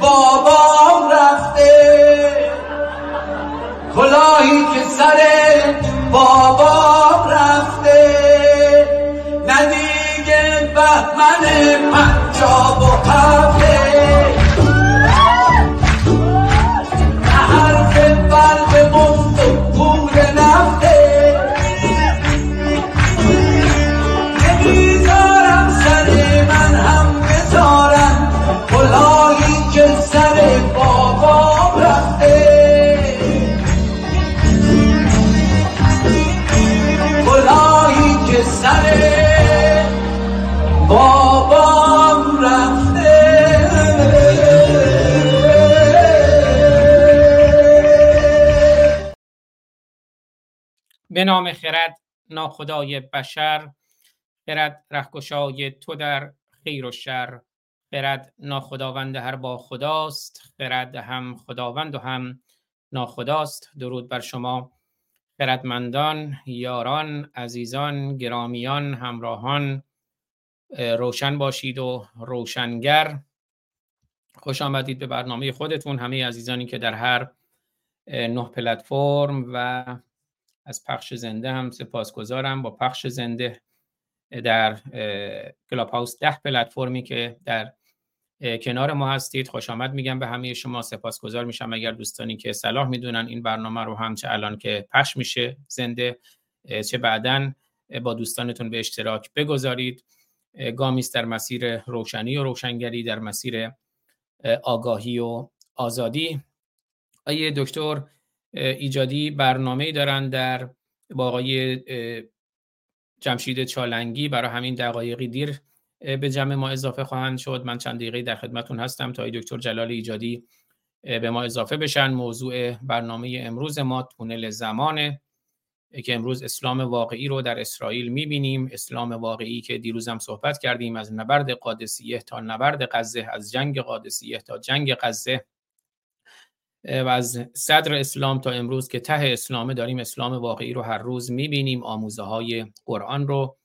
بابام رفته. کلاهی که سر بابام رفته. ندیگه بهمن پنجاب و هفته. به نام خرد ناخدای بشر خرد رهگشای تو در خیر و شر خرد ناخداوند هر با خداست خرد هم خداوند و هم ناخداست. درود بر شما خردمندان یاران عزیزان گرامیان همراهان روشن باشید و روشنگر. خوش آمدید به برنامه خودتون همه عزیزانی که در هر نه پلتفرم و از پخش زنده هم سپاسگزارم. با پخش زنده در کلاب هاوس ده پلتفرمی که در کنار ما هستید خوش آمد میگم. به همه شما سپاسگزار میشم. اگر دوستانی که صلاح می‌دونن این برنامه رو هم چه الان که پخش میشه زنده چه بعدا با دوستانتون به اشتراک بگذارید. گامیست در مسیر روشنی و روشنگری در مسیر آگاهی و آزادی. آیه دکتر ایجادی برنامه دارن در با آقای جمشید چالنگی برای همین دقایقی دیر به جمع ما اضافه خواهند شد. من چند دقیقه در خدمتون هستم تا دکتر جلال ایجادی به ما اضافه بشن. موضوع برنامه امروز ما تونل زمانه که امروز اسلام واقعی رو در اسرائیل می‌بینیم. اسلام واقعی که دیروز هم صحبت کردیم از نبرد قادسیه تا نبرد غزه از جنگ قادسیه تا جنگ غزه. و از صدر اسلام تا امروز که ته اسلامه داریم اسلام واقعی رو هر روز می‌بینیم آموزه های قرآن رو.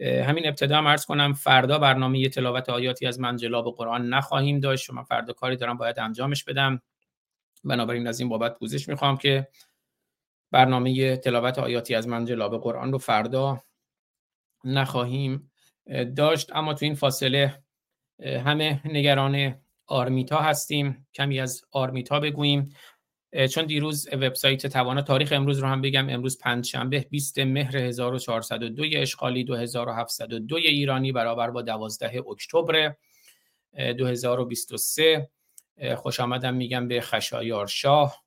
همین ابتدا هم عرض کنم فردا برنامه تلاوت آیاتی از منجلاب قرآن نخواهیم داشت. شما فردا کاری دارم باید انجامش بدم. بنابراین از این بابت پوزش می‌خوام که برنامه تلاوت آیاتی از منجلاب قرآن رو فردا نخواهیم داشت. اما تو این فاصله همه نگران آرمیتا هستیم. کمی از آرمیتا بگوییم. چون دیروز وبسایت توانا تاریخ امروز رو هم بگم امروز پنجشنبه 20 مهر 1402 اشغالی 2702 ایرانی برابر با 12 اکتبر 2023 خوش آمدم میگم به خشایار شاه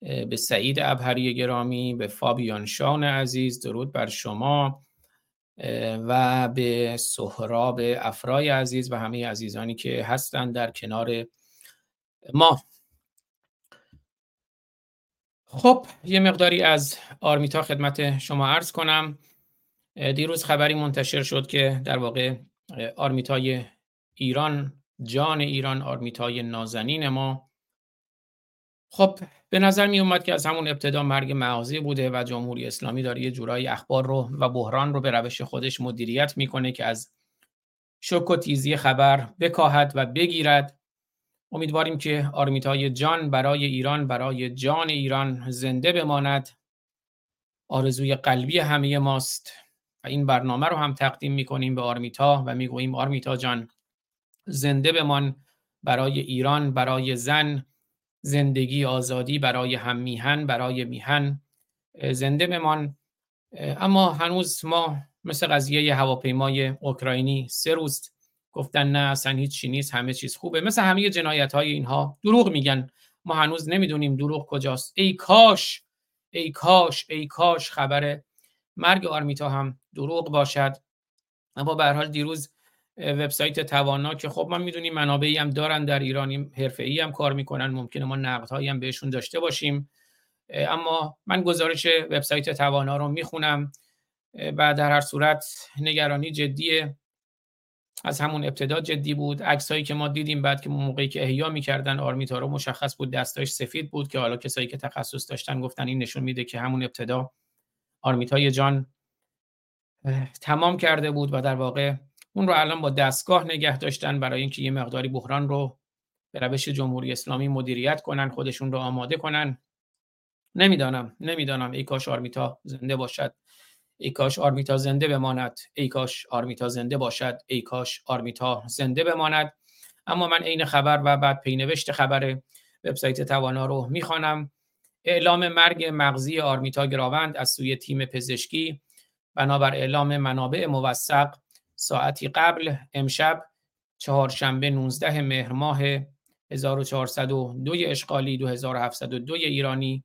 به سعید ابهری گرامی به فابیان شان عزیز. درود بر شما. و به سهراب افرای عزیز و همه عزیزانی که هستند در کنار ما. خب یه مقداری از آرمیتا خدمت شما عرض کنم. دیروز خبری منتشر شد که در واقع آرمیتای ایران جان ایران آرمیتای نازنین ما خب به نظر می اومد که از همون ابتدا مرگ معاضی بوده و جمهوری اسلامی داره یه جورایی اخبار رو و بحران رو به روش خودش مدیریت می‌کنه که از شک و تیزی خبر بکاهد و بگیرد. امیدواریم که آرمیتای جان برای ایران برای جان ایران زنده بماند. آرزوی قلبی همه ماست و این برنامه رو هم تقدیم می‌کنیم به آرمیتا و می‌گوییم آرمیتا جان زنده بمان برای ایران برای زن زندگی آزادی برای هم میهن برای میهن زنده بمان. اما هنوز ما مثل قضیه هواپیمای اوکراینی سه روز گفتن نه اصلا هیچ نیست همه چیز خوبه. مثل همه جنایت های اینها دروغ میگن. ما هنوز نمی‌دونیم دروغ کجاست. ای کاش ای کاش ای کاش خبر مرگ آرمیتا هم دروغ باشد. اما به حال دیروز وبسایت توانا که خب ما می‌دونیم منابعی هم دارن در ایرانی حرفه‌ای هم کار می‌کنن ممکنه ما نقدهایی هم بهشون داشته باشیم. اما من گزارش وبسایت توانا رو می‌خونم. و در هر صورت نگرانی جدیه. از همون ابتدا جدی بود. عکسایی که ما دیدیم بعد که موقعی که احیا می‌کردن آرمیتا رو مشخص بود دستاش سفید بود که حالا کسایی که تخصص داشتن گفتن این نشون میده که همون ابتدا آرمیتای جان تمام کرده بود و در واقع اون رو الان با دستگاه نگه داشتن برای اینکه یه مقداری بحران رو به روش جمهوری اسلامی مدیریت کنن خودشون رو آماده کنن. نمی‌دانم نمی‌دانم. ای کاش آرمیتا زنده باشد. ای کاش آرمیتا زنده بماند. ای کاش آرمیتا زنده باشد. ای کاش آرمیتا زنده بماند. اما من عین خبر و بعد پینوشت خبر وبسایت توانا رو می‌خوانم. اعلام مرگ مغزی آرمیتا گراوند از سوی تیم پزشکی. بنابر اعلام منابع موثق ساعتی قبل امشب چهارشنبه 19 مهر ماه 1402 اشغالی 2702 ایرانی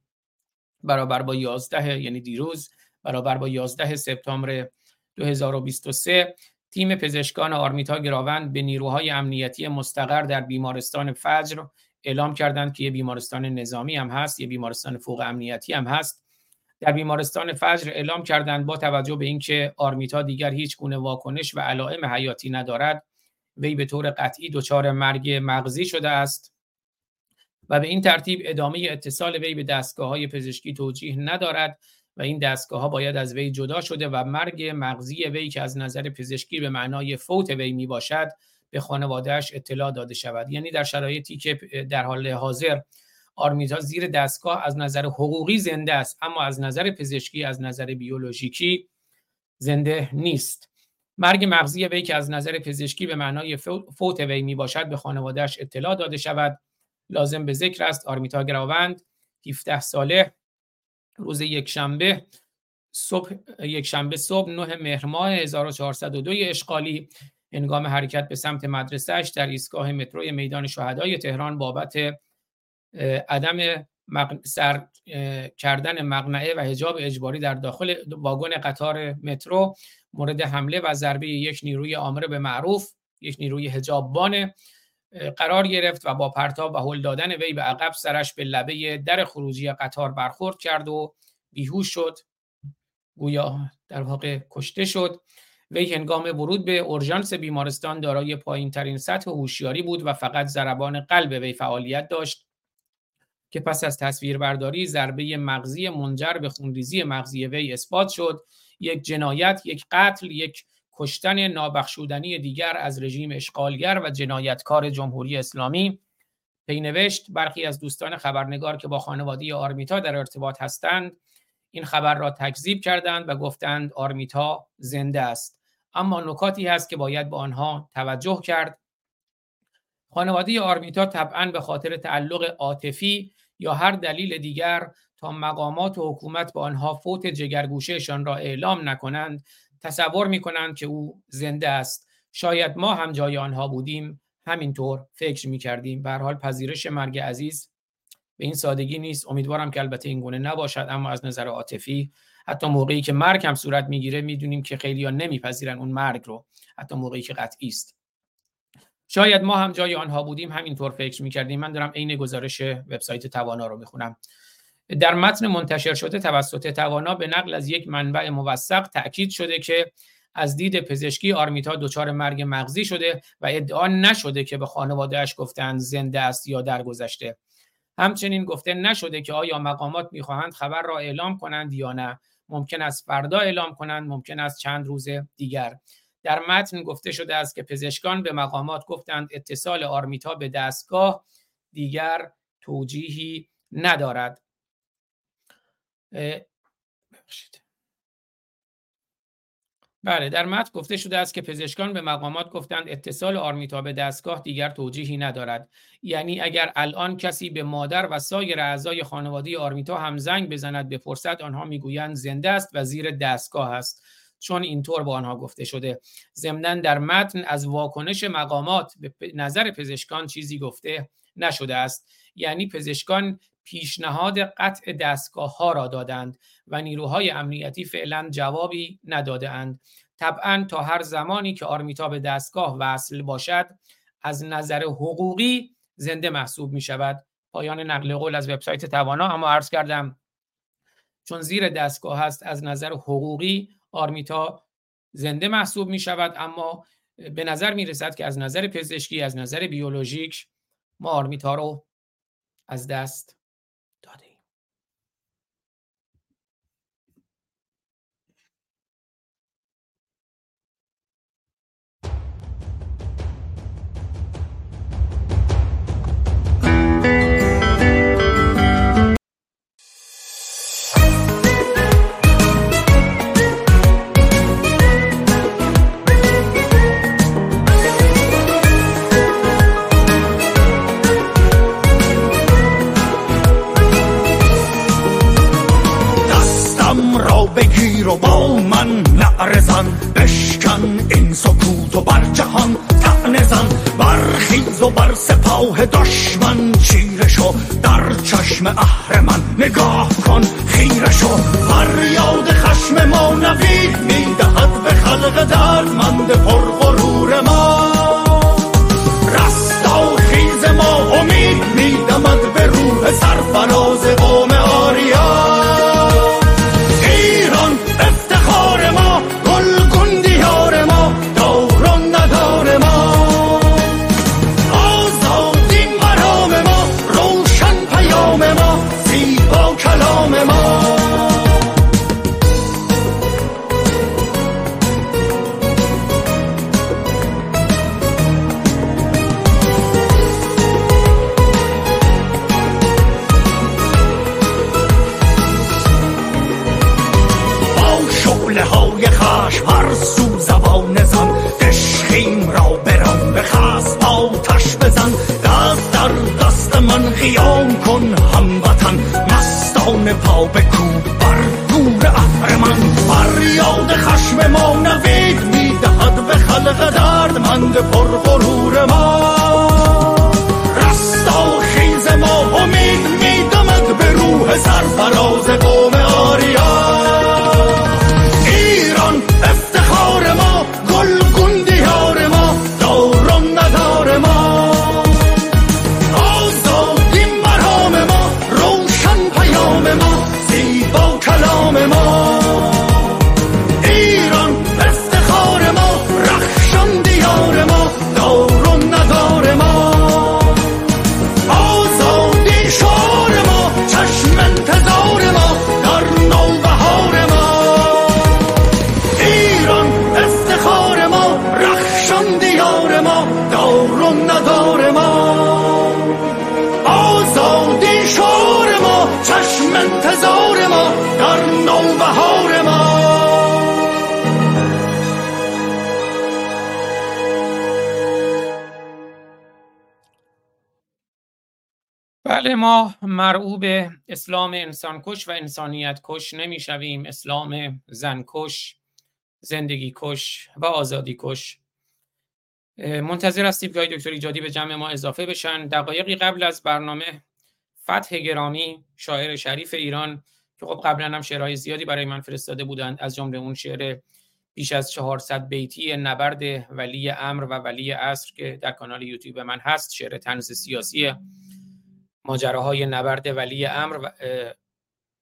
برابر با 11 یعنی دیروز برابر با 11 سپتامبر 2023 تیم پزشکان آرمیتا گراوند به نیروهای امنیتی مستقر در بیمارستان فجر اعلام کردند که یه بیمارستان نظامی هم هست یه بیمارستان فوق امنیتی هم هست. در بیمارستان فجر اعلام کردند با توجه به اینکه آرمیتا دیگر هیچ گونه واکنش و علائم حیاتی ندارد وی به طور قطعی دچار مرگ مغزی شده است و به این ترتیب ادامه اتصال وی به دستگاه های پزشکی توجیه ندارد و این دستگاه ها باید از وی جدا شده و مرگ مغزی وی که از نظر پزشکی به معنای فوت وی می باشد به خانوادهش اطلاع داده شود. یعنی در شرایطی که در حال حاضر آرمیتا زیر دستگاه از نظر حقوقی زنده است اما از نظر پزشکی از نظر بیولوژیکی زنده نیست. مرگ مغزی وی که از نظر پزشکی به معنای فوت وی می باشد به خانوادهش اطلاع داده شود. لازم به ذکر است آرمیتا گراوند 17 ساله روز یک شنبه صبح یک شنبه صبح 9 مهر ماه 1402 اشغالی. هنگام حرکت به سمت مدرسهش در ایستگاه مترو میدان شهدای تهران بابت عدم سر کردن مقنعه و حجاب اجباری در داخل واگن قطار مترو مورد حمله و ضربه یک نیروی آمر به معروف یک نیروی حجاببان قرار گرفت و با پرتاب و هل دادن وی به عقب سرش به لبه در خروجی قطار برخورد کرد و بیهوش شد. گویا در واقع کشته شد. وی هنگام ورود به اورژانس بیمارستان دارای پایین ترین سطح هوشیاری بود و فقط ضربان قلب وی فعالیت داشت. که پس از تصویربرداری ضربه مغزی منجر به خونریزی مغزی وی اثبات شد. یک جنایت یک قتل یک کشتن نابخشودنی دیگر از رژیم اشغالگر و جنایتکار جمهوری اسلامی. پینوشت برخی از دوستان خبرنگار که با خانواده آرمیتا در ارتباط هستند این خبر را تکذیب کردند و گفتند آرمیتا زنده است. اما نکاتی هست که باید به آنها توجه کرد. خانواده آرمیتا طبعا به خاطر تعلق عاطفی یا هر دلیل دیگر تا مقامات و حکومت به آنها فوت جگرگوشهشان را اعلام نکنند تصور می کنند که او زنده است. شاید ما هم جای آنها بودیم. همینطور فکر می کردیم به حال پذیرش مرگ عزیز به این سادگی نیست. امیدوارم که البته این گونه نباشد. اما از نظر عاطفی حتی موقعی که مرگ هم صورت می‌گیره می‌دونیم که خیلی ها نمیپذیرن اون مرگ رو. حتی موقعی که قطعی است. شاید ما هم جای آنها بودیم همینطور فکر می‌کردیم. من دارم عین گزارش وبسایت توانا رو می‌خونم. در متن منتشر شده توسط توانا به نقل از یک منبع موثق تاکید شده که از دید پزشکی آرمیتا دچار مرگ مغزی شده و ادعا نشده که به خانوادهش گفتند زنده است یا درگذشته. همچنین گفته نشده که آیا مقامات می‌خواهند خبر را اعلام کنند یا نه. ممکن است فردا اعلام کنند ممکن است چند روز دیگر. در متن گفته شده است که پزشکان به مقامات گفتند اتصال آرمیتا به دستگاه دیگر توجیهی ندارد. بله در متن گفته شده است که پزشکان به مقامات گفتند اتصال آرمیتا به دستگاه دیگر توجیهی ندارد. یعنی اگر الان کسی به مادر و سایر اعضای خانواده آرمیتا هم زنگ بزند بپرسد آنها می‌گویند زنده است و زیر دستگاه است. چون اینطور با آنها گفته شده. ضمنا در متن از واکنش مقامات به نظر پزشکان چیزی گفته نشده است. یعنی پزشکان پیشنهاد قطع دستگاه ها را دادند و نیروهای امنیتی فعلا جوابی نداده اند. طبعا تا هر زمانی که آرمیتا به دستگاه وصل باشد از نظر حقوقی زنده محسوب می شود پایان نقل قول از وبسایت توانا اما عرض کردم چون زیر دستگاه هست از نظر حقوقی آرمیتا زنده محسوب می شود اما به نظر می رسد که از نظر پزشکی از نظر بیولوژیک ما آرمیتا رو از دست بگیر و با من نعرزن بشکن این سکوت و بر جهان تعنزن. زن برخیز و بر سپاه دشمن چیره شو در چشم اهرمن نگاه کن خیره شو فریاد خشم ما نوید می‌دهد به خلق دردمند پرغرور ما. رستا خیز ما امید میدمد به روح سرفراز قوم ما مرعوب اسلام انسانکش و انسانیت کش نمی‌شویم. اسلام زنکش زندگی کش و آزادی کش منتظر هستیم که دکتر ایجادی به جمع ما اضافه بشن. دقایقی قبل از برنامه فتح گرامی شاعر شریف ایران که خب قبلا هم شعرهای زیادی برای من فرستاده بودند. از جمله اون شعر بیش از 400 بیتی نبرد ولی امر و ولی عصر که در کانال یوتیوب من هست شعر تنز سیاسی ماجراهای نبرد ولی امر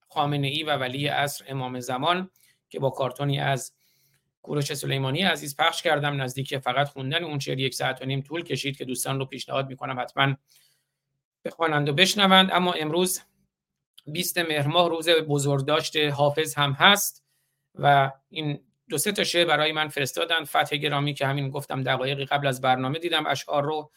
خامنه ای و ولی عصر امام زمان که با کارتونی از کوروش سلیمانی عزیز پخش کردم نزدیک فقط خوندن اون شعر یک ساعت و نیم طول کشید که دوستان رو پیشنهاد می‌کنم حتما بخوانند و بشنوند. اما امروز 20 مهر ماه روز بزرگداشت حافظ هم هست و این دو سه تا شعر برای من فرستادن فتح گرامی که همین گفتم دقایقی قبل از برنامه دیدم. اشعار رو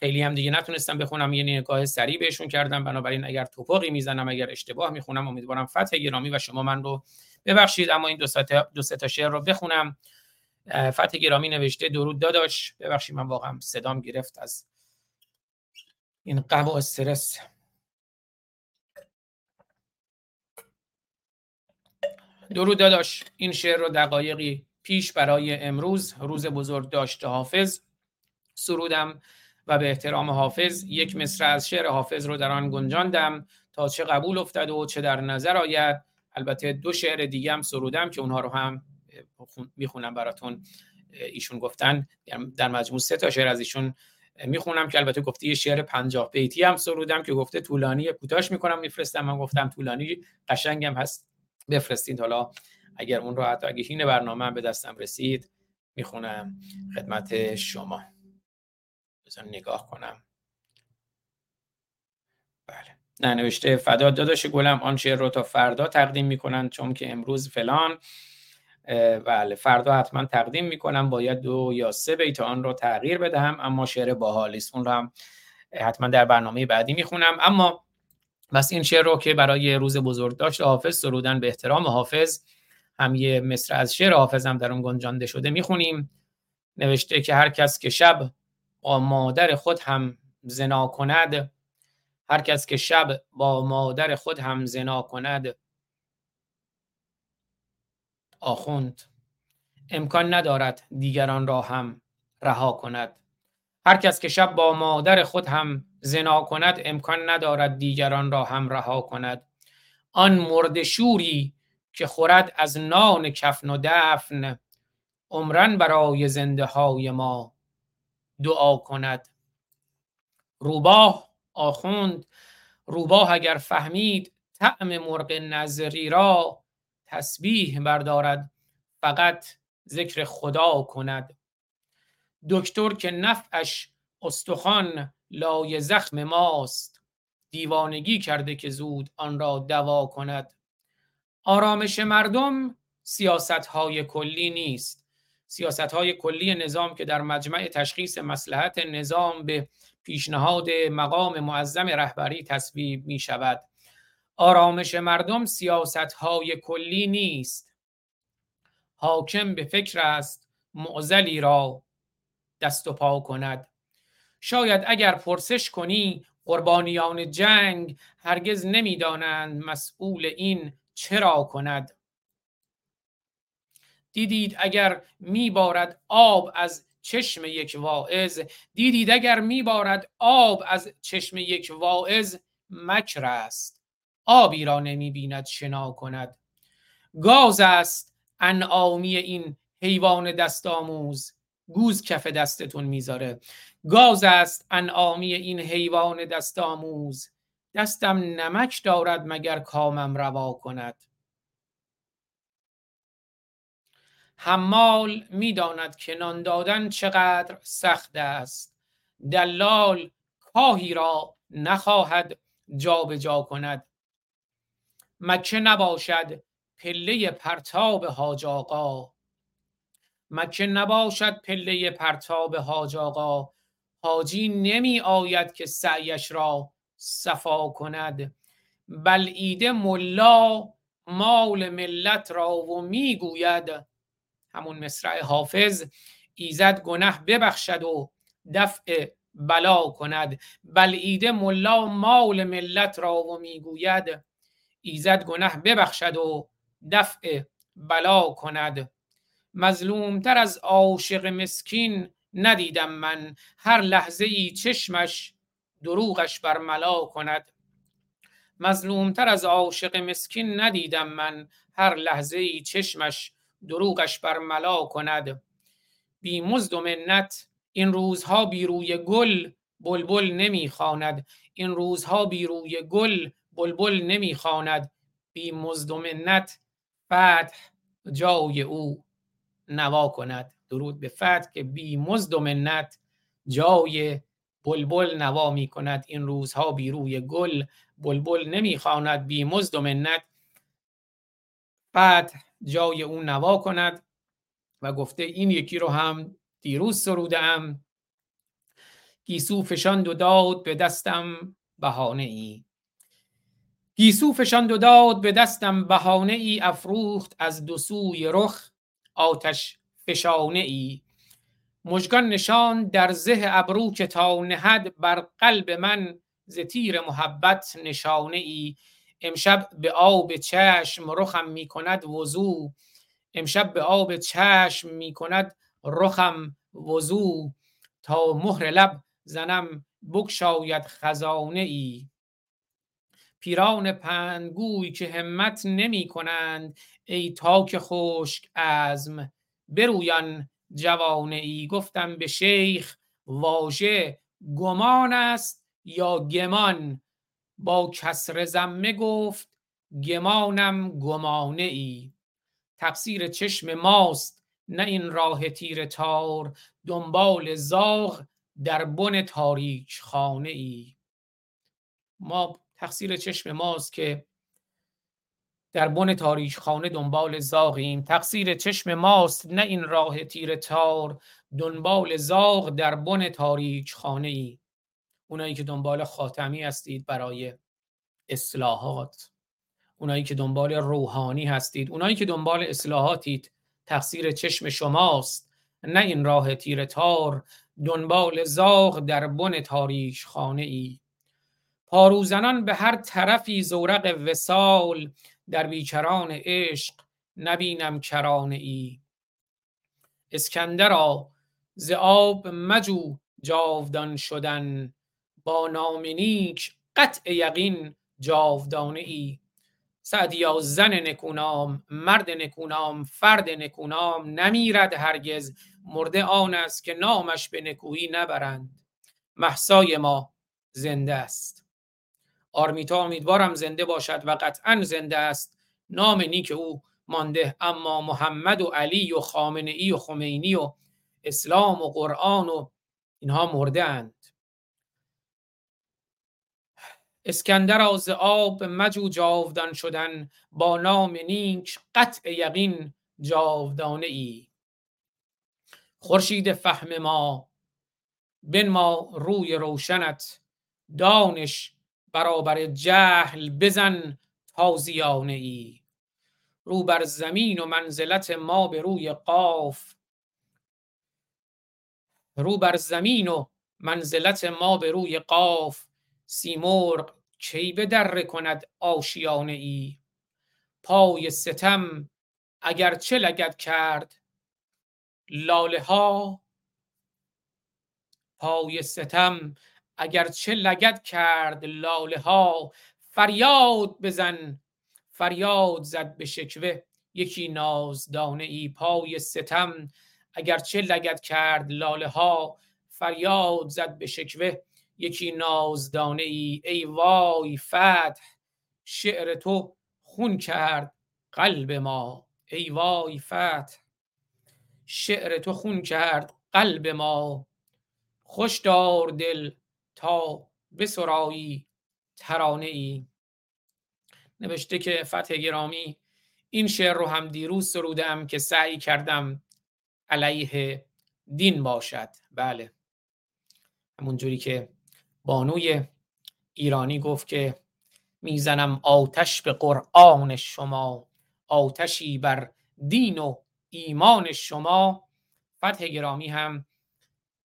خیلی هم دیگه نتونستم بخونم یه نگاه سریع بهشون کردم. بنابراین اگر توپاقی می‌زنم اگر اشتباه می‌خونم امیدوارم فتح گرامی و شما من رو ببخشید. اما این دو دو تا شعر رو بخونم. فتح گرامی نوشته درود داداش. ببخشید من واقعا صدام گرفت از این غم و استرس. درود داداش. این شعر رو دقایقی پیش برای امروز روز بزرگ داشته حافظ. سرودم و به احترام حافظ یک مصر از شعر حافظ رو در آن گنجاندم تا چه قبول افتد و چه در نظر آید. البته دو شعر دیگه هم سرودم که اونها رو هم می‌خونم براتون. ایشون گفتن در مجموع سه تا شعر از ایشون می‌خونم که البته گفته یه شعر پنجاه بیتی هم سرودم که گفته طولانی کوتاش می‌کنم میفرستم. من گفتم طولانی قشنگم هست بفرستید. حالا اگر اون رو حتی اگه این برنامه به دستم رسید می‌خونم. خدمت شما. بزن نگاه کنم. بله. نوشته فدا داداش گلم آن شعر رو تا فردا تقدیم می‌کنن چون که امروز فلان. بله فردا حتما تقدیم می‌کنم باید دو یا سه بیت آن رو تغییر بدهم اما شعر باحالی اون رو هم حتما در برنامه بعدی می‌خونم. اما بس این شعر رو که برای روز بزرگ داشت حافظ سرودن به احترام حافظ هم یه مصر از شعر حافظ در اون گنجانده شده می‌خونیم. نوشته که هر کس که شب با مادر خود هم زنا کند. هر کس که شب با مادر خود هم زنا کند. آخوند امکان ندارد دیگران را هم رها کند. هر کس که شب با مادر خود هم زنا کند امکان ندارد دیگران را هم رها کند. آن مرد شوری که خورد از نان کفن و دفن عمرن برای زنده های ما دعا کند. روباه آخوند. روباه اگر فهمید طعم مرغ نظری را تسبیح بردارد. فقط ذکر خدا کند. دکتر که نفعش استخوان لای زخم ماست. دیوانگی کرده که زود آن را دوا کند. آرامش مردم سیاست های کلی نیست. سیاست های کلی نظام که در مجمع تشخیص مسلحت نظام به پیشنهاد مقام معظم رهبری تصویب می شود آرامش مردم سیاست های کلی نیست. حاکم به فکر است معزلی را دست و پا کند. شاید اگر پرسش کنی قربانیان جنگ هرگز نمی‌دانند مسئول این چرا کند. دیدید اگر میبارد آب از چشم یک واعظ؟ دیدید اگر میبارد آب از چشم یک واعظ؟ مکر است. آبی را نمی‌بیند شنا کند. گاز است انعامی این حیوان دست آموز. گوز کف دستتون می‌ذاره. گاز است انعامی این حیوان دست آموز. دستم نمک دارد مگر کامم روا کند؟ حمال می‌داند که نان دادن چقدر سخت است. دلال کاهی را نخواهد جابجا جا کند. مکه نباشد پله پرتاب حاج آقا. مکه نباشد پله پرتاب حاج آقا. حاجی نمی آید که سعیش را صفا کند. بل ایده ملا مال ملت را و می‌گوید همون مصرع حافظ ایزد گنه ببخشد و دفع بلا کند. بل ایده ملا مال ملت را و می‌گوید ایزد گنه ببخشد و دفع بلا کند. مظلومتر از عاشق مسکین ندیدم من هر لحظه ای چشمش دروغش بر ملا کند. مظلومتر از عاشق مسکین ندیدم من هر لحظه ای چشمش دروغش بر ملا کند. بی مزد و منت این روزها بی روی گل بلبل نمی‌خواند این روزها بی روی گل بلبل نمی‌خواند بی مزد و منت فتح جای او نوا کند. درود به فتح که بی مزد و منت جای بلبل نوا می کند. این روزها بی روی گل بلبل نمی‌خواند بی مزد و منت فتح جای او نوا کند و گفته این یکی رو هم دیروز ام. گیسو فشاند و داد به دستم بهانه ای. گیسو فشاند و داد به دستم بهانه ای افروخت از دو سوی رخ آتش فشانه ای. مژگان نشان در زه ابرو که تا نهد بر قلب من ز تیر محبت نشانه ای. امشب به آب چشم رخم می کند وضو. امشب به آب چشم می کند رخم وضو. تا مهر لب زنم بکشاید خزانه ای. پیران پندگوی که همت نمی کنند ای تاک خشک ازم برویان جوانه ای. گفتم به شیخ واژه گمان است یا گمان؟ با کسر زمه گفت گمانم گمانه ای تقصیر چشم ماست نه این راه تیر تار. دنبال زاغ در بن تاریک خانه ای ما تقصیر چشم ماست که در بن تاریک خانه دنبال زاغیم. تقصیر چشم ماست نه این راه تیر تار. دنبال زاغ در بن تاریک خانه ای اونایی که دنبال خاتمی هستید برای اصلاحات. اونایی که دنبال روحانی هستید. اونایی که دنبال اصلاحاتید. تقصیر چشم شماست. نه این راه تیر تار. دنبال زاغ در بن تاریش خانه ای پاروزنان به هر طرفی زورق وسال در بیکران عشق نبینم کرانه ای اسکندرا ز آب مجو جاودان شدن. نام نیک قطع یقین جاودانه ای. سعدیا زن نکونام مرد نکونام فرد نکونام نمیرد هرگز مرده آن است که نامش به نکویی نبرند. محسای ما زنده است. آرمیتا امیدوارم زنده باشد و قطعا زنده است. نام نیک او مانده اما محمد و علی و خامنه ای و خمینی و اسلام و قرآن و اینها مرده اند. اسکندر از آب مجو جاودان شدن با نام نیک قطع یقین جاودانه ای خورشید فهم ما بن ما روی روشنت دانش برابر جهل بزن تازیانه ای رو بر زمین و منزلت ما به روی قاف. رو بر زمین و منزلت ما به روی قاف. سیمرغ کی به در کند آشیانه ای؟ پای ستم اگر چه لگد کرد؟ لاله ها؟ پای ستم اگر چه لگد کرد لاله ها؟ فریاد بزن فریاد زد به شکوه. یکی نازدانه ای پای ستم اگر چه لگد کرد لاله ها؟ فریاد زد به شکوه. یکی نازدانه ای ای وای فتح شعر تو خون کرد قلب ما ای وای فتح شعر تو خون کرد قلب ما. خوش دار دل تا بسرایی ترانه ای. نوشته که فتح گرامی این شعر رو هم دیروز سرودم که سعی کردم علیه دین باشد. بله. همونجوری که بانوی ایرانی گفت که می‌زنم آتش به قرآن شما آتشی بر دین و ایمان شما. فتح گرامی هم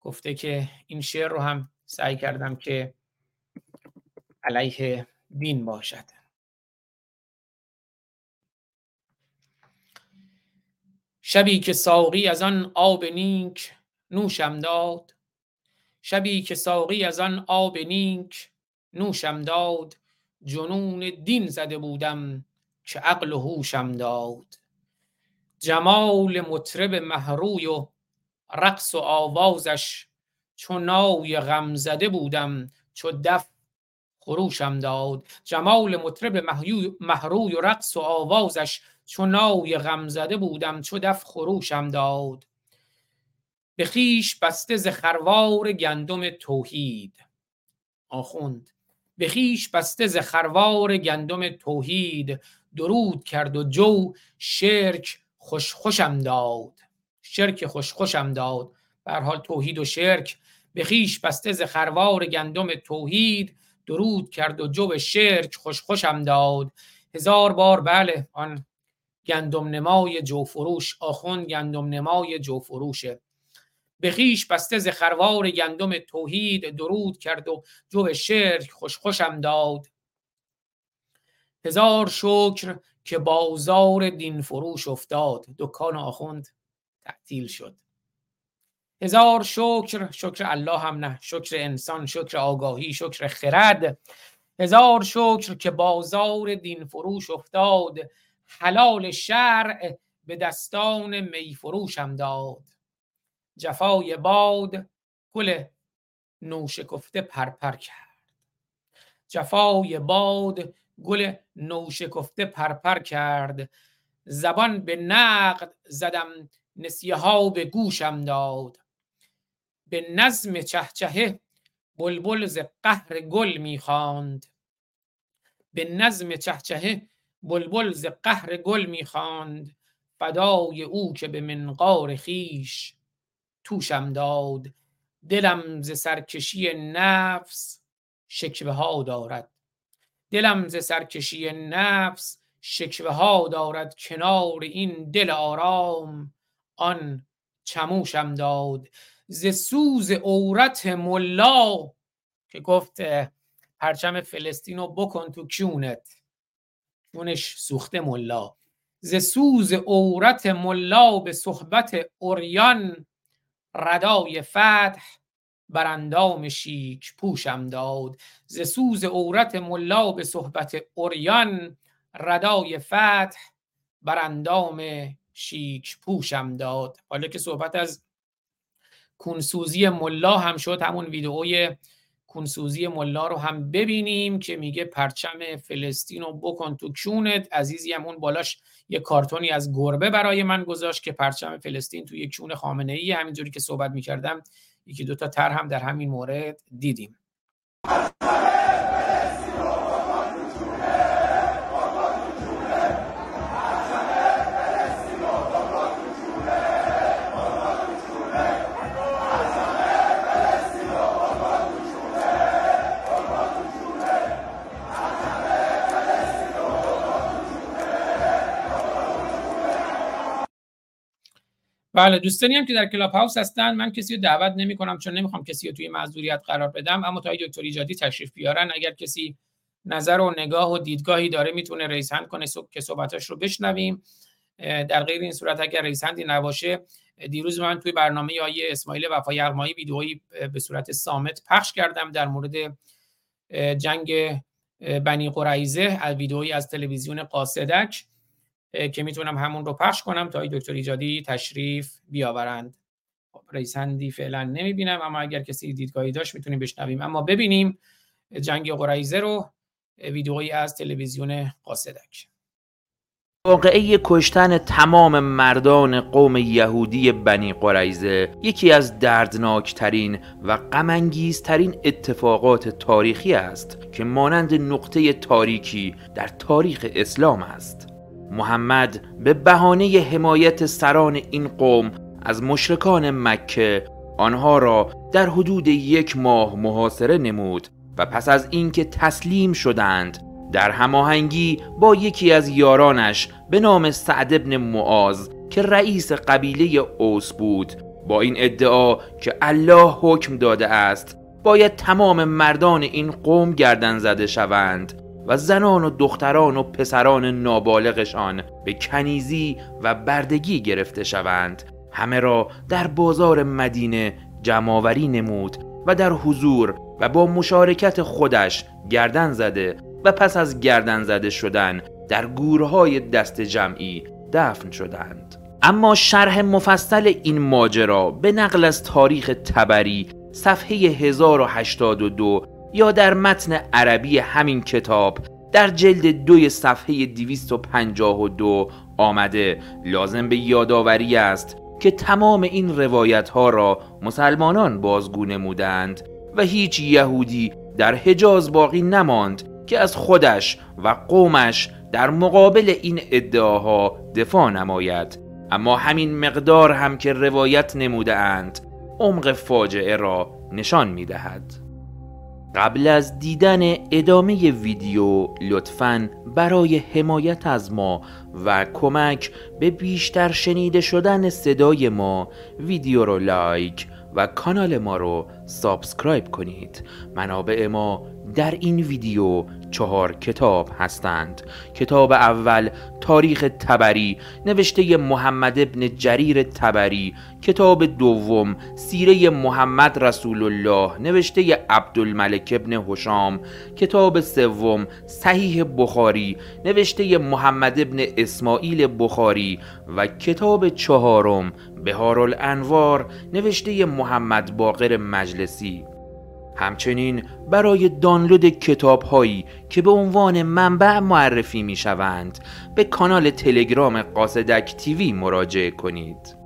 گفته که این شعر رو هم سعی کردم که علیه دین باشد. شبی که ساقی از آن آب نیک نوشم داد شبی که ساقی از آن آب نیک نوشم داد جنون دین زده بودم که عقل و هوشم داد. جمال مطرب محروی و رقص و آوازش چو نای غم زده بودم چو دف خروشم داد. جمال مطرب محروی و رقص و آوازش چو نای غم زده بودم چو دف خروشم داد. به خیش بسته ز خروار گندم توحید. آخوند به خیش بسته ز خروار گندم توحید. درود کرد و جو شرک خوش خوشم داد. شرک خوش خوشم داد. به حال توحید و شرک. به خیش بسته ز خروار گندم توحید. درود کرد و جو شرک خوش خوشم داد. هزار بار بله آن گندم نمای جو فروش. آخوند گندم نمای جو فروشه. به خیش بسته ز خروار گندم توحید درود کرد و جو شرک خوش خوشم داد. هزار شکر که بازار دین فروش افتاد. دکان آخوند تعطیل شد. هزار شکر شکر الله هم نه شکر انسان شکر آگاهی شکر خرد. هزار شکر که بازار دین فروش افتاد. حلال شرع به دستان می فروشم داد. جفای باد گل نوشکفته پرپر کرد. جفای باد گل نوشکفته پرپر کرد. زبان به نقد زدم نسیه ها به گوشم داد. به نظم چهچهه بلبل ز قهر گل می‌خواند به نظم چهچهه بلبل ز قهر گل می‌خواند فدای او که به منقار خیش توشم داد. دلم ز سرکشی نفس شکوه ها دارد. دلم ز سرکشی نفس شکوه ها دارد کنار این دل آرام. آن چموشم داد ز سوز عورت ملا که گفت پرچم فلسطین رو بکن تو کیونت کیونش سوخته ملا. ز سوز عورت ملا به صحبت اوریان ردای فتح بر اندام شیک پوشم داد. ز سوز عورت ملا به صحبت اوریان ردای فتح بر اندام شیک پوشم داد. حالا که صحبت از کونسوزی ملا هم شد همون ویدئوی کونسوزی ملا رو هم ببینیم که میگه پرچم فلسطین رو بکن تو کونت. عزیزی هم اون بالاش یه کارتونی از گربه برای من گذاشت که پرچم فلسطین تو یک کون خامنه ای همینجوری که صحبت می‌کردم یکی دوتا تر هم در همین مورد دیدیم. بله دوستانی هم که در کلاب هاوس هستن. من کسی رو دعوت نمی کنم چون نمی‌خوام کسی رو توی معذوریت قرار بدم. اما تا دکتر ایجادی تشریف بیارن اگر کسی نظر و نگاه و دیدگاهی داره می‌تونه رئیس هند کنه که صحبتاش رو بشنویم. در غیر این صورت اگر رئیس هندی نباشه دیروز من توی برنامه آیه اسماعیل وفای یغمایی ویدئویی به صورت سامت پخش کردم در مورد جنگ بنی قریزه از ویدئویی از تلویزیون قاصدک. که می‌تونم همون رو پخش کنم تا دکتر ایجادی تشریف بیاورند. خب، رئیس هندی فعلا نمی‌بینم اما اگر کسی دیدگاهی داشت می‌تونیم بشنویم. اما ببینیم جنگ قریزه رو ویدئویی از تلویزیون قاصدک. واقعه کشتن تمام مردان قوم یهودی بنی قریزه یکی از دردناکترین و غمانگیزترین اتفاقات تاریخی است که مانند نقطه تاریکی در تاریخ اسلام است. محمد به بهانه حمایت سران این قوم از مشرکان مکه آنها را در حدود یک ماه محاصره نمود و پس از اینکه تسلیم شدند در هماهنگی با یکی از یارانش به نام سعد ابن معاذ که رئیس قبیله اوس بود با این ادعا که الله حکم داده است باید تمام مردان این قوم گردن زده شوند. و زنان و دختران و پسران نابالغشان به کنیزی و بردگی گرفته شوند. همه را در بازار مدینه جمعآوری نمود و در حضور و با مشارکت خودش گردن زده و پس از گردن زده شدن در گورهای دست جمعی دفن شدند. اما شرح مفصل این ماجرا به نقل از تاریخ تبری صفحه 1082 یا در متن عربی همین کتاب در جلد دوی صفحه 252 آمده لازم به یادآوری است که تمام این روایت ها را مسلمانان بازگو نمودند و هیچ یهودی در حجاز باقی نماند که از خودش و قومش در مقابل این ادعاها دفاع نماید اما همین مقدار هم که روایت نموده اند عمق فاجعه را نشان می دهد. قبل از دیدن ادامه ویدیو لطفا برای حمایت از ما و کمک به بیشتر شنیده شدن صدای ما ویدیو رو like و کانال ما رو subscribe کنید. منابع ما در این ویدیو چهار کتاب هستند. کتاب اول تاریخ طبری نوشته محمد ابن جریر طبری. کتاب دوم سیره محمد رسول الله نوشته عبدالملک ابن هشام. کتاب سوم صحیح بخاری نوشته محمد ابن اسماعیل بخاری. و کتاب چهارم بهار الانوار نوشته محمد باقر مجلسی. همچنین برای دانلود کتاب هایی که به عنوان منبع معرفی می شوند به کانال تلگرام قاصدک تیوی مراجعه کنید.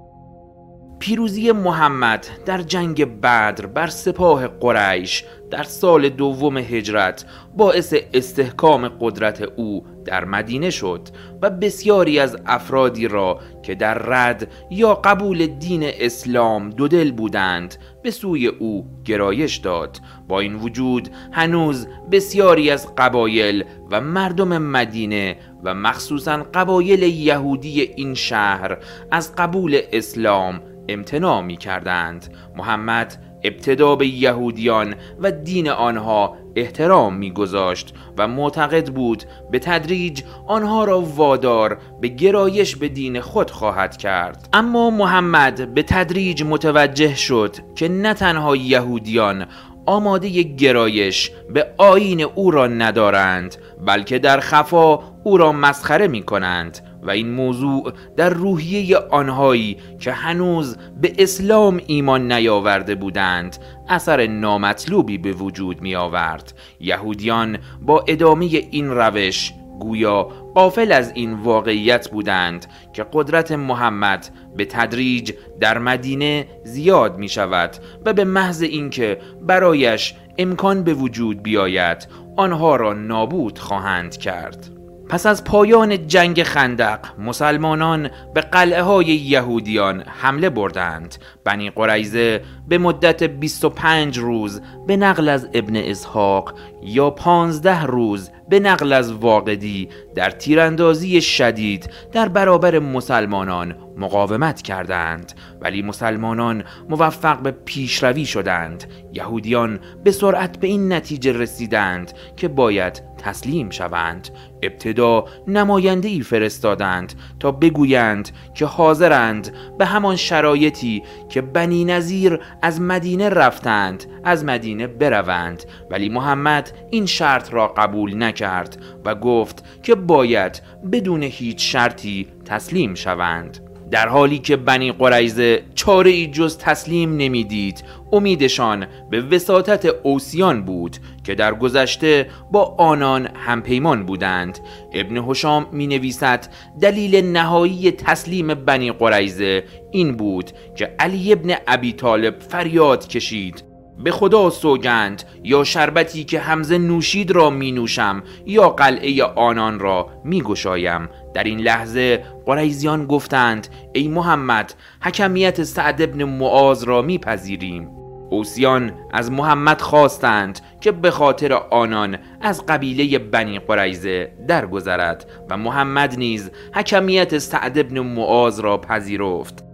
پیروزی محمد در جنگ بدر بر سپاه قریش در سال دوم هجرت باعث استحکام قدرت او در مدینه شد و بسیاری از افرادی را که در رد یا قبول دین اسلام دودل بودند به سوی او گرایش داد. با این وجود هنوز بسیاری از قبایل و مردم مدینه و مخصوصا قبایل یهودی این شهر از قبول اسلام امتناع می کردند محمد ابتدا به یهودیان و دین آنها احترام میگذاشت و معتقد بود به تدریج آنها را وادار به گرایش به دین خود خواهد کرد. اما محمد به تدریج متوجه شد که نه تنها یهودیان آماده گرایش به آین او را ندارند بلکه در خفا او را مسخره می کنند و این موضوع در روحیه آنهایی که هنوز به اسلام ایمان نیاورده بودند اثر نامطلوبی به وجود می آورد یهودیان با ادامه این روش گویا قافل از این واقعیت بودند که قدرت محمد به تدریج در مدینه زیاد می شود و به محض اینکه برایش امکان به وجود بیاید آنها را نابود خواهند کرد. پس از پایان جنگ خندق مسلمانان به قلعه های یهودیان حمله بردند. بنی قریزه به مدت 25 روز به نقل از ابن اسحاق یا 15 روز به نقل از واقدی در تیراندازی شدید در برابر مسلمانان مقاومت کردند. ولی مسلمانان موفق به پیشروی شدند. یهودیان به سرعت به این نتیجه رسیدند که باید تسلیم شوند. ابتدا نماینده ای فرستادند تا بگویند که حاضرند به همان شرایطی که بنی نظیر از مدینه رفتند از مدینه بروند. ولی محمد این شرط را قبول نکرد و گفت که باید بدون هیچ شرطی تسلیم شوند. در حالی که بنی قریزه چاره ای جز تسلیم نمی‌دید امیدشان به وساطت اوسیان بود که در گذشته با آنان همپیمان بودند. ابن هشام می نویسد دلیل نهایی تسلیم بنی قریزه این بود که علی ابن ابی طالب فریاد کشید. به خدا سوگند یا شربتی که همزه نوشید را می نوشم یا قلعه آنان را می گشایم. در این لحظه قریزیان گفتند ای محمد حکمیت سعد ابن معاذ را میپذیریم اوسیان از محمد خواستند که به خاطر آنان از قبیله بنی قریزه درگذرد و محمد نیز حکمیت سعد ابن معاذ را پذیرفت.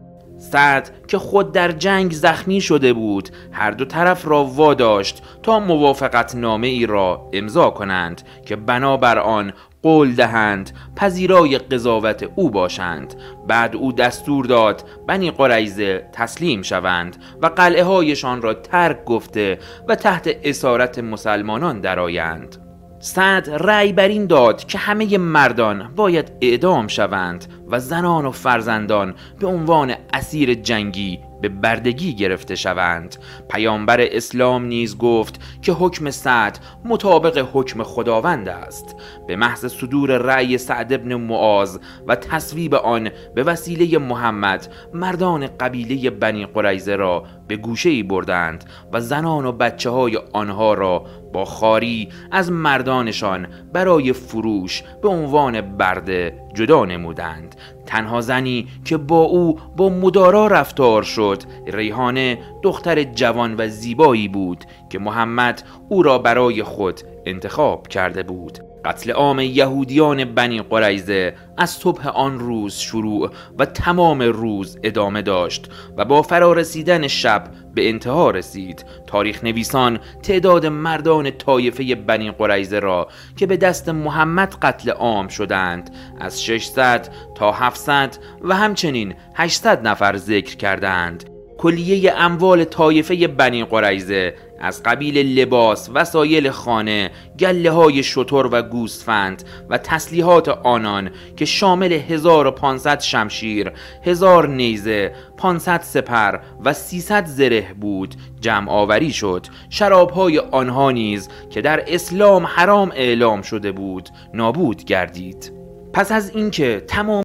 که خود در جنگ زخمی شده بود. هر دو طرف را واداشت تا موافقت نامه ای را امضا کنند که بنابر آن قول دهند پذیرای قضاوت او باشند. بعد او دستور داد بنی قریزه تسلیم شوند و قلعه هایشان را ترک گفته و تحت اسارت مسلمانان درآیند. سعد رأی بر این داد که همه مردان باید اعدام شوند و زنان و فرزندان به عنوان اسیر جنگی به بردگی گرفته شوند. پیامبر اسلام نیز گفت که حکم سعد مطابق حکم خداوند است. به محض صدور رأی سعد ابن معاذ و تصویب آن به وسیله محمد مردان قبیله بنی قریزه را به گوشه ای بردند و زنان و بچه های آنها را با خاری از مردانشان برای فروش به عنوان برده جدا نمودند. تنها زنی که با او با مدارا رفتار شد ریحانه دختر جوان و زیبایی بود که محمد او را برای خود انتخاب کرده بود. قتل عام یهودیان بنی قریزه از صبح آن روز شروع و تمام روز ادامه داشت و با فرارسیدن شب به انتها رسید. تاریخ نویسان تعداد مردان طایفه بنی قریزه را که به دست محمد قتل عام شدند از 600 تا 700 و همچنین 800 نفر ذکر کردند. کلیه اموال طایفه بنی قریزه از قبیل لباس، وسایل خانه، گله های شطور و گوسفند و تسلیحات آنان که شامل 1500 شمشیر، 1000 نیزه، 500 سپر و 300 زره بود جمع آوری شد. شرابهای آنها نیز که در اسلام حرام اعلام شده بود نابود گردید. پس از اینکه تمام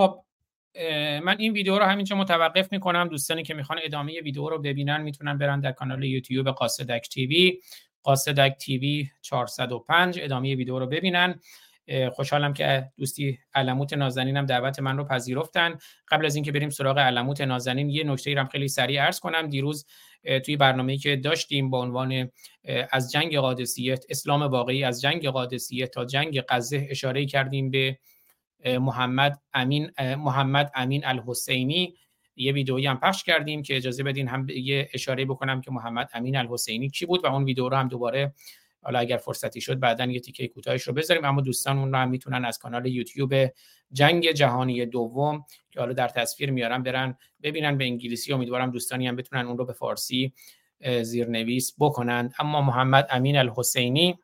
خب من این ویدیو رو همینجا متوقف می‌کنم. دوستانی که می‌خوان ادامه ویدیو رو ببینن می‌تونن برن در کانال یوتیوب قاصدک تیوی قاصدک تیوی 405 ادامه ویدیو رو ببینن. خوشحالم که دوستی علموت نازنین هم دعوت من رو پذیرفتن. قبل از اینکه بریم سراغ علموت نازنین یه نکته ای هم خیلی سریع عرض کنم. دیروز توی برنامه‌ای که داشتیم با عنوان از جنگ قادسیه اسلام واقعی از جنگ قادسیه تا جنگ غزه اشاره کردیم به محمد امین محمد امین الحسینی. یه ویدئویی هم پخش کردیم که اجازه بدین هم یه اشاره بکنم که محمد امین الحسینی کی بود و اون ویدیو رو هم دوباره حالا اگر فرصتی شد بعدا یه تیکه کوتاهش رو بذاریم. اما دوستان اون رو هم می‌تونن از کانال یوتیوب جنگ جهانی دوم که حالا در تصویر میارم برن ببینن به انگلیسی. امیدوارم دوستانی هم بتونن اون رو به فارسی زیرنویس بکنند اما محمد امین الحسینی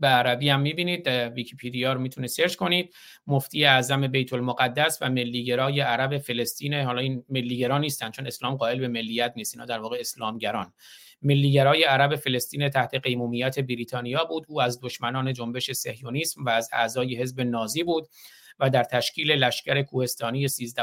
به عربی هم می‌بینید ویکیپیدیا رو می‌تونه search کنید. مفتی اعظم بیت المقدس و ملیگرای عرب فلسطین حالا این ملیگرا نیستن چون اسلام قائل به ملیت نیست اینا در واقع اسلامگران. ملیگرای عرب فلسطین تحت قیمومیت بریتانیا بود. او از دشمنان جنبش صهیونیسم و از اعضای حزب نازی بود و در تشکیل لشکر کوهستانی 13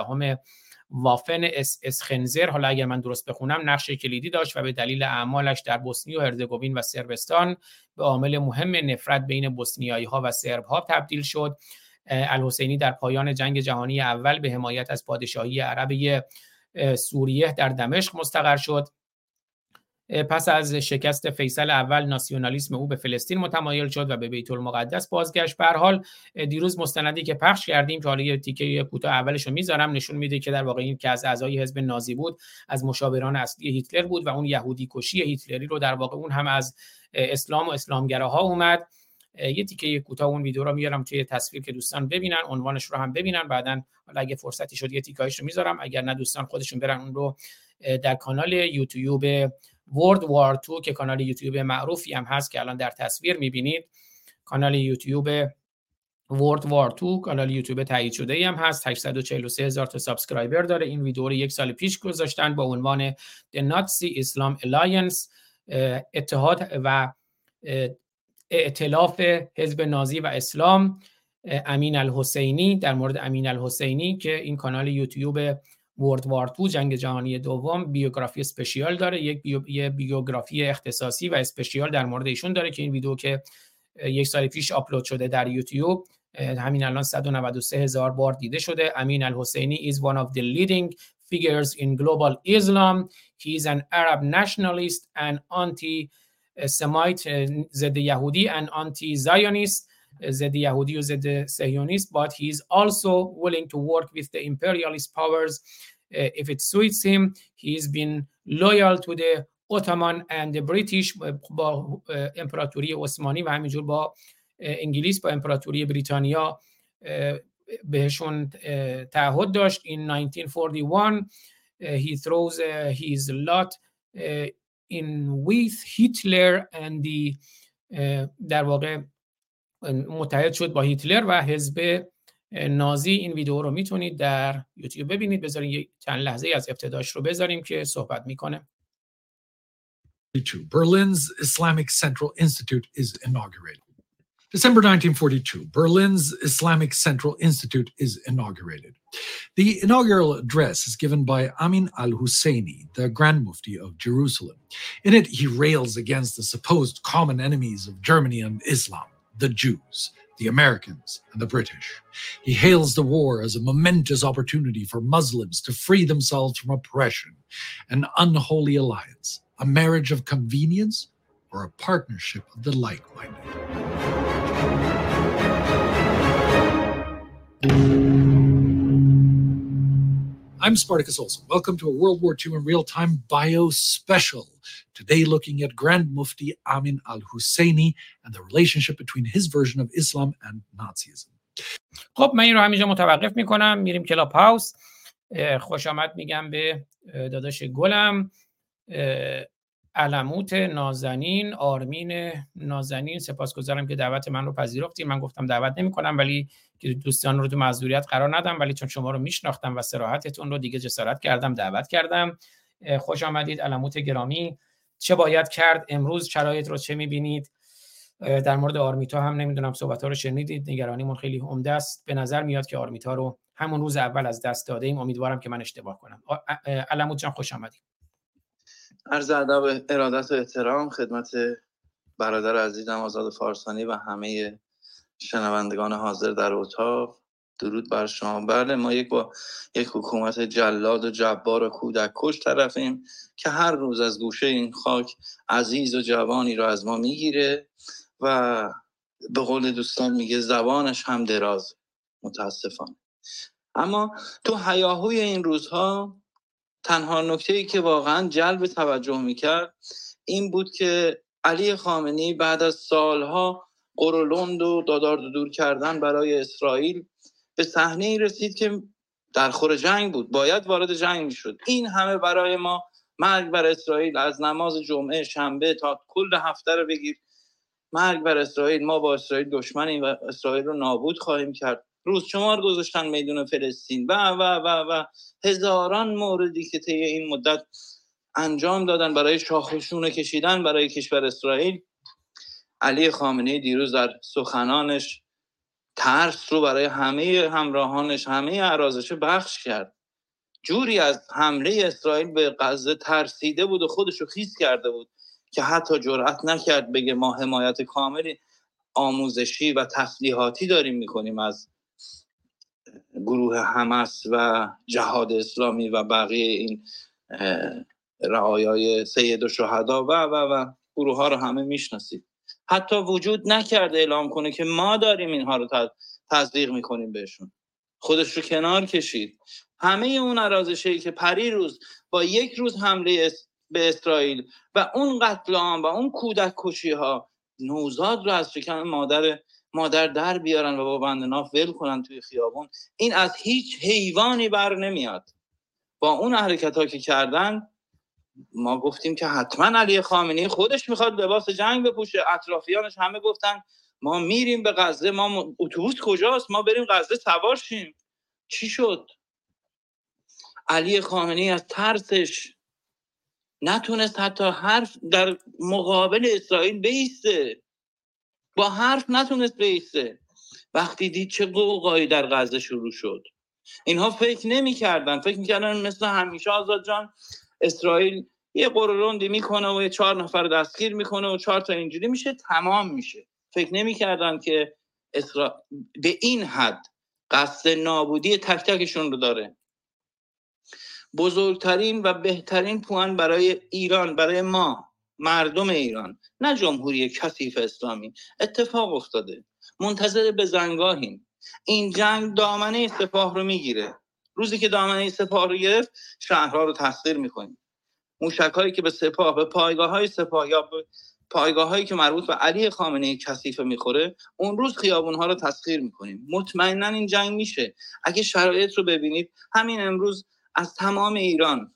وافن اس اس خنزر. حالا اگر من درست بخونم نقش کلیدی داشت و به دلیل اعمالش در بوسنی و هرزگوین و سربستان به عامل مهم نفرت بین بوسنیایی ها و سرب ها تبدیل شد. الحسینی در پایان جنگ جهانی اول به حمایت از پادشاهی عربی سوریه در دمشق مستقر شد. پس از شکست فیصل اول ناسیونالیسم او به فلسطین متمایل شد و به بیت المقدس بازگشت. به حال دیروز مستندی که پخش کردیم که حالا یه تیکه کوتاه اولش رو می‌ذارم نشون میده که در واقع این که از اعضای حزب نازی بود از مشاوران اصلی هیتلر بود و اون یهودی کشی هیتلری رو در واقع اون هم از اسلام و اسلامگراها اومد. یه تیکه کوتاه اون ویدیو رو میارم توی تصویر که دوستان ببینن عنوانش رو هم ببینن. بعدا حالا اگه فرصتی شد یه تیکایش رو می‌ذارم. اگر نه دوستان خودشون برن اون رو در کانال یوتیوب World War 2 که کانال یوتیوب معروفی هم هست که الان در تصویر می‌بینید. کانال یوتیوب World War 2 کانال یوتیوب تایید شده ای هم هست. 843 هزار تا subscriber داره. این ویدیو رو یک سال پیش گذاشتن با عنوان The Nazi Islam Alliance اتحاد و ائتلاف حزب نازی و اسلام امین الحسینی در مورد امین الحسینی که این کانال یوتیوب ورد وار تو جنگ جهانی دوم بیوگرافی اسپشیال داره. یک بیو... بیوگرافی اختصاصی و اسپشیال در مورد ایشون داره که این ویدیو که یک سال پیش آپلود شده در یوتیوب همین الان 193 هزار بار دیده شده. امین الحسینی is one of the leading figures in global Islam. He is an Arab nationalist and anti Semite ضد یهودی and anti Zionist ضد یهودی و ضد سهیونیست but he is also willing to work with the imperialist powers uh, if it suits him he has been loyal to the Ottoman and the British با امپراتوری عثمانی و همینجور با انگلیس با امپراتوری بریتانیا بهشون تعهد داشت in 1941 he throws his lot in with Hitler and the در واقع متحد شد با هیتلر و حزب نازی این ویدیو رو میتونید در یوتیوب ببینید بذارین یک چند لحظه از ابتداش رو بذاریم که صحبت میکنه Berlin's Islamic Central Institute is inaugurated. December 1942, Berlin's Islamic Central Institute is inaugurated. The inaugural address is given by Amin al Husseini, the Grand Mufti of Jerusalem. In it, he rails against the supposed common enemies of Germany and Islam the Jews, the Americans, and the British. He hails the war as a momentous opportunity for Muslims to free themselves from oppression, an unholy alliance a marriage of convenience or a partnership of the like minded. I'm Spartacus Olson. Welcome to a World War II in real time bio special. Today, looking at Grand Mufti Amin al Husseini and the relationship between his version of Islam and Nazism. خب من این رو همینجا متوقف می‌کنم. میریم کلاب هاوس. خوش آمد میگم به داداش گلم. علموت نازنین آرمین نازنین. سپاسگزارم که دعوت من رو پذیرفتیم من گفتم دعوت نمی کنم ولی دوستان رو تو معذوریت قرار ندم. ولی چون شما رو میشناختم و سراحتتون رو دیگه جسارت کردم دعوت کردم. خوش آمدید. علموت گرامی. چه باید کرد؟ امروز شرایط رو چه می‌بینید؟ در مورد آرمیتا هم نمی‌دونم صحبت ها رو شنیدید. نگرانیمون خیلی عمده است. به نظر میاد که آرمیتا رو همون روز اول از دست داده ایم امیدوارم که من اشتباه کنم. علموت جان خوش آمدید. عرض ادب ارادت و احترام خدمت برادر عزیزم آزاد فارسانی و همه شنوندگان حاضر در اتاق. درود بر شما. بله ما یک با یک حکومت جلاد و جبار و کودک کش طرفیم که هر روز از گوشه این خاک عزیز و جوانی رو از ما می‌گیره و به قول دوستان میگه زبانش هم دراز متاسفانه. اما تو هیاهوی این روزها تنها نکته ای که واقعا جلب توجه می‌کرد این بود که علی خامنی بعد از سالها قرولند و دادار دور کردن برای اسرائیل به صحنه ای رسید که در خور جنگ بود. باید وارد جنگ می‌شد. این همه برای ما مرگ بر اسرائیل. از نماز جمعه شنبه تا کل هفته رو بگیر. مرگ بر اسرائیل. ما با اسرائیل دشمنیم و اسرائیل رو نابود خواهیم کرد. روز شمار گذاشتن میدون فلسطین. و و و و. هزاران موردی که طی این مدت انجام دادن برای شاخشونه کشیدن برای کشور اسرائیل. علی خامنه دیروز در سخنانش ترس رو برای همه همراهانش همه ارازشه بخش کرد. جوری از حمله اسرائیل به غزه ترسیده بود و خودش رو خیس کرده بود که حتی جرأت نکرد بگه ما حمایت کاملی آموزشی و تسلیحاتی داریم می‌کنیم از گروه حماس و جهاد اسلامی و بقیه این رعایای سید و شهدا و و و گروه ها رو همه می‌شناسید حتی وجود نکرده اعلام کنه که ما داریم اینها رو تصدیق می‌کنیم بهشون. خودش رو کنار کشید. همه اون ارازشهی که پری روز با یک روز حمله به اسرائیل و اون قتل عام و اون کودک کشی ها نوزاد رو از شکم مادر مادر در بیارن و با بند ناف ول کنن توی خیابون. این از هیچ حیوانی بر نمیاد. با اون حرکت ها که کردن ما گفتیم که حتما علی خامنه‌ای خودش می‌خواد لباس جنگ بپوشه. اطرافیانش همه گفتن ما میریم به غزه ما اتوبوس کجاست؟ ما بریم غزه سوار شیم. چی شد؟ علی خامنه‌ای از ترسش نتونست حتی حرف در مقابل اسرائیل بیسته. با حرف نتونست بیسته. وقتی دید چه قوقایی در غزه شروع شد. اینها فکر نمی‌کردن. فکر می‌کردن مثل همیشه آزاد جان اسرائیل یه قرولندی می‌کنه و یه چهار نفر دستگیر می‌کنه و چهار تا اینجوری میشه تمام میشه. فکر نمی‌کردن که اسرا... به این حد قصد نابودی تک تکشون رو داره. بزرگترین و بهترین پوان برای ایران برای ما مردم ایران نه جمهوری کثیف اسلامی. اتفاق افتاده. منتظر به زنگاهیم. این جنگ دامنه سپاه رو می‌گیره. روزی که دامنه سپاه رو گرفت شهرها رو تسخیر می‌کنیم. موشک هایی که به سپاه به پایگاه های سپاه یا به پایگاه هایی که مربوط به علی خامنه کثیفه می‌خوره اون روز خیابون ها رو تسخیر می‌کنیم. مطمئنا این جنگ میشه. اگه شرایط رو ببینید همین امروز از تمام ایران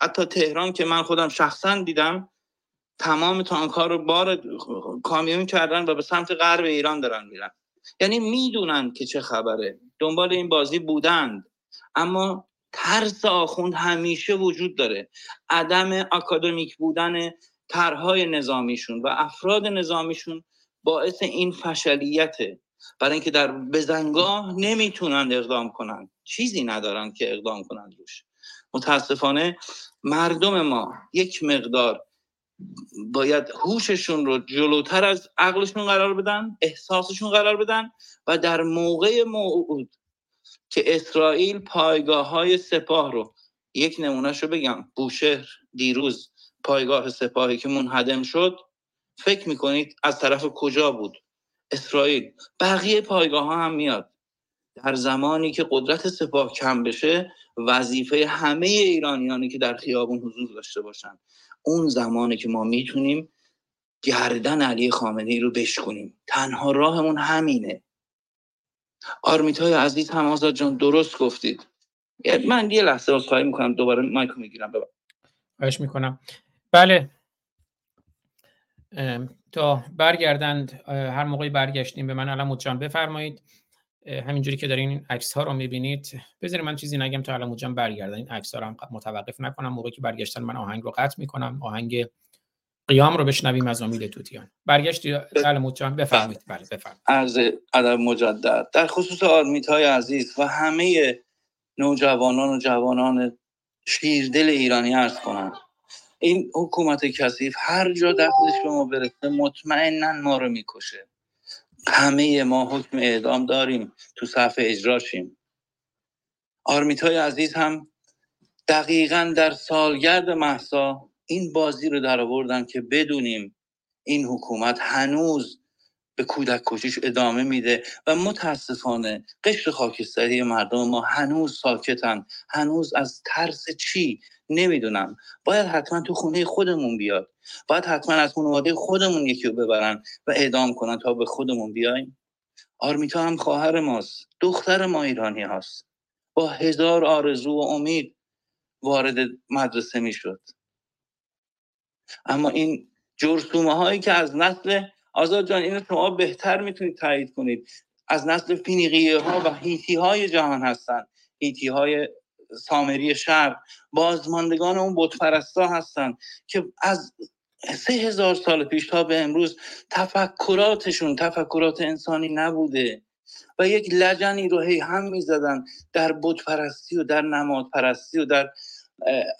حتی تهران که من خودم شخصا دیدم تمام تانک‌ها رو بار کامیون کردن و به سمت غرب ایران دارن میرن. یعنی می‌دونن که چه خبره. دنبال این بازی بودند. اما ترس آخوند همیشه وجود داره. عدم اکادمیک بودن طرحهای نظامیشون و افراد نظامیشون باعث این فشلیته. برای اینکه در بزنگاه نمی‌تونن اقدام کنن. چیزی ندارن که اقدام کنن روش. متاسفانه مردم ما یک مقدار باید هوششون رو جلوتر از عقلشون قرار بدن احساسشون قرار بدن و در موقع موعود که اسرائیل پایگاه های سپاه رو یک نمونهش رو بگم بوشهر دیروز پایگاه سپاهی که منهدم شد فکر می‌کنید از طرف کجا بود؟ اسرائیل. بقیه پایگاه ها هم میاد. در زمانی که قدرت سپاه کم بشه وظیفه همه ایرانیانی که در خیابون حضور داشته باشن. اون زمانی که ما می‌تونیم گردن علی خامنه ای رو بشکنیم. تنها راهمون همینه. آرمیتای عزیز هم آزاد جان درست گفتید. من یه لحظه از خواهی می‌کنم دوباره مایکو می‌گیرم خواهش می‌کنم. بله. تا برگردند هر موقعی برگشتیم به من علم جان بفرمایید. همینجوری که دارین این عکس ها رو می‌بینید. بذارید من چیزی نگم تا علم جان برگردن. این عکس ها رو متوقف نکنم. موقعی که برگشتن من آهنگ رو قطع می‌کنم. آهنگ قیام رو بشنویم از امید توتیان. برگشتی علم جان بفرمایید. بله. بفرمایید. عرض ادب مجدد. در خصوص آرمیت های عزیز و همه نوجوانان و جوانان شیردل ایرانی عرض کنم. این حکومت کثیف هر جا دستش به ما برسه مطمئنا ما رو می‌کشه. همه ما حکم اعدام داریم تو صفحه اجراشیم. آرمیت های عزیز هم دقیقا در سالگرد محسا این بازی رو در آوردن که بدونیم این حکومت هنوز به کودک کشیش ادامه میده و متاسفانه قشر خاکستری مردم ما هنوز ساکتن هنوز از ترس چی نمی‌دونم باید حتما تو خونه خودمون بیاد. باید حتما از خانواده خودمون یکی رو ببرن و اعدام کنن تا به خودمون بیایم. آرمیتا هم خواهر ماست. دختر ما ایرانی هاست. با هزار آرزو و امید وارد مدرسه می‌شد. اما این جرسومه هایی که از نسل آزاد جان اینو شما بهتر می‌تونید تایید کنید. از نسل فینیقیه ها و هیتی های جهان هستند هیتی های سامری شرق. بازماندگان اون بتپرستا هستند که از سه هزار سال پیش تا به امروز تفکراتشون تفکرات انسانی نبوده و یک لجنی رو هی هم می‌زدن در بتپرستی و در نماد پرستی و در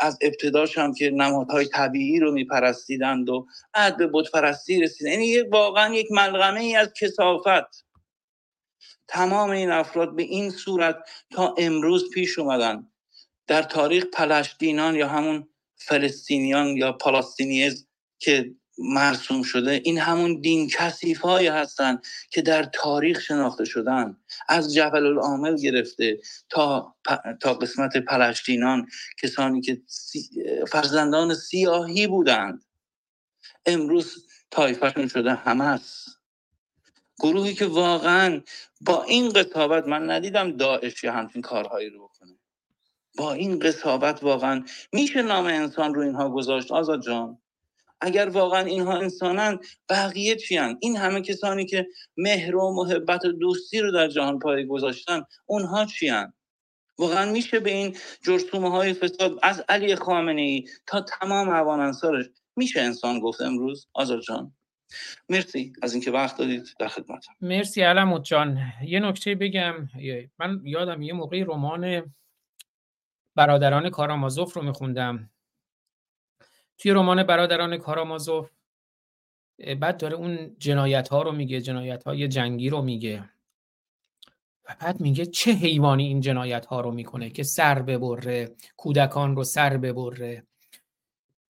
از ابتداش هم که نمادهای طبیعی رو میپرستیدند و بعد به بتپرستی رسیدن. یعنی واقعا یک ملغمه ای از کسافت. تمام این افراد به این صورت تا امروز پیش اومدن. در تاریخ پلشتینان یا همون فلسطینیان یا پالاستینیز که مرسوم شده این همون دین کسیف های هستن که در تاریخ شناخته شدن. از جبل العامل گرفته تا, تا قسمت پلشتینان کسانی که فرزندان سیاهی بودند. امروز تایفشون شده همس. گروهی که واقعا با این قطابت من ندیدم داعش یا همچین کارهایی رو بکنه. با این قصابت واقعا میشه نام انسان رو اینها گذاشت؟ آزاد جان. اگر واقعا اینها انسانن بقیه چیان این همه کسانی که مهر و محبت و دوستی رو در جهان پای گذاشتن اونها چیان واقعا میشه به این جرسومه های فساد از علی خامنه ای تا تمام عوان انصارش میشه انسان گفت امروز؟ آزاد جان. مرسی از اینکه وقت دادید در خدمتم مرسی علموت جان. یه نکته بگم. من یادم یه موقعی رمان برادران کارامازوف رو میخوندم. توی رمان برادران کارامازوف بعد داره اون جنایت ها رو میگه جنایت های جنگی رو میگه. و بعد میگه چه حیوانی این جنایت ها رو می‌کنه که سر ببره کودکان رو سر ببره.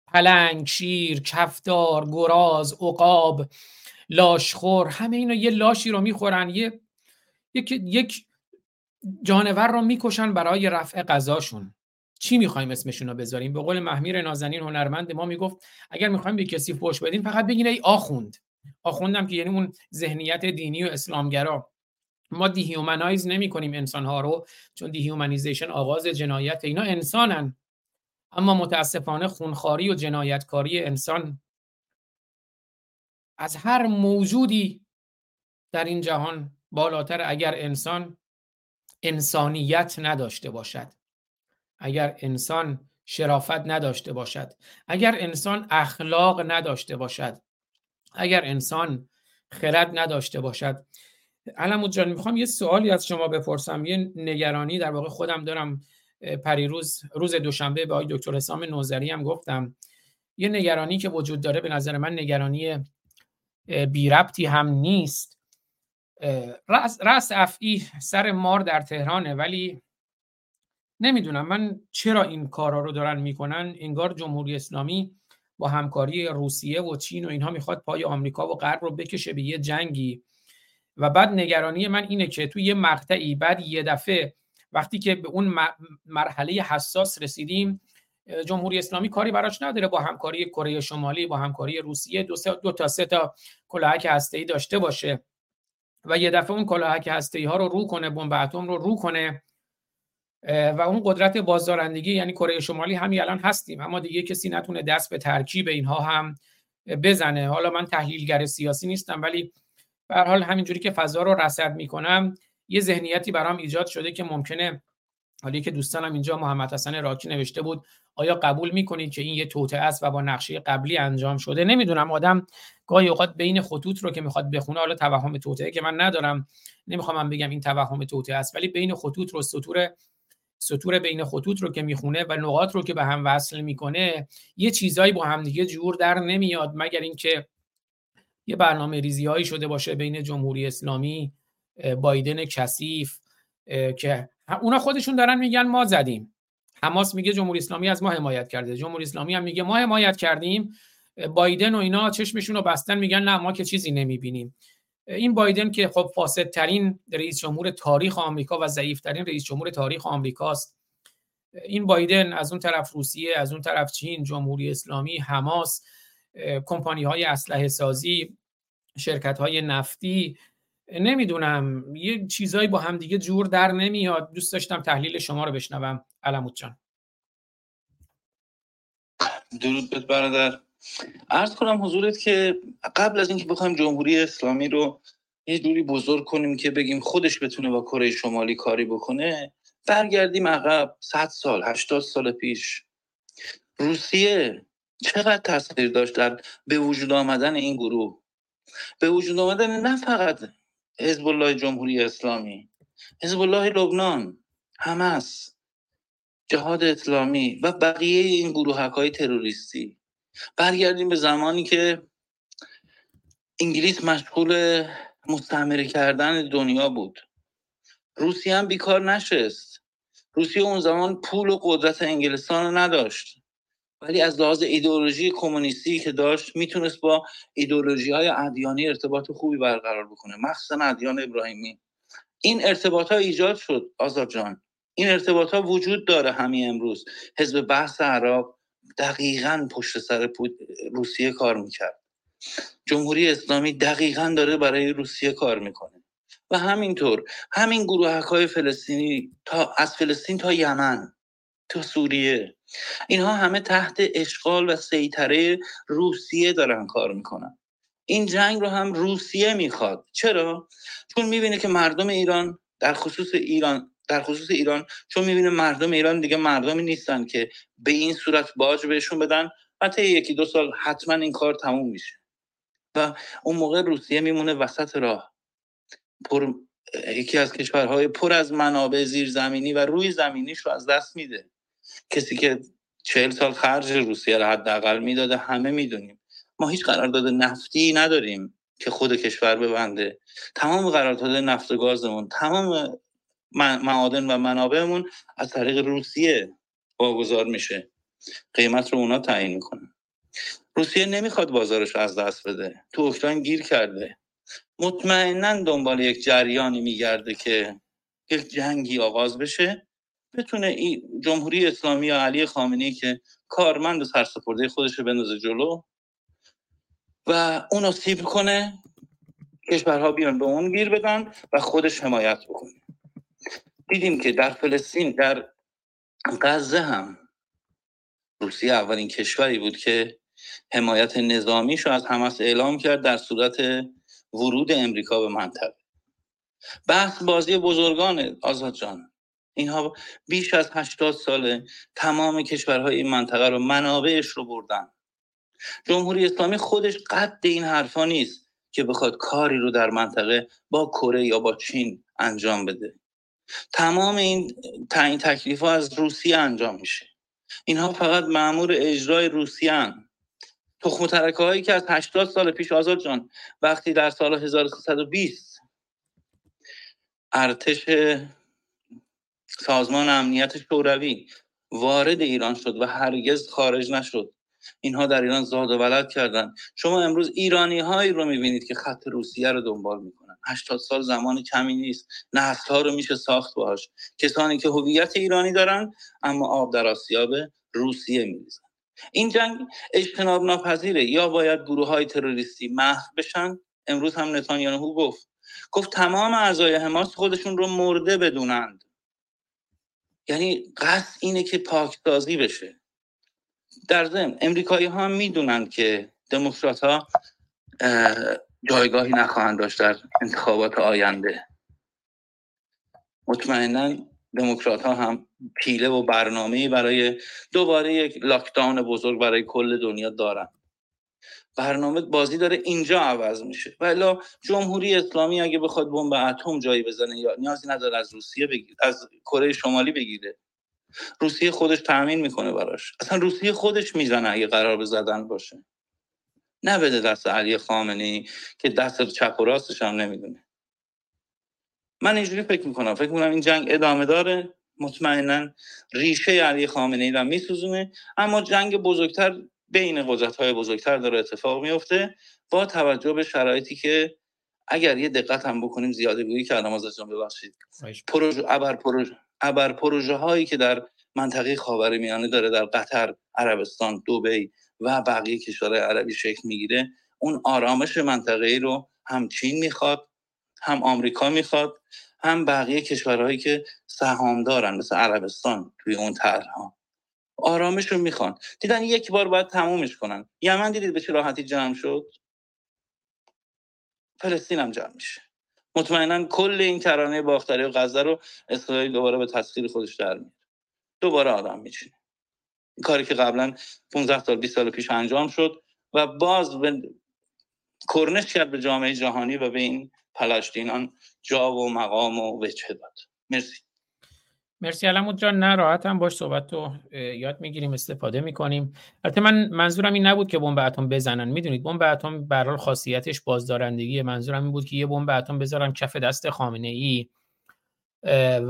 پلنگ، شیر، کفدار، گراز، عقاب، لاشخور همه اینا یه لاشی رو می‌خورن یه یک, یک جانور رو می‌کشن برای رفع غذاشون. چی می‌خوایم اسمشون رو بذاریم؟ به قول محمیر نازنین هنرمند ما می‌گفت اگر می‌خوایم به کسی فوش بدین فقط بگین ای آخوند. آخوندم که یعنی اون ذهنیت دینی و اسلامگرا. ما dehumanize نمی کنیم انسان ها رو چون dehumanization آغاز جنایت اینا انسانن. اما متاسفانه خونخواری و جنایتکاری انسان از هر موجودی در این جهان بالاتر اگر انسان انسانیت نداشته باشد. اگر انسان شرافت نداشته باشد اگر انسان اخلاق نداشته باشد اگر انسان خرد نداشته باشد. علمو جان می‌خوام یه سوالی از شما بپرسم. یه نگرانی در واقع خودم دارم پریروز روز دوشنبه به آقای دکتر حسام نوزری هم گفتم. یه نگرانی که وجود داره به نظر من نگرانی بی ربطی هم نیست. رأس, رأس افعی سر مار در تهرانه ولی نمی‌دونم. من چرا این کارا رو دارن می‌کنن؟ انگار جمهوری اسلامی با همکاری روسیه و چین و اینها می‌خواد پای آمریکا و غرب رو بکشه به یه جنگی. و بعد نگرانی من اینه که توی یه مقطعی بعد یه دفعه وقتی که به اون مرحله حساس رسیدیم جمهوری اسلامی کاری براش نداره با همکاری کره شمالی با همکاری روسیه. دو, دو تا سه تا کلاهک هسته‌ای داشته باشه. و یه دفعه اون کلاهک هسته‌ای ها رو رو کنه بمب اتم رو رو کنه. و اون قدرت بازدارندگی یعنی کره شمالی همین الان هستیم. اما دیگه کسی نتونه دست به ترکیب اینها هم بزنه. حالا من تحلیلگر سیاسی نیستم ولی به حال همینجوری که فضا رو رصد می‌کنم یه ذهنیتی برام ایجاد شده که ممکنه حالی که دوستانم اینجا محمد حسن راکی نوشته بود آیا قبول می‌کنید که این یه توطعه است و با نقشه قبلی انجام شده؟ نمی‌دونم. آدم گاهی اوقات بین خطوط رو که می‌خواد بخونه حالا توهم توطعه که من ندارم. نمی‌خوام من بگم این توهم توطعه است ولی بین خطوط رو سطور سطور بین خطوط رو که می‌خونه و نقاط رو که به هم وصل می‌کنه یه چیزایی با هم دیگه جور در نمیاد مگر اینکه یه برنامه ریزی هایی شده باشه بین جمهوری اسلامی بایدن کثیف که اونا خودشون دارن میگن ما زدیم. حماس میگه جمهوری اسلامی از ما حمایت کرده. جمهوری اسلامی هم میگه ما حمایت کردیم. بایدن و اینا چشمشون رو بستن میگن نه ما که چیزی نمی‌بینیم. این بایدن که خب فاسدترین رئیس جمهور تاریخ آمریکا و ضعیفترین رئیس جمهور تاریخ آمریکاست. این بایدن از اون طرف روسیه از اون طرف چین جمهوری اسلامی حماس کمپانی های اسلحه سازی شرکت های نفتی نمی‌دونم یه چیزایی با هم دیگه جور در نمیاد. دوست داشتم تحلیل شما رو بشنوم. علموت جان. درود برادر. عرض کنم حضورت که قبل از اینکه بخوایم جمهوری اسلامی رو یه جوری بزرگ کنیم که بگیم خودش بتونه با کره شمالی کاری بکنه برگردیم عقب 100 سال 80 سال پیش. روسیه چقدر تاثیر داشت در به وجود آمدن این گروه؟ به وجود آمدن نه فقط حزب الله جمهوری اسلامی حزب الله لبنان حماس جهاد اسلامی و بقیه این گروه های تروریستی. برگردیم به زمانی که انگلیس مشغول مستعمره کردن دنیا بود. روسیه هم بیکار نشست. روسیه اون زمان پول و قدرت انگلستان رو نداشت. ولی از لحاظ ایدئولوژی کمونیستی که داشت می‌تونست با ایدئولوژی های ادیانی ارتباط خوبی برقرار بکنه. مخصوصا ادیان ابراهیمی. این ارتباط ها ایجاد شد آزاد جان. این ارتباط ها وجود داره همین امروز. حزب بحث عرب دقیقا پشت سر روسیه کار می‌کرد. جمهوری اسلامی دقیقا داره برای روسیه کار می‌کنه. و همینطور همین گروه های فلسطینی تا از فلسطین تا یمن تا سوریه اینها همه تحت اشغال و سیطره روسیه دارن کار می‌کنن. این جنگ رو هم روسیه می‌خواد. چرا؟ چون می‌بینه که مردم ایران در خصوص ایران در خصوص ایران چون می‌بینه مردم ایران دیگه مردمی نیستن که به این صورت باج بهشون بدن حتی یکی دو سال حتما این کار تموم میشه. و اون موقع روسیه میمونه وسط راه. پر یکی از کشورهای پر از منابع زیرزمینی و روی زمینیش رو از دست میده. کسی که چهل سال خرج روسیه رو حداقل می‌داده همه می‌دونیم. ما هیچ قرارداد نفتی نداریم که خود کشور ببنده. تمام قرارداد نفت و گازمون تمام معادن و منابعمون از طریق روسیه واگذار میشه. قیمت رو اونا تعیین می‌کنن. روسیه نمی‌خواد بازارش رو از دست بده. تو اوکراین گیر کرده. مطمئنا دنبال یک جریانی میگرده که یک جنگی آغاز بشه. بتونه این جمهوری اسلامی یا علی خامنه‌ای که کارمند و سرسپرده خودش رو بندازه جلو و اونو سیب کنه کشورها بیان به اون گیر بدن و خودش حمایت بکنه. دیدیم که در فلسطین در غزه هم روسیه اولین کشوری بود که حمایت نظامیش رو از حماس اعلام کرد در صورت ورود امریکا به منطقه. بحث بازی بزرگان آزاد جان. اینها بیش از 80 ساله تمام کشورهای این منطقه رو منابعش رو بردن. جمهوری اسلامی خودش قد این حرفا نیست که بخواد کاری رو در منطقه با کره یا با چین انجام بده. تمام این تعیین تکلیف ها از روسیه انجام میشه. اینها فقط معمور اجرای روسیه هن. تخم ترکه هایی که از 80 سال پیش آزاد جان وقتی در سال 1320 ارتش سازمان امنیت شوروی وارد ایران شد و هرگز خارج نشد اینها در ایران زاد و ولد کردن شما امروز ایرانی هایی رو می‌بینید که خط روسیه رو دنبال می‌کنن 80 سال زمان کمی نیست. نسل ها رو میشه ساخت باهاش. کسانی که هویت ایرانی دارن اما آب در آسیاب روسیه میریزن. این جنگ اجتناب ناپذیره یا باید گروه های تروریستی محو بشن؟ امروز هم نتانیاهو گفت. گفت تمام اعضای حماس خودشون رو مرده بدونند. یعنی قصد اینه که پاکسازی بشه. در ضمن امریکایی ها هم می‌دونن که دموکرات ها جایگاهی نخواهند داشت در انتخابات آینده. مطمئنا دموکرات ها هم پیله و برنامه برای دوباره یک لاکداون بزرگ برای کل دنیا دارن. برنامه بازی داره اینجا عوض میشه. ولی جمهوری اسلامی اگه بخواد بمب اتم جایی بزنه یا نیازی نداره از روسیه بگیر از کره شمالی بگیره. روسیه خودش تامین می‌کنه براش. اصلا روسیه خودش می‌زنه اگه قرار به زدن باشه. نبده دست علی خامنه که دست چپ و راستش هم نمی‌دونه. من اینجوری فکر می‌کنم فکر می‌کنم این جنگ ادامه داره مطمئنا ریشه علی خامنه ای را میسوزونه اما جنگ بزرگتر بین قدرت های بزرگتر داره اتفاق میفته با توجه به شرایطی که اگر یه دقت هم بکنیم زیاده گویی کردم از جان ببخشید. پروژه ابر پروژه ابر پروژه هایی که در منطقه خاورمیانه داره در قطر عربستان دبی و بقیه کشورهای عربی شکل می‌گیره اون آرامش منطقه ای رو هم چین می‌خواد هم آمریکا می‌خواد هم بقیه کشورهایی که سهام دارن مثل عربستان توی اون طرحها. آرامش رو می‌خوان. دیدن یک بار باید تمومش کنن. یمن دیدید به چه راحتی جمع شد؟ فلسطین هم جمع میشه. مطمئنا کل این ترانه باختری و غزه رو اسرائیل دوباره به تسخیر خودش در میاره دوباره آدم میچینه. کاری که قبلا 15 سال 20 سال پیش انجام شد و باز به کرنش کرد به جامعه جهانی و به این پلشتینان جا و مقام و وجه داد. مرسی. مرسی. علمود جان نه راحت هم باش صحبت رو یاد می‌گیریم استفاده می‌کنیم. البته من منظورم این نبود که بمب اتم بزنن. می‌دونید بمب اتم به خاصیتش بازدارندگی منظورم این بود که یه بمب اتم بذارن کف دست خامنه ای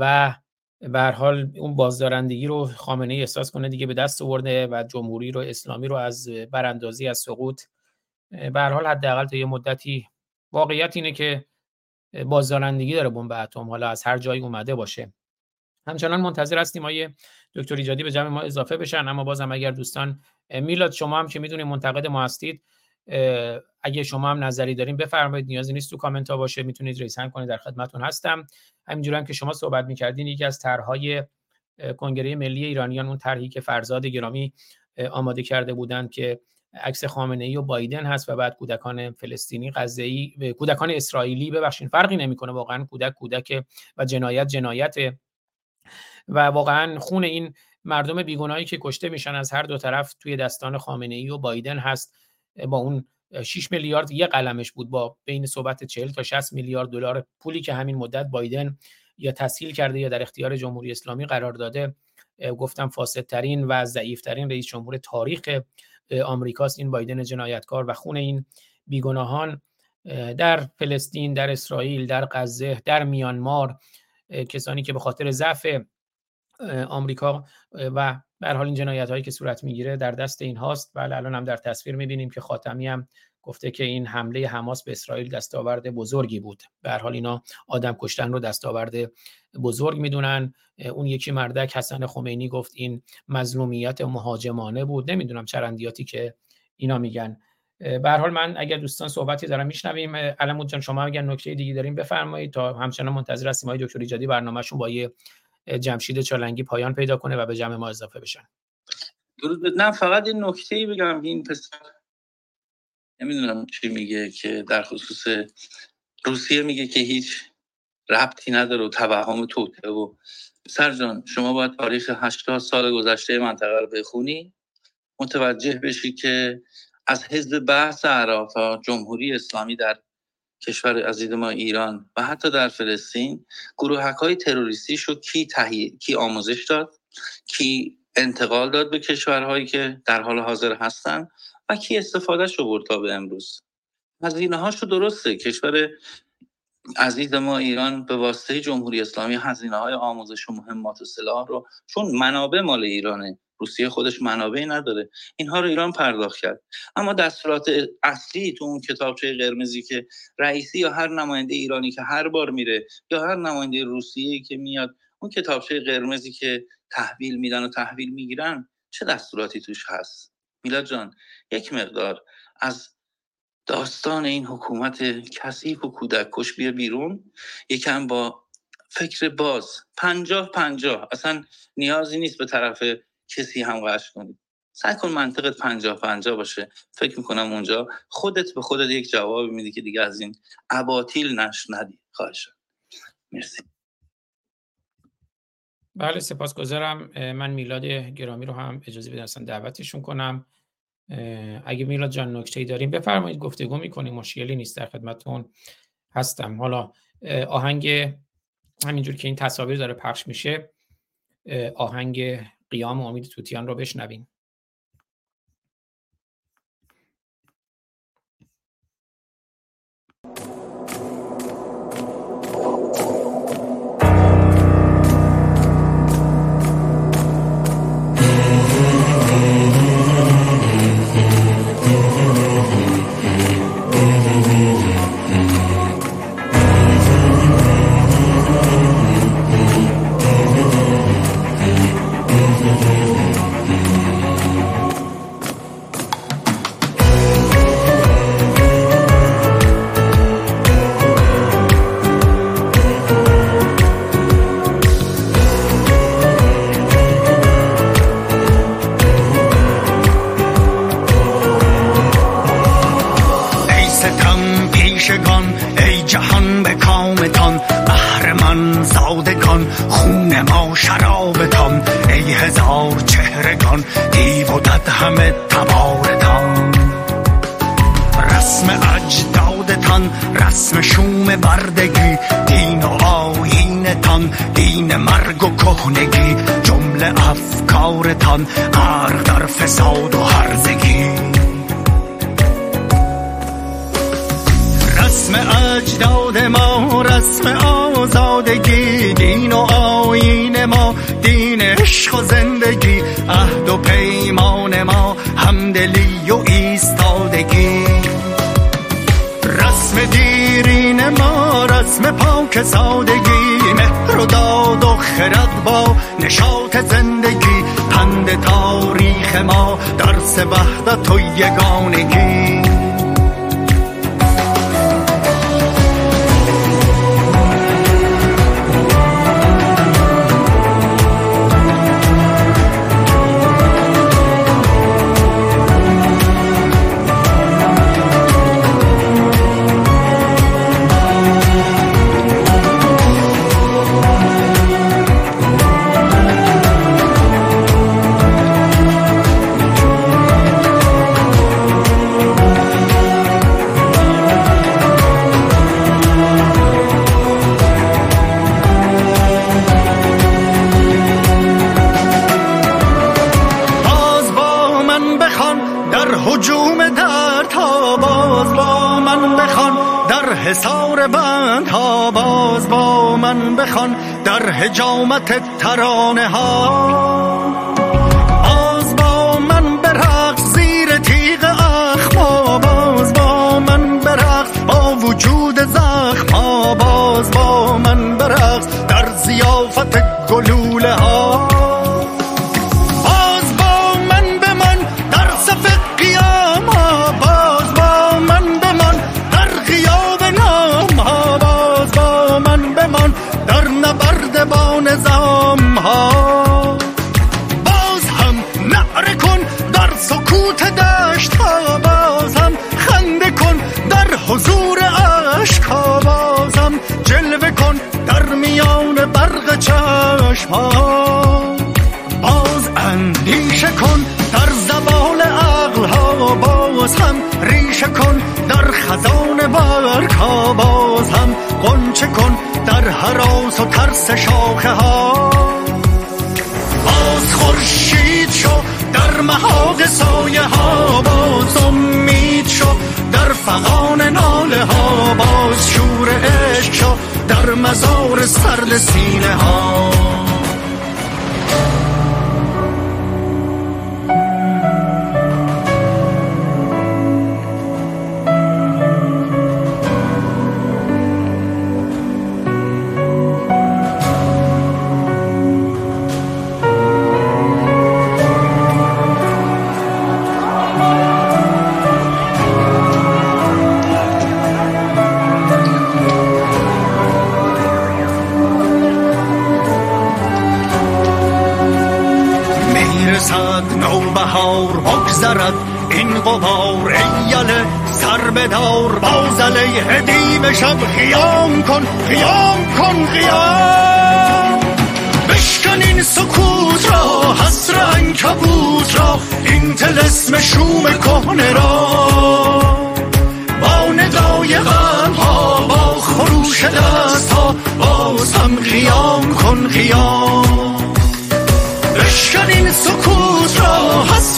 و به حال اون بازدارندگی رو خامنه ای احساس کنه دیگه به دست آورده و جمهوری رو اسلامی رو از براندازی از سقوط به حال حداقل تا یه مدتی واقعیت اینه که بازدارندگی داره بمب اتم. حالا از هر جایی اومده باشه. همچنان منتظر هستیم آیه دکتر ایجادی به جمع ما اضافه بشن. اما بازم اگر دوستان میلاد شما هم که می‌دونید منتقد ما هستید اگه شما هم نظری دارین بفرمایید نیازی نیست تو کامنت ها باشه می‌تونید ریسن کنید در خدمتتون هستم. همینجوری هم که شما صحبت می‌کردین یکی از طرحهای کنگره ملی ایرانیان اون طرحی که فرزاد گرامی آماده کرده بودند که عکس خامنه ای و بایدن هست و بعد کودکان فلسطینی غزه ای کودکان اسرائیلی ببخشید فرقی نمی‌کنه واقعا کودک کودک و جنایت جنایت. و واقعا خون این مردم بیگناهی که کشته میشن از هر دو طرف توی دستان خامنه ای و بایدن هست. با اون 6 میلیارد یه قلمش بود با بین صحبت 40 تا 60 میلیارد دلار پولی که همین مدت بایدن یا تسهیل کرده یا در اختیار جمهوری اسلامی قرار داده. گفتم فاسدترین و ضعیفترین رئیس جمهور تاریخ آمریکاست. این بایدن جنایتکار و خون این بیگناهان در فلسطین در اسرائیل در غزه در میانمار کسانی که به خاطر ضعف آمریکا و به حال این جنایت هایی که صورت می‌گیره در دست این هاست. بله الان هم در تصویر می‌بینیم که خاتمی هم گفته که این حمله حماس به اسرائیل دستاورد بزرگی بود. به حال اینا آدم کشتن رو دستاورد بزرگ می‌دونن. اون یکی مردک حسن خمینی گفت این مظلومیت مهاجمانه بود. نمی‌دونم چرندیاتی که اینا میگن. به حال من اگر دوستان صحبتی دارم میشنویم. علمود جان شما اگر نکته دیگه داریم بفرمایید تا همچنان منتظر هستیم های دکتر ایجادی برنامهشون با یه جمشید چالنگی پایان پیدا کنه و به جمع ما اضافه بشن. درود. نه فقط یه نکته بگم این پسر نمی‌دونم چی میگه که در خصوص روسیه میگه که هیچ ربطی نداره و توهم توته و سرجان شما باید تاریخ 80 سال گذشته منطقه رو بخونی. متوجه بشی که از حزب بحث عراق جمهوری اسلامی در کشور عزیز ما ایران و حتی در فلسطین گروهک های تروریستی شد کی تهیه کی آموزش داد کی انتقال داد به کشورهایی که در حال حاضر هستن و کی استفاده شو برد تا به امروز. هزینه هاشو درسته. کشور عزیز ما ایران به واسطه جمهوری اسلامی هزینه های آموزش و مهمات و سلاح رو چون منابع مال ایرانه روسیه خودش منابعی نداره. اینها رو ایران پرداخت کرد. اما دستورات اصلی تو اون کتابچه قرمزی که رئیسی یا هر نماینده ایرانی که هر بار میره یا هر نماینده روسیه که میاد اون کتابچه قرمزی که تحویل میدن و تحویل می‌گیرن چه دستوراتی توش هست؟ میلاد جان یک مقدار از داستان این حکومت کثیف و کودک کش بیا بیرون. یکم با فکر باز. پنجاه پنجاه. اصلا نیازی نیست به طرف کسی هم قش کنید سعی کن منطقت پنجاه پنجاه باشه. فکر می‌کنم اونجا خودت به خودت یک جواب میدی که دیگه از این اباطیل نش ندی. خواهشم مرسی. بله سپاسگزارم. من میلاد گرامی رو هم اجازه بدم دعوتشون کنم. اگه میلاد جان نکته داریم بفرمایید. گفتگو می‌کنیم. مشکلی نیست. در خدمتون هستم. حالا آهنگ همینجور که این تصاویر داره پخش میشه آهنگ قیام امید توتیان رو بشنویم. خون ما شرابتان ای هزار چهرگان دیو و دد همه تبارتان. رسم اجدادتان رسم شوم بردگی دین و آیینتان دین مرگ و کهنگی جمله افکارتان غرق در فساد و هرزگی. رسم اجداد ما رسم آزادگی دین و آیین ما دین عشق و زندگی عهد و پیمان ما همدلی و ایستادگی. رسم دیرین ما رسم پاک سادگی مهر و داد و خرد با نشاط زندگی پند تاریخ ما درس وحدت و یگانگی. بخوان در هجامت ترانه ها. باز با من برخ زیر تیغ اخم باز با من برخ با وجود زخم باز با من برخ در زیافت گلوله ها. حراس و ترس شاخه ها. باز خورشید شو در محاق سایه ها. باز امید شو در فغان ناله ها. باز شور عشق شو در مزار سرد سینه ها. بگذرد این قبار ایله سر بدار بازله هدیم شب خیام کن خیام کن خیام بشکن این سکوت را حسر انکبوت را این تلسم شوم کهنه را. با ندای غم با خروش دست ها باز هم خیام کن خیام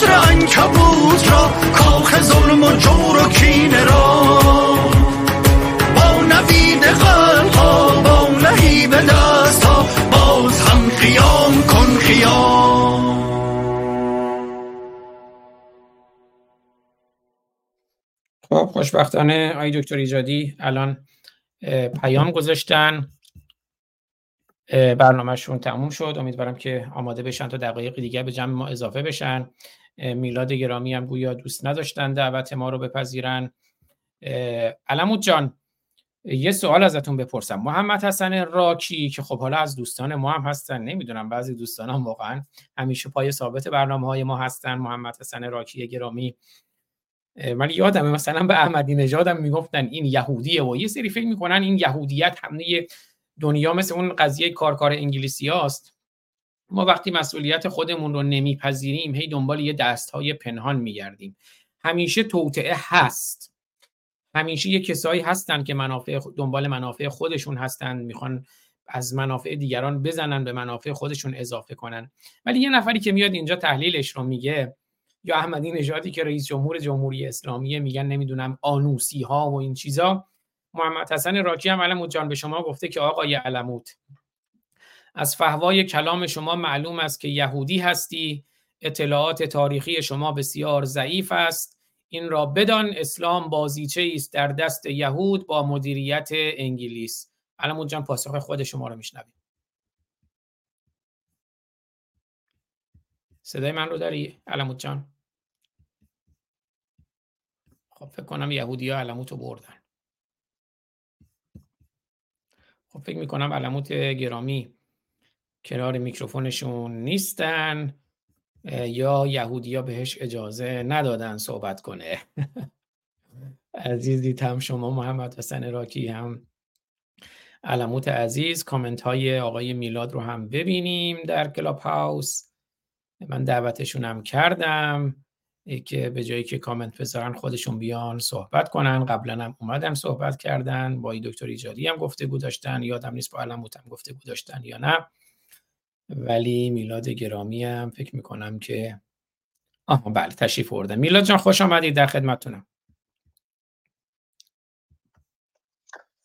حسر انکبوت را کاخ ظلم و جور و کینه را. با نوید قلب ها با لحیب دست ها باز هم قیام کن خیام. خب خوشبختانه آقای دکتر ایجادی الان پیام گذاشتن. برنامهشون تموم شد. امیدوارم که آماده بشن تا دقایق دیگه به جمع ما اضافه بشن. میلاد گرامی هم گویا دوست نداشتن دعوت ما رو بپذیرن. علمود جان یه سوال ازتون بپرسم. محمد حسن راکی که خب حالا از دوستان ما هم هستن نمی‌دونم بعضی دوستان هم واقعا همیشه پای ثابت برنامه های ما هستن محمد حسن راکی گرامی. من یادمه مثلا به احمدی نژادم می‌گفتن این یهودیه و یه سری فکر می‌کنن این یهودیت همه دنیا مثل اون قضیه کارکار انگلیسی هاست. ما وقتی مسئولیت خودمون رو نمیپذیریم هی دنبال یه دست های پنهان میگردیم. همیشه توطعه هست. همیشه یه کسایی هستن که منافع دنبال منافع خودشون هستن می‌خوان از منافع دیگران بزنن به منافع خودشون اضافه کنن. ولی یه نفری که میاد اینجا تحلیلش رو میگه یا احمدی نژادی که رئیس جمهور جمهوری اسلامی میگن نمی‌دونم آنوسی ها و این چیزا. محمد حسن راکی هم علموت جان به شما گفته که آقای علموت از فهوای کلام شما معلوم است که یهودی هستی. اطلاعات تاریخی شما بسیار ضعیف است. این را بدان اسلام بازیچه است در دست یهود با مدیریت انگلیس. علموت جان پاسخ خود شما رو میشنویم. صدای من رو داری علموت جان؟ خب فکر کنم یهودی ها علموت رو بردن. خب فکر می‌کنم علموت گرامی. کنار میکروفونشون نیستن یا یهودی ها بهش اجازه ندادن صحبت کنه. عزیزی هم شما محمد حسن راکی هم. علموت عزیز کامنت های آقای میلاد رو هم ببینیم در کلاب هاوس من دعوتشون هم کردم که به جایی که کامنت بذارن خودشون بیان صحبت کنن. قبلا هم اومدن صحبت کردن با دکتر ایجادی هم گفته داشتن یادم نیست با علم هم گفته داشتن یا نه. ولی میلاد گرامی هم فکر می‌کنم که آها بله تشریف آوردن. میلاد جان خوش آمدید در خدمتتونم.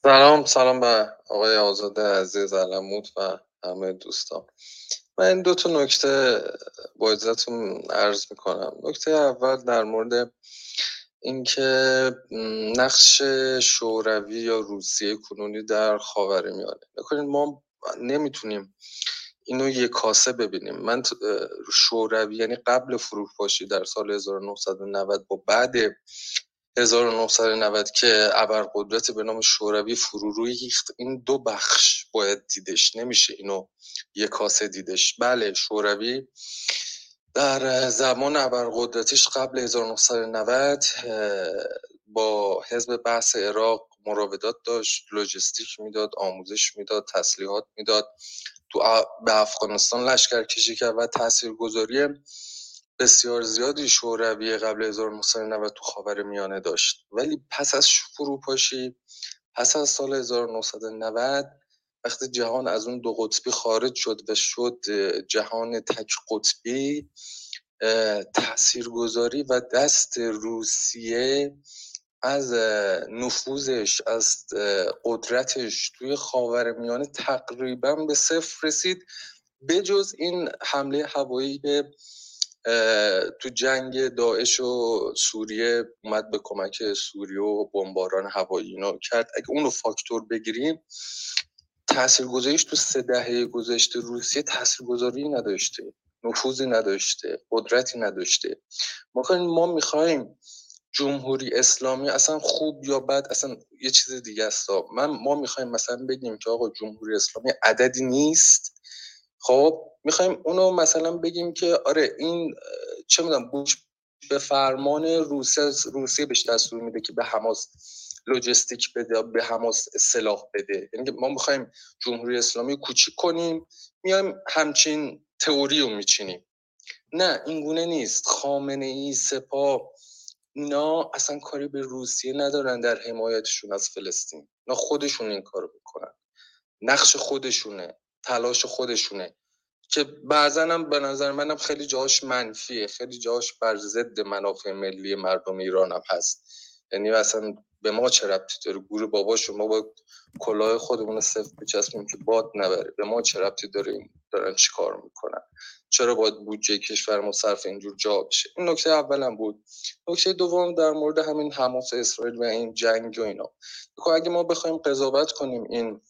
سلام سلام به آقای آزاده عزیز علموت و همه دوستان. من دو تا نکته با عزتون عرض می‌کنم. نکته اول در مورد اینکه نقش شوروی یا روسیه کنونی در خاورمیانه. می‌کنید ما نمی‌تونیم اینو یک کاسه ببینیم. من شوروی یعنی قبل فروپاشی در سال 1990 با بعد 1990 که ابرقدرت به نام شوروی فرو ریخت این دو بخش باید دیدش. نمیشه اینو یک کاسه دیدش. بله شوروی در زمان ابرقدرتیش قبل 1990 با حزب بحث عراق مراودات داشت لوجستیک می‌داد آموزش می‌داد تسلیحات می‌داد. تو به افغانستان لشکر کشی کرد و تاثیرگذاری بسیار زیادی شوروی قبل 1990 تو خاور میانه داشت. ولی پس از فروپاشی پس از سال 1990 وقتی جهان از اون دو قطبی خارج شد و شد جهان تک قطبی تاثیرگذاری و دست روسیه از نفوذش از قدرتش توی خاور میانه تقریبا به صفر رسید. بجز این حمله هوایی به تو جنگ داعش و سوریه اومد به کمک سوریه و بمباران هوایی اینا کرد. اگه اونو فاکتور بگیریم تاثیرگذاریش تو سه دهه گذشته روسیه تاثیرگذاری نداشته نفوذی نداشته قدرتی نداشته. ما ما می‌خوایم جمهوری اسلامی اصلا خوب یا بد اصلا یه چیز دیگه است. من ما می‌خوایم مثلا بگیم که آقا جمهوری اسلامی عددی نیست. خب می‌خوایم اونو مثلا بگیم که آره این چه می‌دونم بوش به فرمان روسیه روسیه بهش دستور میده که به حماس لوجستیک بده به حماس سلاح بده. یعنی ما می‌خوایم جمهوری اسلامی کوچیک کنیم میایم همچین تئوری رو میچینیم. نه این گونه نیست. خامنه ای سپاه اینا اصلا کاری به روسیه ندارن در حمایتشون از فلسطین. اینا خودشون این کارو می‌کنن. نقش خودشونه تلاش خودشونه. که بعضا هم به نظر منم خیلی جاش منفیه. خیلی جاش بر ضد منافع ملی مردم ایران هم هست. یعنی اصلا به ما چه ربطی داره؟ گور بابا شما با کلاه خودمون صفر بچسبیم که باد نبره. به ما چه ربطی داره؟ این دارن چی کار می‌کنن؟ چرا باید بودجه کشور ما صرف اینجور جا بشه؟ این نکته اولم بود. نکته دوم در مورد همین حماس اسرائیل و این جنگ و اینا. اگه ما بخوایم قضاوت کنیم این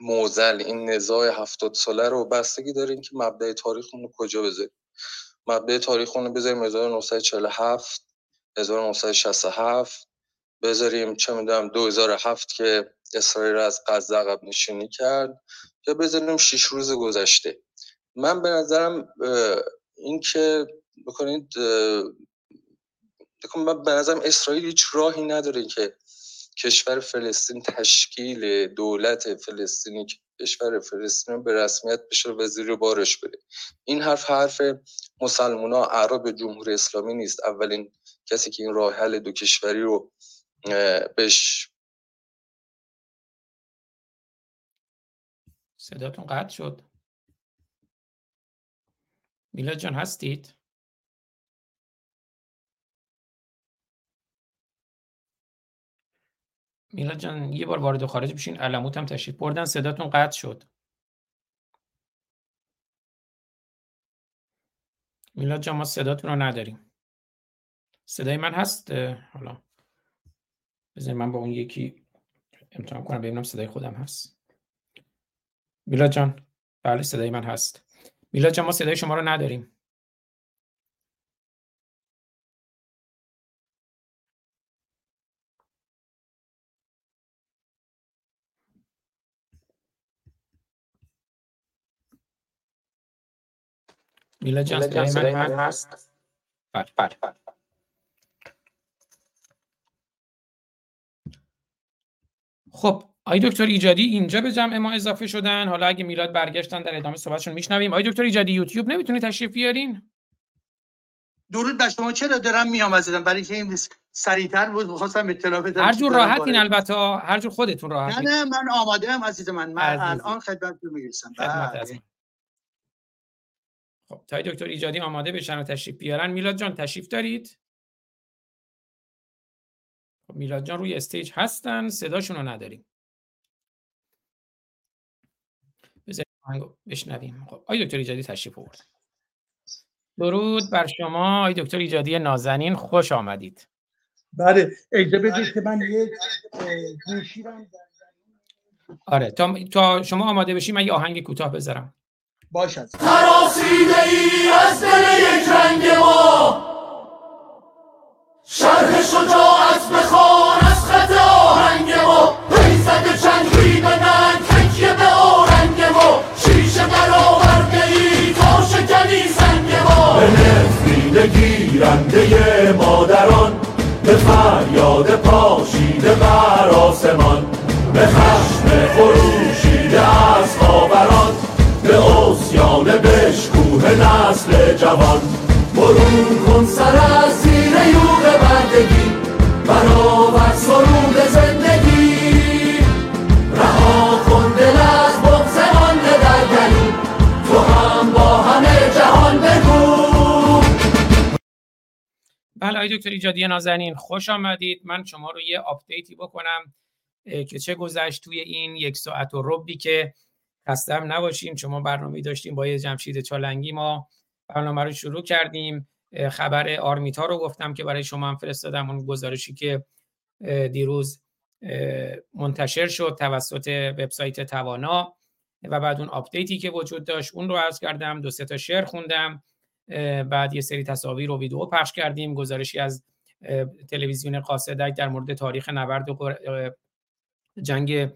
موزل این نزاع هفتاد ساله رو بستگی داریم که مبدع تاریخمون رو کجا بذاریم. مبدع تاریخمون رو بذاریم 1947 1967 بذاریم چه می‌دونم 2007 که اسرائیل از غزه عقب نشینی کرد یا بذاریم شش روز گذشته. من به نظرم این که بکنید من به نظرم اسرائیل هیچ راهی نداره که کشور فلسطین تشکیل دولت فلسطینی کشور فلسطین به رسمیت بشه و زیر بارش بره این حرف حرف مسلمان عرب جمهوری اسلامی نیست. اولین کسی که این راه حل دو کشوری رو بهش صداتون قطع شد. میلاد جان هستید؟ میلاد جان یه بار وارد و خارج بشین. علموت هم تشریف بردن. صداتون قطع شد. میلاد جان ما صداتون رو نداریم. صدای من هست؟ حالا. بذارید من با اون یکی امتحان کنم ببینم صدای خودم هست. میلاد جان بله صدای من هست. میلاد جان ما صدای شما رو نداریم. میلاد جان صدای من هست؟ بله بله. خب آی دکتر ایجادی اینجا به جمع ما اضافه شدن. حالا اگه میلاد برگشتن در ادامه صحبتشون میشنویم. آی دکتر ایجادی یوتیوب نمی‌تونی تشریف بیارین؟ درود بر شما. چرا دارم میام ازدم برای که این سریعتر بود خواستم اطلاع بدم. هر جور راحتین البته. هر جور خودتون راحت نه نه من آماده ام عزیز من من الان خدمتتون می‌رسم. بله. خب تا دکتر ایجادی آماده بشن و تشریف بیارن. میلاد جان تشریف دارید؟ میلاد جان روی stage هستن صداشون رو نداریم. بذاریم بشنویم. خب آی دکتر ایجادی تشریف آورد. درود بر شما آی دکتر ایجادی نازنین خوش آمدید. بله اجازه بدید که من یک گوشی آره تا, تا شما آماده بشی من یه آهنگ کوتاه بذارم. باشد تراسیده ای از دل یک رنگ ما. شرح شجاعت بخوان از خط آهنگ ما. ریزد چنگی به ننگ تکیه به آرنگ ما. شیشه برآورده ای تا شکنی سنگ ما. به نفرین گیرنده مادران به فریاد پاشیده بر آسمان. به خشم خروشیده از خاوران به اسیان بشکوه نسل جوان. برون کن سر بله آقای دکتر ایجادی نازنین خوش آمدید. من شما رو یه آپدیتی بکنم که چه گذشت توی این یک ساعت و ربعی که خستم نباشیم شما برنامه داشتیم با یه جمشید چالنگی ما برنامه رو شروع کردیم. خبر آرمیتا رو گفتم که برای شما هم فرستادم. اون گزارشی که دیروز منتشر شد توسط وبسایت توانا و بعد اون update ی که وجود داشت اون رو عرض کردم. دو سه تا شعر خوندم. بعد یه سری تصاویر و ویدیو پخش کردیم. گزارشی از تلویزیون قاصدک در مورد تاریخ نبرد جنگ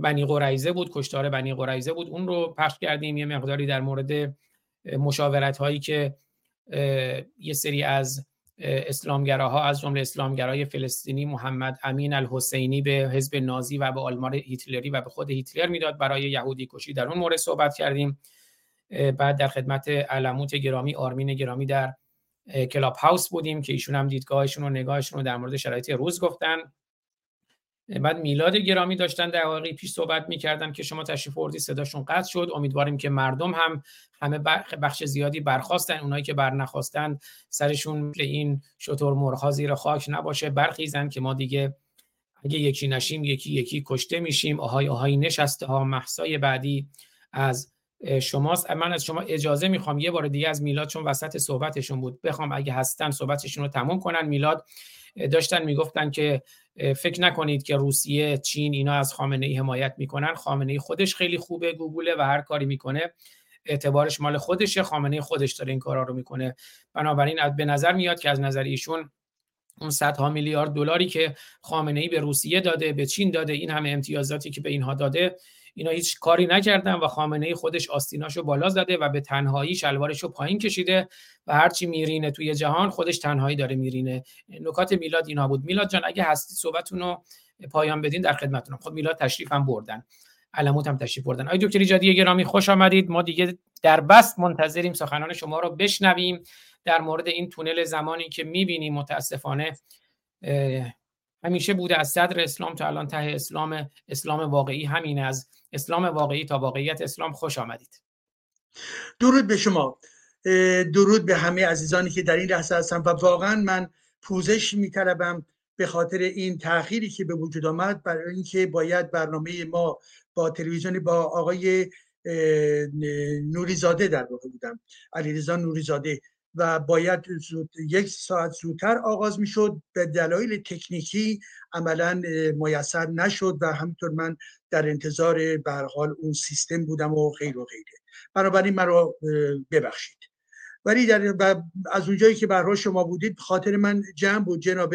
بنی قریزه بود کشتار بنی قریزه بود. اون رو پخش کردیم. یه مقداری در مورد مشاورت هایی که یه سری از اسلامگراها از جمله اسلامگرای فلسطینی محمد امین الحسینی به حزب نازی و به آلمان هیتلری و به خود هیتلر می‌داد. برای یهودی کشی در اون مورد صحبت کردیم. بعد در خدمت علموت گرامی آرمین گرامی در کلاب هاوس بودیم که ایشون هم دیدگاهشون و نگاهشون رو در مورد شرایط روز گفتن. بعد میلاد گرامی داشتن دقایقی پیش صحبت می‌کردن که شما تشریف آوردی صداشون قطع شد. امیدواریم که مردم هم همه بخش زیادی برخواستن. اونایی که بر نخواستن سرشون این شطور مرغ زیر خاک نباشه. برخیزن که ما دیگه اگه یکی نشیم یکی یکی کشته میشیم. آهای آهای نشسته ها. محسای بعدی از شماست. من از شما اجازه می‌خوام یه بار دیگه از میلاد چون وسط صحبتشون بود بخوام اگه هستن صحبتشون رو تموم کنن. میلاد داشتن می‌گفتن که فکر نکنید که روسیه چین اینا از خامنه ای حمایت می‌کنن. خامنه ای خودش خیلی خوبه گوگله و هر کاری می‌کنه اعتبارش مال خودشه. خامنه ای خودش داره این کارا رو می‌کنه. بنابراین به نظر میاد که از نظر ایشون اون صدها میلیارد دلاری که خامنه ای به روسیه داده به چین داده این همه امتیازاتی که به اینها داده اینا هیچ کاری نکردن و خامنه خودش آستیناشو بالا زده و به تنهایی شلوارشو پایین کشیده و هرچی میرینه توی جهان خودش تنهایی داره میرینه. نکات میلاد اینا بود. میلاد جان اگه هستی صحبتتون رو پایان بدین در خدمتتونم. خب میلاد تشریف هم بردن. علموت هم تشریف بردن. آقای دکتر ایجادی گرامی خوش آمدید. ما دیگه در بست منتظریم سخنان شما رو بشنویم. در مورد این تونل زمانی که می‌بینیم متاسفانه همیشه بوده از صدر اسلام تا الان ته اسلام اسلام واقعی. همین از اسلام واقعی تا واقعیت اسلام خوش آمدید. درود به شما. درود به همه عزیزانی که در این لحظه هستن و واقعا من پوزش میطلبم به خاطر این تأخیری که به وجود آمد برای اینکه باید برنامه ما با تلویزیون با آقای نوریزاده در واقع بودم. علیرضا نوریزاده. و باید زود یک ساعت زودتر آغاز می‌شد. به دلایل تکنیکی عملا میسر نشد و همینطور من در انتظار به حال اون سیستم بودم و غیر و غیره. بنابراین مرا ببخشید. ولی در از اونجایی که برای شما بودید خاطر من جمع بود. جناب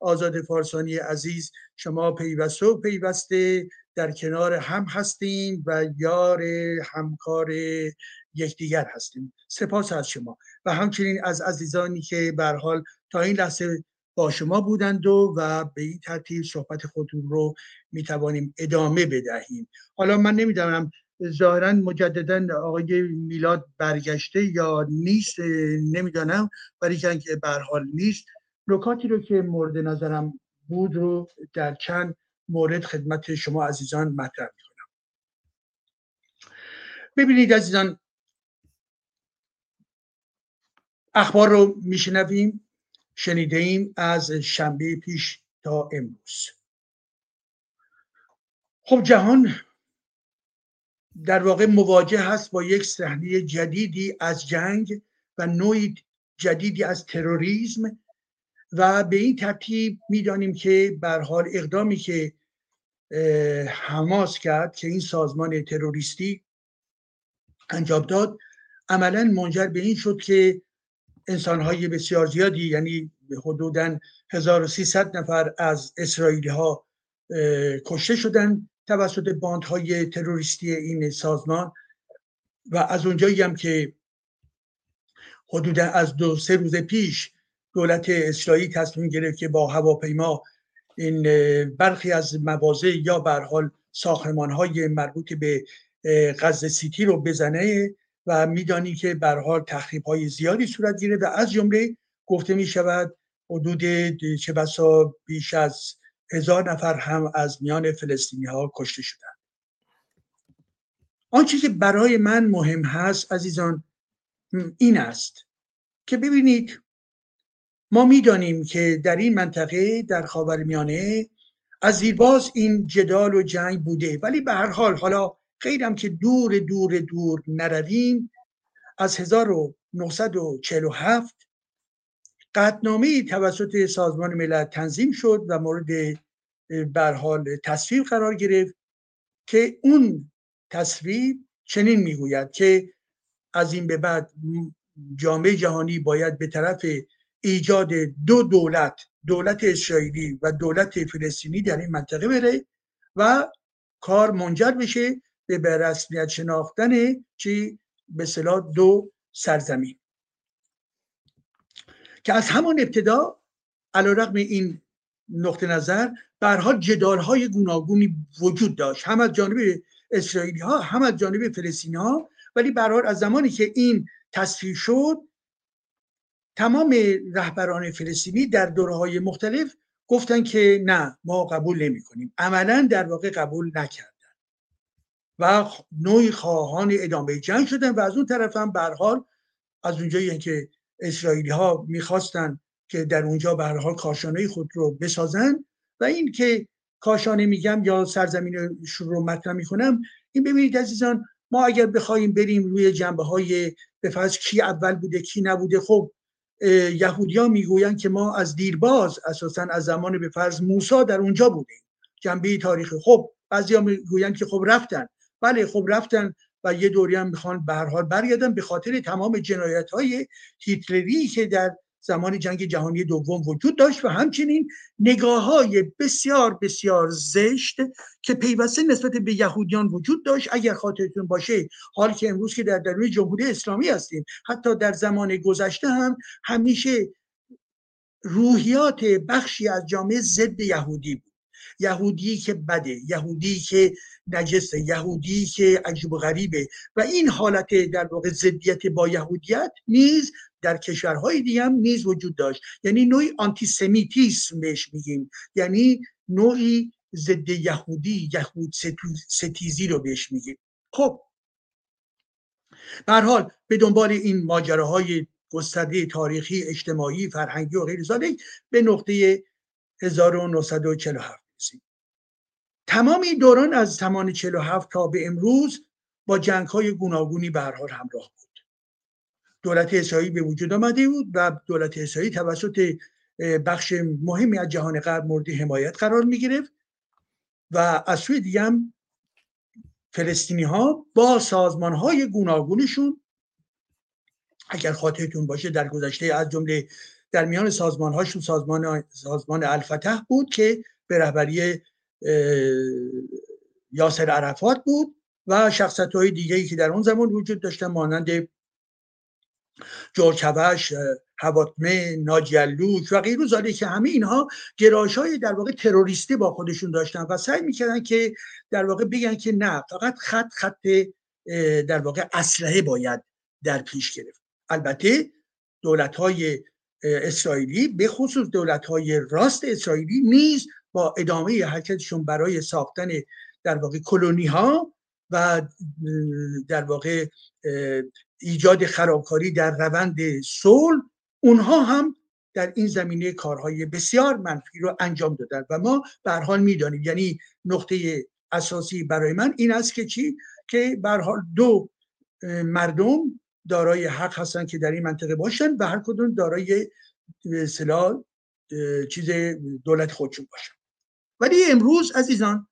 آزاد فارسانی عزیز شما پیوسته و پیوسته در کنار هم هستیم و یار همکار یکدیگر هستیم. سپاس از شما. و همچنین از عزیزانی که به حال تا این لحظه با شما بودند و, و به این ترتیب صحبت خودتون رو می توانیم ادامه بدهیم. حالا من نمی‌دانم ظاهرا مجددا آقای میلاد برگشته یا نیست نمی‌دانم. ولی که به حال نیست. نکاتی رو که مورد نظرم بود رو در چند مورد خدمت شما عزیزان مطرح کنم ببینید عزیزان اخبار رو میشنویم شنیده ایم از شنبه پیش تا امروز. خب جهان در واقع مواجه هست با یک صحنه جدیدی از جنگ و نوعی جدیدی از تروریسم و به این ترتیب می‌دانیم که بر حال اقدامی که حماس کرد که این سازمان تروریستی انجام داد عملا منجر به این شد که انسانهای بسیار زیادی یعنی حدودا 1300 نفر از اسرائیلی ها کشته شدن توسط باندهای تروریستی این سازمان. و از اونجایی هم که حدودا از دو سه روز پیش دولت اسرائیل تصمیم گرفت که با هواپیما این برخی از مواضع یا به حال ساختمان های مربوط به غزه سیتی رو بزنه و میدانی که به حال تخریب های زیادی صورت گیره و از جمله گفته می شود حدود چه بسا بیش از هزار نفر هم از میان فلسطینی ها کشته شدند. آنچه که برای من مهم هست عزیزان این است که ببینید ما می‌دانیم که در این منطقه در خاورمیانه از زیرباز این جدال و جنگ بوده ولی به هر حال حالا خیلی که دور دور دور نرویم. از 1947 قطنامه توسط سازمان ملل تنظیم شد و مورد بر حال تصویب قرار گرفت که اون تصویب چنین می‌گوید که از این به بعد جامعه جهانی باید به طرف ایجاد دو دولت دولت اسرائیلی و دولت فلسطینی در این منطقه بره و کار منجر بشه به رسمیت شناختن چی؟ به صلاح دو سرزمین. که از همان ابتدا علیرغم این نقطه نظر حال جدال های گوناگونی وجود داشت. هم از جانب اسرائیلی ها هم از جانب فلسطینی ها ولی به از زمانی که این تصویر شد تمام رهبران فلسطینی در دوره های مختلف گفتن که نه ما قبول نمی کنیم عملا در واقع قبول نکردن و نوعی خواهان ادامه جنگ شدن و از اون طرف هم حال از اونجایی که اسرائیلی ها می‌خواستن که در اونجا به حال کاشانه خود رو بسازن و این که کاشانه میگم یا سرزمین رو مطرح می‌کنم این ببینید عزیزان ما اگر بخوایم بریم روی جنبه های به کی اول بوده کی نبوده خب یهودیا می‌گویند که ما از دیرباز اساسا از زمان به فرض موسی در اونجا بودیم. جنبه تاریخی. خب بعضیا می‌گویند که خب رفتن. بله خب رفتن و یه دوری هم می‌خوان به هر حال برگردن به خاطر تمام جنایت های هیتلری که در زمان جنگ جهانی دوم وجود داشت و همچنین نگاه های بسیار بسیار زشت که پیوسته نسبت به یهودیان وجود داشت. اگر خاطرتون باشه حال که امروز که در درون جمهوری اسلامی هستیم حتی در زمان گذشته هم همیشه روحیات بخشی از جامعه ضد یهودی بود. یهودی که بده یهودی که نجسه یهودی که عجیب و غریبه. و این حالت در واقع ضدیت با یهودیت نیز در کشورهای دیگه هم نیز وجود داشت. یعنی نوعی آنتیسمیتیسم بهش میگیم. یعنی نوعی ضد یهودی یهود ستیزی رو بهش میگیم. خب به حال به دنبال این ماجراهای گسترده تاریخی اجتماعی فرهنگی و غیر به نقطه 1947 رسید تمام این دوران از زمان 47 تا به امروز با جنگ های گوناگونی به حال همراه بود. دولت اسرائیل به وجود آمده بود و دولت اسرائیل توسط بخش مهمی از جهان غرب مورد حمایت قرار می گرفت و از سوی دیگه هم فلسطینی ها با سازمان های گوناگونشون اگر خاطرتون باشه در گذشته از جمله در میان سازمان هاشون سازمان سازمان الفتح بود که به رهبری یاسر عرفات بود و شخصت های دیگه ای که در اون زمان وجود داشتن مانند جورج هوش هواتمه ناجیلوک و غیر زاده که همه اینها گرایش های در واقع تروریستی با خودشون داشتن و سعی می‌کردن که در واقع بگن که نه فقط خط خط در واقع اسلحه باید در پیش گرفت. البته دولت های اسرائیلی به خصوص دولت های راست اسرائیلی نیز با ادامه حرکتشون برای ساختن در واقع کلونی ها و در واقع ایجاد خرابکاری در روند صلح اونها هم در این زمینه کارهای بسیار منفی رو انجام دادن. و ما به حال می‌دانیم یعنی نقطه اساسی برای من این است که چی؟ که به حال دو مردم دارای حق هستن که در این منطقه باشن و هر کدوم دارای اصطلاح چیز دولت خودشون باشن. ولی امروز عزیزان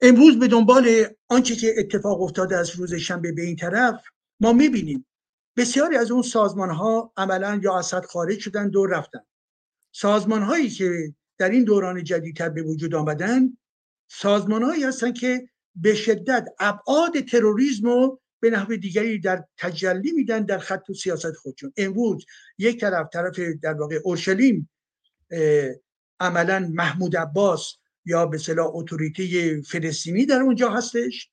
امروز به دنبال آنچه که اتفاق افتاده از روز شنبه به این طرف ما می‌بینیم بسیاری از اون سازمان ها عملا یا اسد خارج شدن دور رفتن سازمان هایی که در این دوران جدیدتر به وجود آمدن سازمان هایی هستن که به شدت ابعاد تروریسم رو به نحو دیگری در تجلی میدن در خط و سیاست خودشون. امروز یک طرف طرف در واقع اورشلیم عملا محمود عباس یا به صلاح اتوریته فلسطینی در اونجا هستش.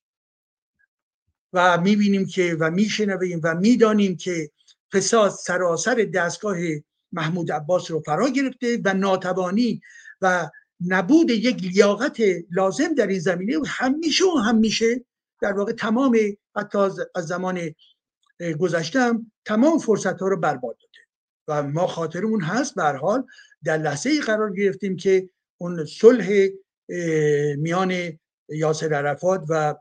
و می‌بینیم که و میشنویم و می‌دانیم که فساد سراسر دستگاه محمود عباس رو فرا گرفته و ناتوانی و نبود یک لیاقت لازم در این زمینه همیشه و همیشه در واقع تمام حتی از زمان گذشتم تمام فرصت ها رو برباد داده. و ما خاطرمون هست به حال در لحظه ای قرار گرفتیم که اون صلح میان یاسر عرفات و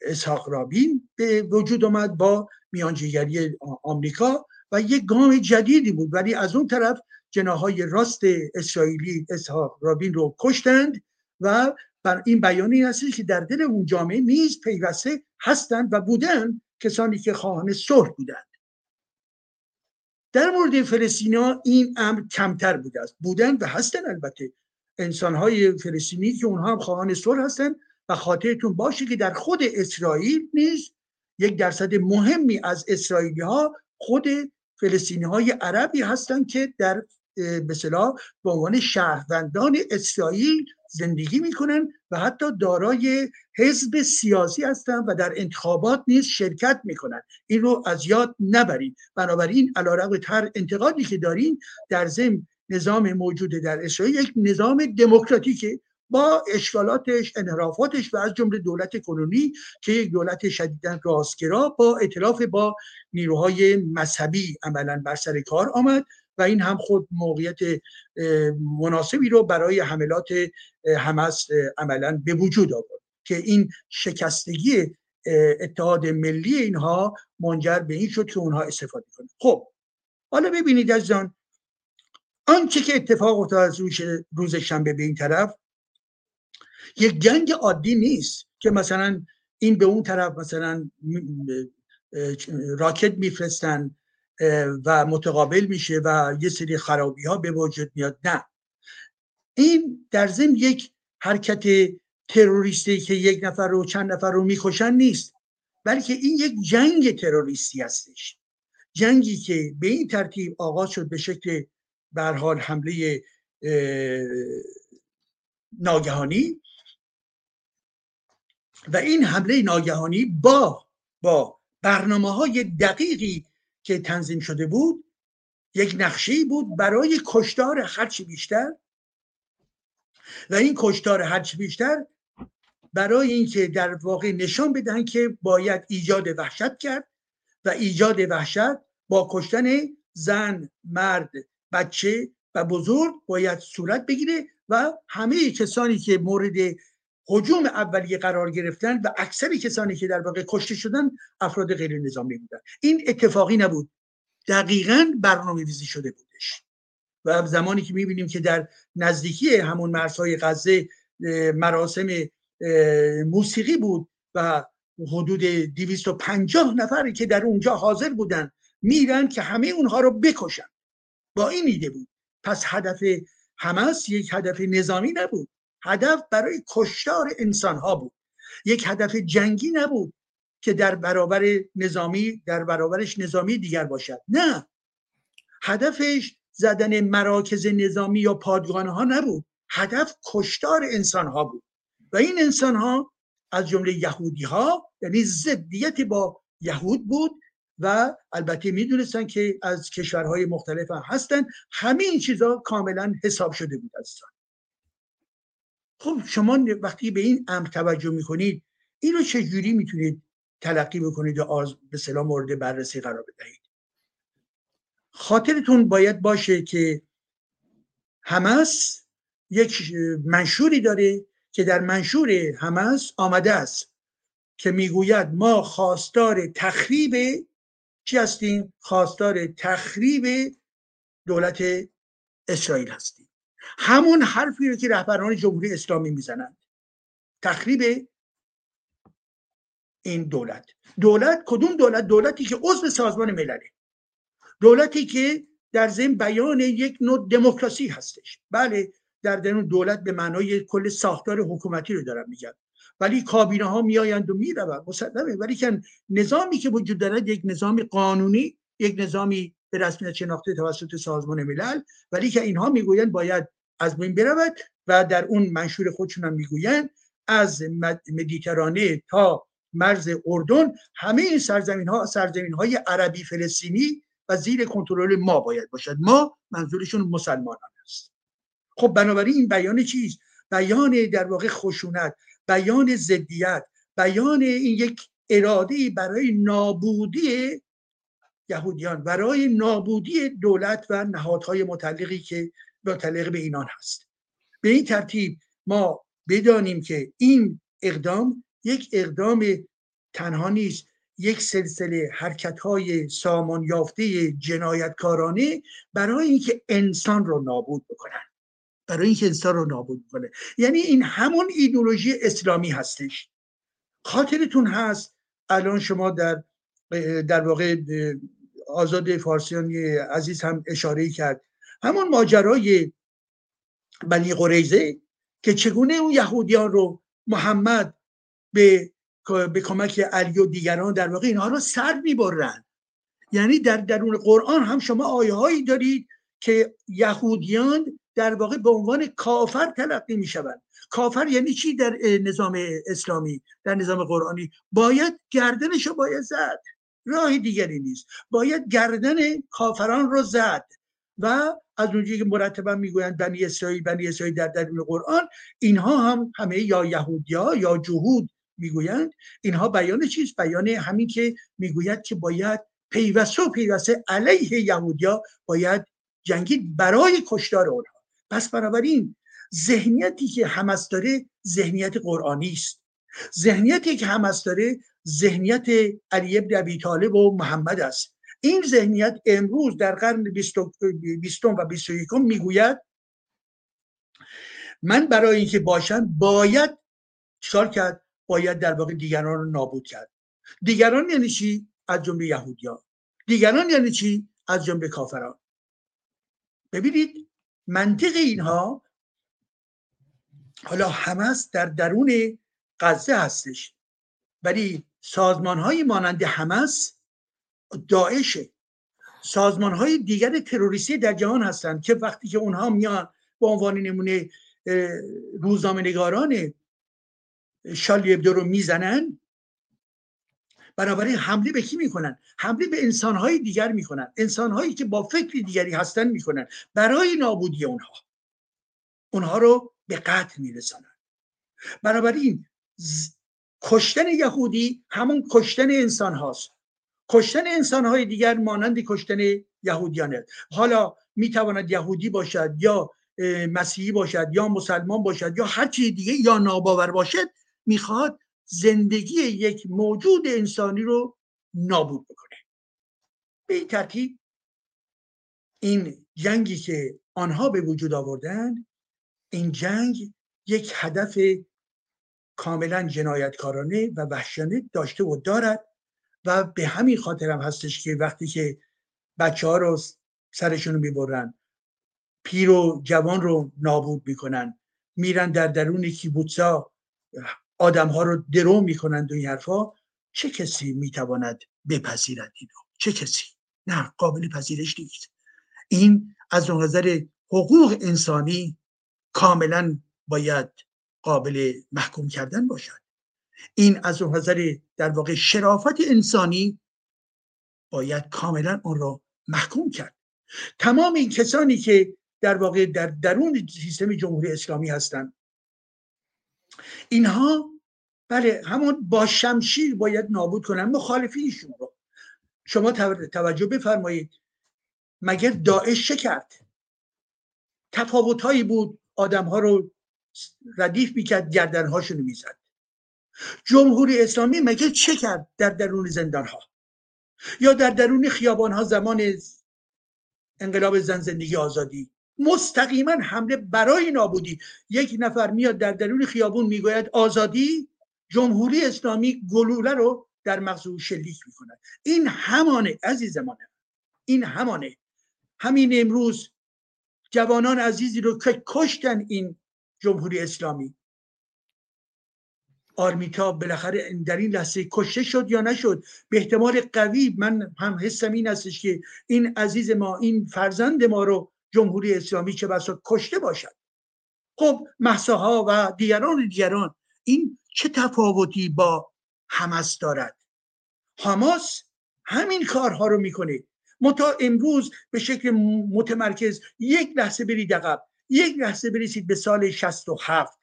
اسحاق رابین به وجود آمد با میانجیگری آمریکا و یک گام جدیدی بود. ولی از اون طرف جناهای راست اسرائیلی اسحاق رابین رو کشتند و بر این بیانی هستی که در دل اون جامعه نیز پیوسته هستند و بودند کسانی که خواهان صلح بودند. در مورد فلسطینا این امر کمتر بوده است. بودند و هستند البته. انسانهای فلسطینی که اونها هم خواهان صلح هستند و خاطرتون باشه که در خود اسرائیل نیز یک درصد مهمی از اسرائیلی ها خود فلسطینی های عربی هستند که در به به عنوان شهروندان اسرائیل زندگی می‌کنن و حتی دارای حزب سیاسی هستند و در انتخابات نیز شرکت می‌کنن. این رو از یاد نبرید. بنابراین علیرغم تر انتقادی که دارین در ضمن نظام موجود در اسرائیل یک نظام دموکراتیکه با اشکالاتش انحرافاتش و از جمله دولت کنونی که یک دولت شدیدا راستگرا با اطلاف با نیروهای مذهبی عملا بر سر کار آمد. و این هم خود موقعیت مناسبی رو برای حملات حماس عملا به وجود آورد که این شکستگی اتحاد ملی اینها منجر به این شد که اونها استفاده کنند. خب حالا ببینید از آن آنچه که اتفاق افتاد از روز شنبه به این طرف یک جنگ عادی نیست که مثلا این به اون طرف مثلا راکت میفرستن و متقابل میشه و یه سری خرابی ها به وجود میاد. نه. این در ضمن یک حرکت تروریستی که یک نفر رو چند نفر رو می‌کشن نیست بلکه این یک جنگ تروریستی هستش. جنگی که به این ترتیب آغاز شد به شکل حال حمله ناگهانی. و این حمله ناگهانی با با برنامه های دقیقی که تنظیم شده بود یک نقشه بود برای کشتار هرچی بیشتر. و این کشتار هرچی بیشتر برای اینکه در واقع نشان بدهند که باید ایجاد وحشت کرد و ایجاد وحشت با کشتن زن مرد بچه و بزرگ باید صورت بگیره و همه کسانی که مورد حجوم اولیه قرار گرفتن و اکثر کسانی که در واقع کشته شدن افراد غیر نظامی بودن. این اتفاقی نبود. دقیقا برنامه ریزی شده بودش. و زمانی که می‌بینیم که در نزدیکی همون مرزهای غزه مراسم موسیقی بود و حدود 250 نفری که در اونجا حاضر بودن میرن که همه اونها رو بکشن. با این ایده بود. پس هدف حماس یک هدف نظامی نبود. هدف برای کشتار انسان ها بود. یک هدف جنگی نبود که در برابر نظامی در برابرش نظامی دیگر باشد. نه. هدفش زدن مراکز نظامی یا پادگانه ها نبود. هدف کشتار انسان ها بود. و این انسان ها از جمله یهودی ها یعنی ضدیت با یهود بود و البته می‌دونستن که از کشورهای مختلف هم هستن. همه چیزها کاملا حساب شده بود عزیزان. خب شما وقتی به این امر توجه می‌کنید این رو چجوری می‌تونید تلقی بکنید و آز به سلام مورد بررسی قرار بدهید خاطرتون باید باشه که حماس یک منشوری داره که در منشور حماس آمده است که می‌گوید ما خواستار تخریب چی هستیم؟ خواستار تخریب دولت اسرائیل هستیم همون حرفی رو که رهبران جمهوری اسلامی می‌زنند. تخریب این دولت. دولت کدوم دولت؟ دولتی که عضو سازمان ملله. دولتی که در ضمن بیان یک نوع دموکراسی هستش. بله در درون دولت به معنای کل ساختار حکومتی رو دارم میگم ولی کابینه ها میآیند و می‌روند. مسلمه. ولی که نظامی که وجود دارد یک نظام قانونی یک نظامی به رسمیت شناخته توسط سازمان ملل ولی که اینها می‌گویند باید از بین برود و در اون منشور خودشون هم می‌گویند از مدیترانه تا مرز اردن همه این سرزمین ها سرزمین های عربی فلسطینی و زیر کنترل ما باید باشد. ما منظورشون مسلمانان است خب بنابراین این بیان چیست؟ بیان در واقع خشونت بیان ضدیت بیان این یک اراده برای نابودی یهودیان برای نابودی دولت و نهادهای متعلقی که متعلق به اینان هست. به این ترتیب ما بدانیم که این اقدام یک اقدام تنها نیست یک سلسله حرکت های سامان یافته جنایتکارانه برای اینکه انسان رو نابود بکنن. برای اینکه انسان رو نابود کنه یعنی این همون ایدولوژی اسلامی هستش. خاطرتون هست الان شما در در واقع آزاد فارسیانی عزیز هم اشاره کرد. همون ماجرای بنی قریزه که چگونه اون یهودیان رو محمد به به کمک علی و دیگران در واقع اینها رو سر می‌برن. یعنی در درون قرآن هم شما آیه هایی دارید که یهودیان در واقع به عنوان کافر تلقی می شوند کافر یعنی چی در نظام اسلامی در نظام قرآنی؟ باید گردنش رو باید زد. راه دیگری نیست. باید گردن کافران رو زد و از اونجایی که مرتبا می‌گویند بنی اسرائیل بنی اسرائیل در درون قرآن اینها هم همه یا یهودیا یا جهود می‌گویند. اینها بیان چیست بیان همین که می‌گوید که باید پیوسته و پیوسته علیه یهودیا باید جنگید برای کشتار اونها. پس بنابراین ذهنیتی که همس داره ذهنیت قرآنی است. ذهنیتی که همس داره ذهنیت علی ابن ابی طالب و محمد است. این ذهنیت امروز در قرن بیستم و بیست و می‌گوید من برای اینکه باشم باید چکار کرد؟ باید در واقع دیگران رو نابود کرد. دیگران یعنی چی؟ از جمله یهودیان. دیگران یعنی چی؟ از جمله کافران. ببینید منطق اینها حالا همس در درون غزه هستش. ولی سازمان های مانند همس داعشه. سازمان های دیگر تروریستی در جهان هستند که وقتی که اونها میان به عنوان نمونه روزنامه نگاران شالی رو می‌زنن بنابراین حمله به کی می‌کنن؟ حمله به انسانهای دیگر می‌کنن. انسانهایی که با فکر دیگری هستن می‌کنن. برای نابودی اونها. اونها رو به قتل میرسانن. بنابراین کشتن یهودی همون کشتن انسان هاست. کشتن انسان های دیگر مانند کشتن یهودیانه. حالا می‌تواند یهودی باشد یا مسیحی باشد یا مسلمان باشد یا هر چیز دیگه یا ناباور باشد می‌خواد زندگی یک موجود انسانی رو نابود بکنه. به این ترتیب این جنگی که آنها به وجود آوردن این جنگ یک هدف کاملا جنایتکارانه و وحشیانه داشته و دارد و به همین خاطر هم هستش که وقتی که بچه ها رو سرشون رو می‌برن پیر و جوان رو نابود می‌کنن میرن در درون کیبوتسا آدم ها رو درو می‌کنند و این حرفا چه کسی می‌تواند بپذیرد اینو؟ چه کسی؟ نه قابل پذیرش نیست. این از نظر حقوق انسانی کاملا باید قابل محکوم کردن باشد. این از نظر در واقع شرافت انسانی باید کاملا اون رو محکوم کرد. تمام این کسانی که در واقع در درون سیستم جمهوری اسلامی هستند اینها بله همون با شمشیر باید نابود کنن مخالفینشون رو. شما توجه بفرمایید. مگر داعش چه کرد؟ تفاوت هایی بود آدم ها رو ردیف می‌کرد هاشون می‌زد جمهوری اسلامی مگه چه کرد در درون زندان ها یا در درون خیابان ها زمان انقلاب زن زندگی آزادی؟ مستقیما حمله برای نابودی. یک نفر میاد در درون خیابون می‌گوید آزادی؟ جمهوری اسلامی گلوله رو در مغز شلیک می‌کنه این همانه عزیزمانه این همانه. همین امروز جوانان عزیزی رو که کشتن این جمهوری اسلامی. آرمیتا بالاخره در این لحظه کشته شد یا نشد؟ به احتمال قوی من هم حسم این هستش که این عزیز ما این فرزند ما رو جمهوری اسلامی چه بسا کشته باشد. خب محساها و دیگران دیگران این چه تفاوتی با حماس دارد؟ حماس همین کارها رو می‌کنه. متا امروز به شکل متمرکز یک لحظه برید عقب. یک لحظه برسید به سال 67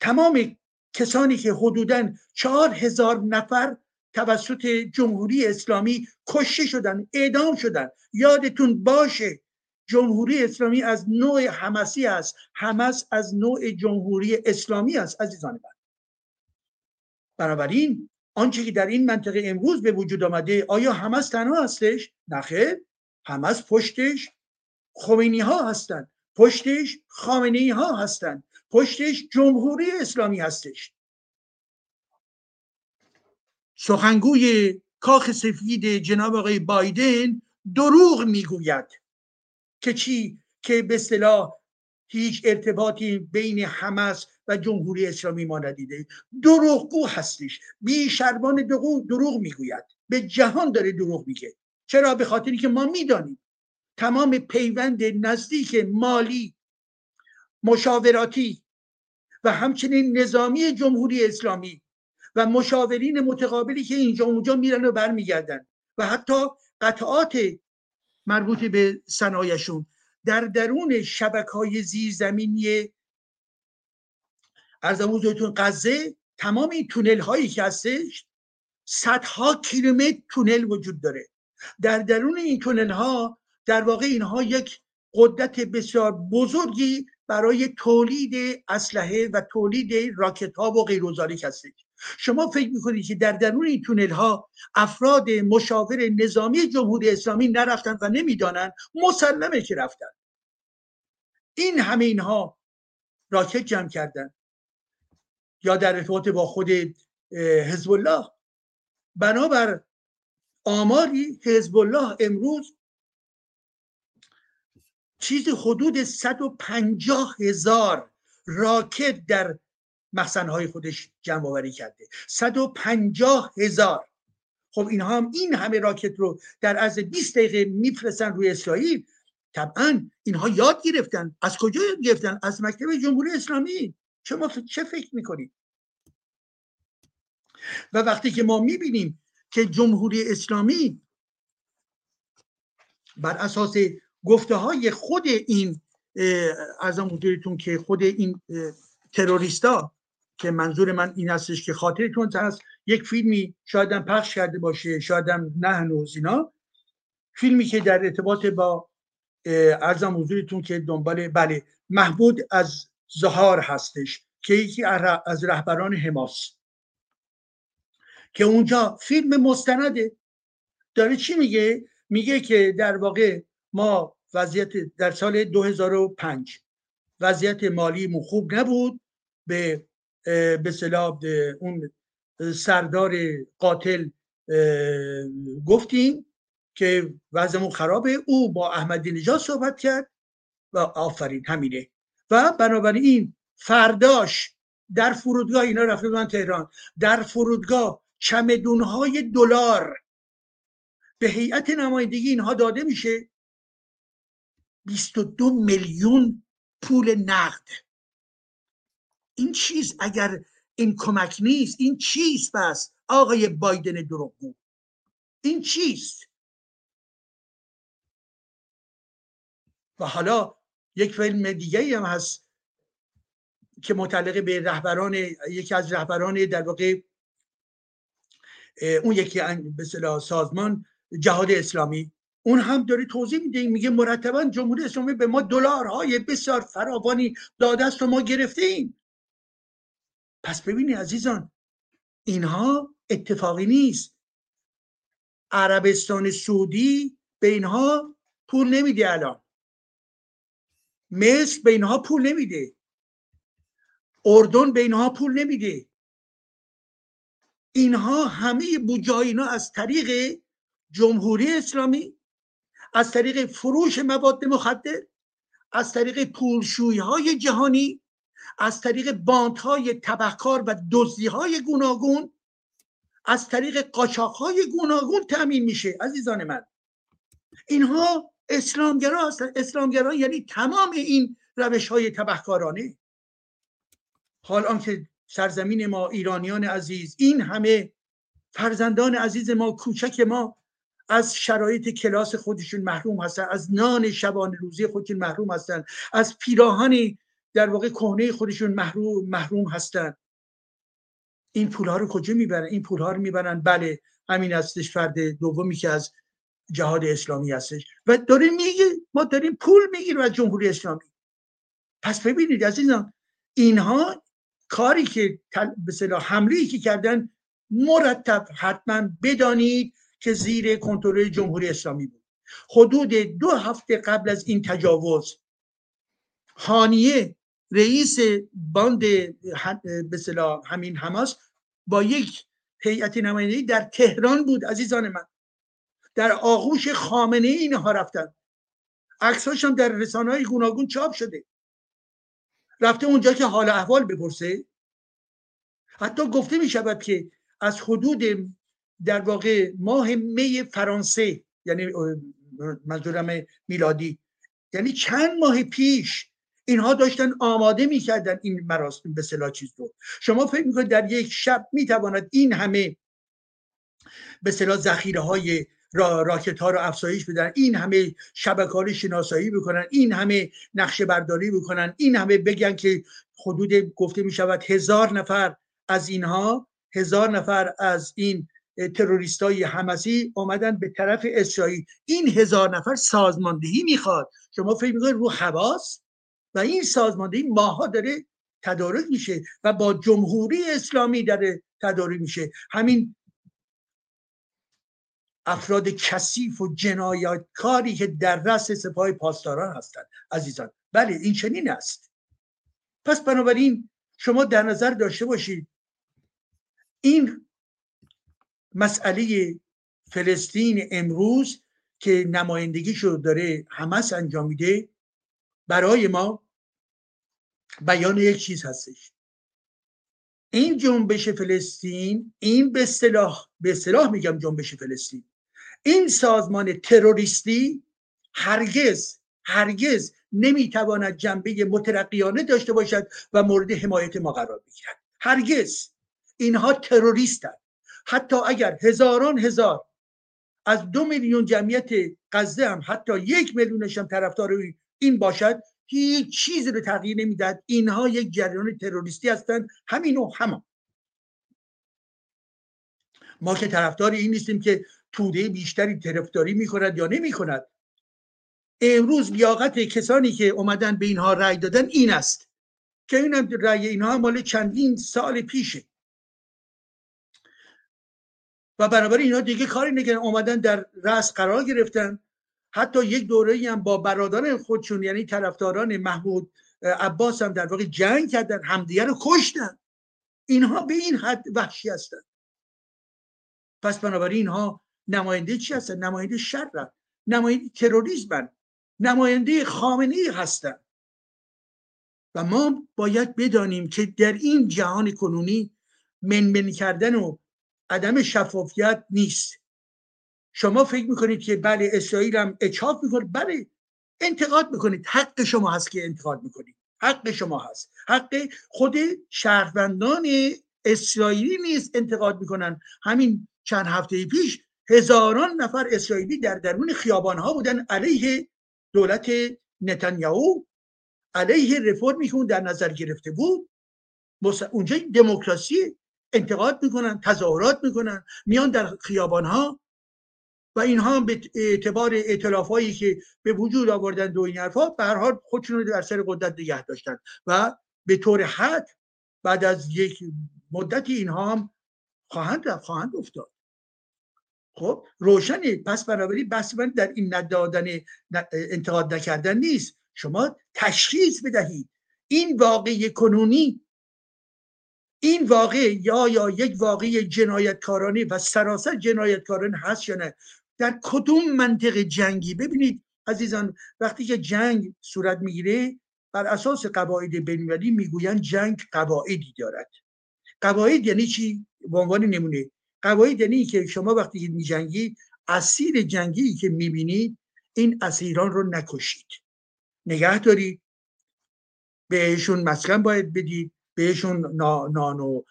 تمام کسانی که حدودا چهار هزار نفر توسط جمهوری اسلامی کشته شدن اعدام شدن. یادتون باشه جمهوری اسلامی از نوع حمسی است حمس از نوع جمهوری اسلامی است عزیزان من. بنابراین آنچه که در این منطقه امروز به وجود آمده آیا حمس تنها هستش؟ نخیر حمس پشتش خمینی ها هستند. پشتش خامنه ها هستند پشتش جمهوری اسلامی هستش. سخنگوی کاخ سفید جناب آقای بایدن دروغ می‌گوید. که چی؟ که به اصطلاح هیچ ارتباطی بین حماس و جمهوری اسلامی ما ندیده. دروغگو هستش. بی شربان دروغ می‌گوید. به جهان داره دروغ میگه. چرا؟ به خاطری که ما می‌دانیم. تمام پیوند نزدیک مالی مشاوراتی و همچنین نظامی جمهوری اسلامی و مشاورین متقابلی که اینجا اونجا میرن و برمیگردن و حتی قطعات مربوط به صنایشون در درون شبکه های زیرزمینی ارزم حضورتون غزه تمام این تونل هایی که هستش صدها کیلومتر تونل وجود داره. در درون این تونل ها در واقع اینها یک قدرت بسیار بزرگی برای تولید اسلحه و تولید راکت ها و غیر هستش. شما فکر می‌کنید که در درون این تونل ها افراد مشاور نظامی جمهوری اسلامی نرفتن و نمی‌دانند مسلمه که رفتن. این همه اینها راکت جمع کردن. یا در ارتباط با خود حزب الله. بنابر آماری حزب الله امروز چیز حدود 150 هزار راکت در مخزنهای خودش جمع آوری کرده 150 هزار. خب اینها هم این همه راکت رو در عرض 20 دقیقه میفرستن روی اسرائیل. طبعا اینها یاد گرفتن. از کجا یاد گرفتن؟ از مکتب جمهوری اسلامی. شما چه فکر می‌کنید؟ و وقتی که ما می‌بینیم که جمهوری اسلامی بر اساس گفته های خود این از مدیرتون که خود این تروریستا که منظور من این هستش که خاطرتون هست یک فیلمی شایدم پخش کرده باشه شایدم نه هنوز اینا. فیلمی که در ارتباط با ارزم حضورتون که دنبال بله محبود از زهار هستش که یکی از رهبران حماس. که اونجا فیلم مستنده. داره چی میگه؟ میگه که در واقع ما وضعیت در سال 2005 وضعیت مالی خوب نبود. به به اون سردار قاتل گفتیم که وضعمون خرابه. او با احمدی نژاد صحبت کرد و آفرین همینه. و بنابراین فرداش در فرودگاه اینا رفته من تهران در فرودگاه چمدونهای دلار به هیئت نمایندگی اینها داده میشه. 22 میلیون پول نقد. این چیز اگر این کمک نیست این چیست پس آقای بایدن دروغگو. این چیست؟ و حالا یک فیلم دیگه هم هست که متعلق به رهبران یکی از رهبران در واقع اون یکی به سازمان جهاد اسلامی. اون هم داره توضیح میده میگه مرتبا جمهوری اسلامی به ما دلارهای بسیار فراوانی داده است و ما گرفتیم پس ببینید عزیزان اینها اتفاقی نیست. عربستان سعودی به اینها پول نمیده الان. مصر به اینها پول نمیده. اردن به اینها پول نمیده. اینها همه بودجه اینا از طریق جمهوری اسلامی از طریق فروش مواد مخدر از طریق پولشویی های جهانی از طریق باندهای تبهکار و دزدی های گوناگون از طریق قاچاق های گوناگون تامین میشه عزیزان من. اینها اسلامگرا هستن. اسلامگرا یعنی تمام این روش های تبهکارانه. حال آنکه سرزمین ما ایرانیان عزیز این همه فرزندان عزیز ما کوچک ما از شرایط کلاس خودشون محروم هستن از نان شبانه روزی خودشون محروم هستن از پیراهنی در واقع کهنه خودشون محروم, محروم هستن. این پول ها رو کجا می‌برن؟ این پول ها رو می‌برن بله همین هستش فرد دومی که از جهاد اسلامی هستش. و داره میگه ما داریم پول می‌گیریم از جمهوری اسلامی. پس ببینید عزیزان اینها کاری که به حمله که کردن مرتب حتما بدانید که زیر کنترل جمهوری اسلامی بود. حدود دو هفته قبل از این تجاوز هانیه رئیس باند به همین حماس با یک هیئت نمایندگی در تهران بود عزیزان من. در آغوش خامنه اینها رفتن. عکساش هم در رسانه های گوناگون چاپ شده. رفته اونجا که حال احوال بپرسه. حتی گفته می شود که از حدود در واقع ماه می فرانسه یعنی منظورم میلادی. یعنی چند ماه پیش اینها داشتن آماده می‌کردن این مراسم به صلاح چیز رو. شما فکر می‌کنید در یک شب می‌تواند این همه به صلاح ذخیره های را راکت ها رو افزایش بدن این همه شبکه شناسایی بکنن این همه نقشه برداری بکنن این همه بگن که حدود گفته می شود هزار نفر از اینها هزار نفر از این تروریست های حمسی آمدن به طرف اسرائیل. این هزار نفر سازماندهی می‌خواد. شما فکر می‌کنید رو حواس؟ و این سازماندهی ماها داره تدارک میشه و با جمهوری اسلامی داره تدارک میشه. همین افراد کثیف و جنایتکاری که در رأس سپاه پاسداران هستند عزیزان. بله این چنین است. پس بنابراین شما در نظر داشته باشید این مسئله فلسطین امروز که نمایندگیشو داره حمس انجام میده برای ما بیان یک چیز هستش. این جنبش فلسطین این به اصطلاح به اصطلاح میگم جنبش فلسطین. این سازمان تروریستی هرگز هرگز نمی‌تواند جنبه مترقیانه داشته باشد و مورد حمایت ما قرار بگیرد. هرگز. اینها تروریستند حتی اگر هزاران هزار از دو میلیون جمعیت غزه هم حتی یک میلیونش هم طرفدار این باشد هیچ چیزی رو تغییر نمی‌داد اینها یک جریان تروریستی هستند. همین و همان. ما که طرفدار این نیستیم که توده بیشتری طرفداری می‌کند یا نمی‌کند. امروز لیاقت کسانی که اومدن به اینها رأی دادن این است که این رأی اینها مال چندین سال پیشه. و بنابراین اینها دیگه کاری نگن اومدن در رأس قرار گرفتن. حتی یک دوره هم با برادران خودشون یعنی طرفداران محمود عباس هم در واقع جنگ کردن همدیگه رو کشتن. اینها به این حد وحشی هستن. پس بنابراین اینها نماینده چی هستن؟ نماینده شر نماینده تروریسم نماینده خامنه هستن. و ما باید بدانیم که در این جهان کنونی منمن کردن و عدم شفافیت نیست. شما فکر می‌کنید که بله اسرائیل هم اچاف می‌کنه. بله انتقاد می‌کنید. حق شما هست که انتقاد می‌کنید. حق شما هست. حق خود شهروندان اسرائیلی نیست انتقاد می‌کنن. همین چند هفته پیش هزاران نفر اسرائیلی در درون خیابان ها بودن علیه دولت نتانیاهو علیه رفرمی که در نظر گرفته بود. اونجا دموکراسی انتقاد می‌کنن تظاهرات می‌کنن میان در خیابان ها و اینها به اعتبار اعتلاف هایی که به وجود آوردن دو این حرفا به هر حال خودشون رو در سر قدرت نگه داشتن و به طور حد بعد از یک مدتی اینها هم خواهند رفت خواهند افتاد. خب روشنه. پس بنابراین بس من در این ندادن انتقاد نکردن نیست. شما تشخیص بدهید. این واقعی کنونی این واقع یا یا یک واقعی جنایتکارانه و سراسر جنایتکارانه هست یا نه؟ در کدوم منطق جنگی؟ ببینید عزیزان وقتی که جنگ صورت می‌گیره بر اساس قواعد بین‌المللی می‌گویند جنگ قواعدی دارد. قواعد یعنی چی؟ به عنوان نمونه. قواعد یعنی که شما وقتی میجنگید اسیر جنگی که می‌بینید این اسیران رو نکشید. نگه دارید. بهشون مسکن باید بدید. بهشون و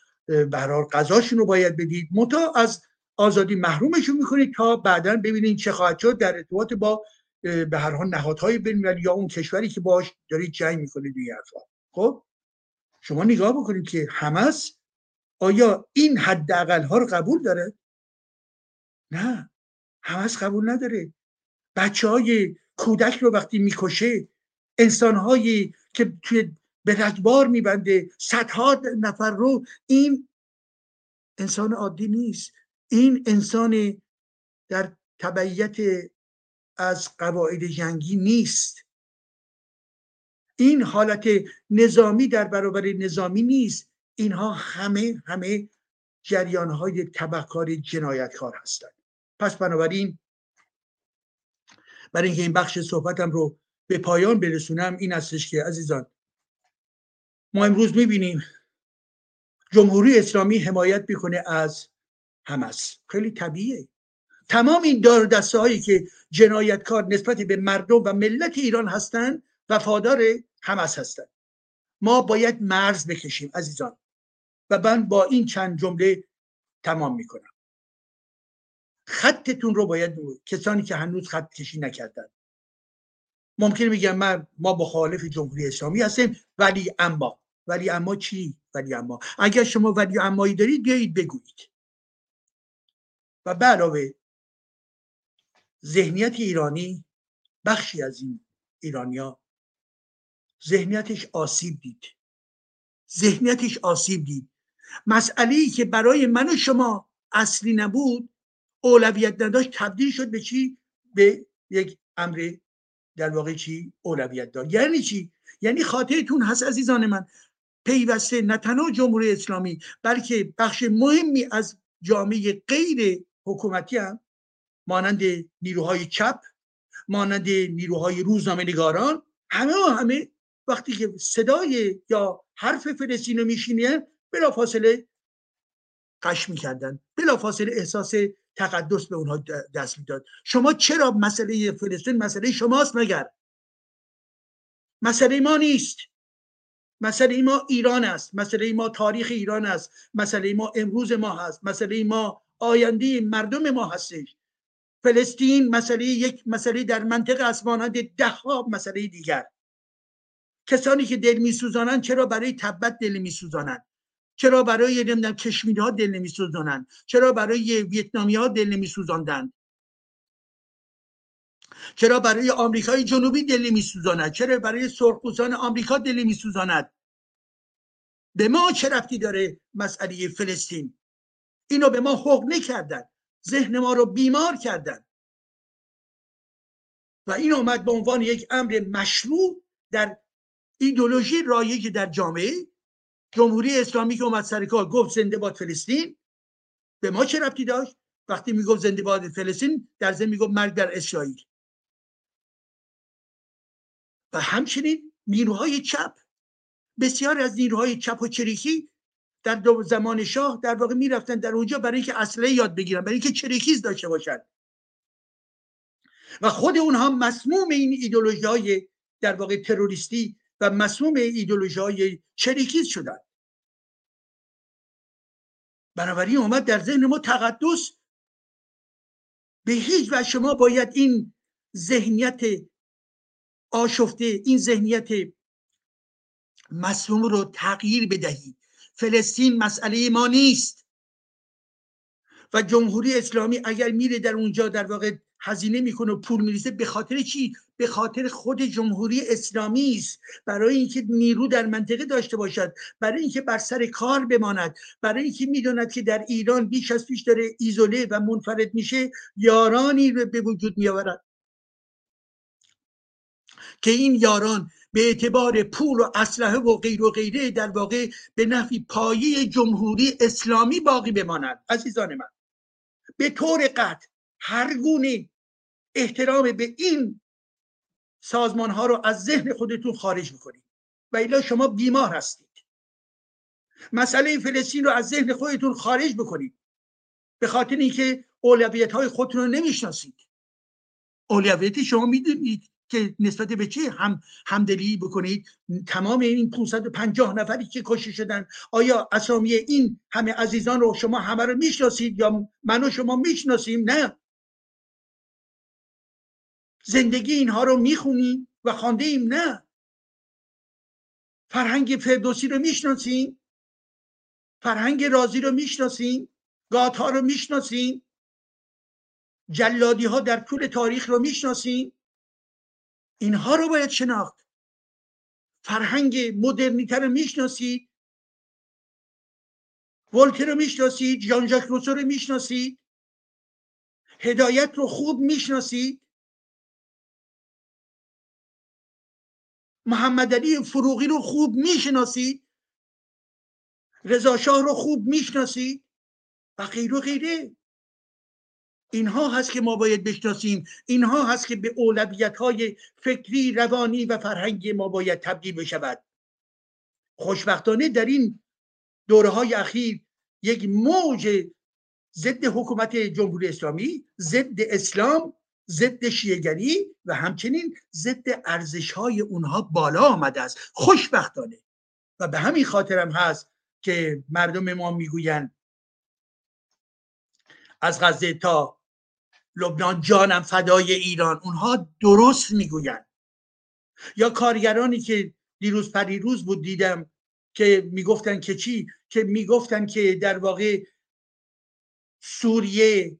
برار غذاشون رو باید بدید. متا از آزادی محرومشون می‌کنید تا بعدا ببینید چه خواهد شد. در ارتباط با به هر حال نهادهای بین یا اون کشوری که باش دارید جنگ می‌کنید این حرفا. خب؟ شما نگاه بکنید که حماس آیا این حداقل ها رو قبول داره؟ نه. حماس قبول نداره. بچه های کودک رو وقتی می‌کشه انسان هایی که توی به رگبار میبنده. صدها نفر رو این انسان عادی نیست. این انسان در تبعیت از قواعد جنگی نیست. این حالت نظامی در برابر نظامی نیست. اینها همه همه جریان های تبهکار جنایتکار هستند. پس بنابراین برای اینکه این بخش صحبتم رو به پایان برسونم این استش که عزیزان ما امروز می‌بینیم جمهوری اسلامی حمایت می‌کنه از حماس. خیلی طبیعیه. تمام این دار دسته هایی که جنایتکار نسبت به مردم و ملت ایران هستند وفادار همس هستند ما باید مرز بکشیم عزیزان. و من با این چند جمله تمام می‌کنم. خطتون رو باید کسانی که هنوز خط کشی نکردن. ممکنه میگم من ما مخالف جمهوری اسلامی هستیم ولی اما. ولی اما چی؟ ولی اما. اگر شما ولی امایی دارید بیایید بگویید. و به علاوه ذهنیت ایرانی بخشی از این ایرانیا ذهنیتش آسیب دید. ذهنیتش آسیب دید. مسئله ای که برای من و شما اصلی نبود اولویت نداشت تبدیل شد به چی؟ به یک امر در واقع چی؟ اولویت دار. یعنی چی؟ یعنی خاطرتون هست عزیزان من. پیوسته نه تنها جمهوری اسلامی بلکه بخش مهمی از جامعه غیر حکومتی هم مانند نیروهای چپ مانند نیروهای روزنامه نگاران همه و همه وقتی که صدای یا حرف فلسطین رو میشینه بلا فاصله قش می‌کردن. بلا فاصله احساس تقدس به اونها دست می‌داد. شما چرا مسئله فلسطین مسئله شماست مگر؟ مسئله ما نیست. مسئله ما ایران است مسئله ما تاریخ ایران است مسئله ما امروز ما هست مسئله ما آینده مردم ما هستش. فلسطین مسئله یک مسئله در منطقه است مانند ده ها مسئله دیگر. کسانی که دل میسوزانند چرا برای تبت دل میسوزانند چرا برای نمی‌دونم کشمیری ها دل نمیسوزانند چرا برای ویتنامی ها دل نمیسوزاندند چرا برای آمریکای جنوبی دل نمیسوزاند چرا برای سرخپوستان آمریکا دل نمیسوزاند به ما چه رفتی داره مسئله فلسطین؟ اینو به ما حق نکردن. ذهن ما رو بیمار کردن. و این آمد به عنوان یک امر مشروع در ایدولوژی رایج در جامعه. جمهوری اسلامی که اومد سر کار گفت زنده باد فلسطین. به ما چه ربطی داشت؟ وقتی می‌گفت زنده باد فلسطین در ضمن می‌گفت مرگ در اسرائیل. و همچنین نیروهای چپ. بسیار از نیروهای چپ و چریکی در زمان شاه در واقع می‌رفتن در اونجا برای اینکه اسلحه یاد بگیرن برای اینکه چریکیز داشته باشن. و خود اونها مسموم این ایدولوژی های در واقع تروریستی و مسموم ایدولوژی های چریکیز شدن. بنابراین اومد در ذهن ما تقدس. به هیچ و شما باید این ذهنیت آشفته این ذهنیت مسموم رو تغییر بدهید فلسطین مسئله ما نیست. و جمهوری اسلامی اگر میره در اونجا در واقع هزینه می‌کنه و پول میریزه به خاطر چی؟ به خاطر خود جمهوری اسلامی است. برای اینکه نیرو در منطقه داشته باشد برای اینکه بر سر کار بماند برای اینکه می‌داند که در ایران بیش از پیش داره ایزوله و منفرد میشه یارانی رو به وجود میآورد. که این یاران به اعتبار پول و اسلحه و غیر و غیره در واقع به نفی پایه جمهوری اسلامی باقی بماند عزیزان من به طور قطع هر گونه احترام به این سازمان ها رو از ذهن خودتون خارج می‌کنید و الا شما بیمار هستید. مسئله فلسطین رو از ذهن خودتون خارج بکنید. به خاطر اینکه اولویت های خودتون رو نمی‌شناسید. اولویت شما می‌دونید که نسبت به چه هم همدلی بکنید؟ تمام این 550 نفری که کشته شدن آیا اسامی این همه عزیزان رو شما همه رو می‌شناسید یا من و شما می‌شناسیم؟ نه. زندگی اینها رو می‌خونیم و خانده ایم نه. فرهنگ فردوسی رو می‌شناسیم. فرهنگ رازی رو می‌شناسیم. گات رو می‌شناسیم. جلادی ها در طول تاریخ رو می‌شناسیم. اینها رو باید شناخت. فرهنگ مدرنیته رو می‌شناسید ولتر رو می‌شناسید جان ژاک روسو رو می‌شناسید هدایت رو خوب می‌شناسید محمد علی فروغی رو خوب می‌شناسید رضا شاه رو خوب می‌شناسید و غیر و غیره. اینها هست که ما باید بشناسیم. اینها هست که به اولویت های فکری روانی و فرهنگی ما باید تبدیل بشود. خوشبختانه در این دوره های اخیر یک موج ضد حکومت جمهوری اسلامی ضد اسلام ضد شیعگری و همچنین ضد ارزش های اونها بالا آمده است. خوشبختانه. و به همین خاطرم هست که مردم ما می‌گویند از غزه تا لبنان جانم فدای ایران. اونها درست می‌گویند. یا کارگرانی که دیروز پریروز بود دیدم که می‌گفتن که چی؟ که می‌گفتن که در واقع سوریه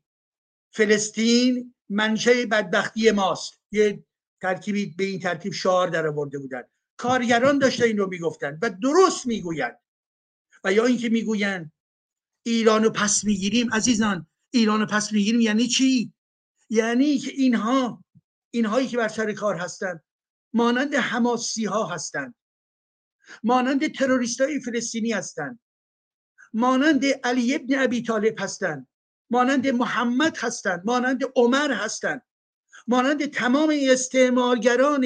فلسطین منشه بدبختی ماست. یه ترکیبی به این ترتیب شعار در آورده بودن. کارگران داشته این رو می‌گفتن و درست می‌گویند. و یا اینکه می‌گویند ایرانو پس می‌گیریم عزیزان. ایرانو پس می‌گیریم یعنی چی؟ یعنی که اینها اینهایی که بر سر کار هستند مانند حماسی ها هستند. مانند تروریست های فلسطینی هستند. مانند علی ابن ابی طالب هستند. مانند محمد هستند. مانند عمر هستند. مانند تمام استعمارگران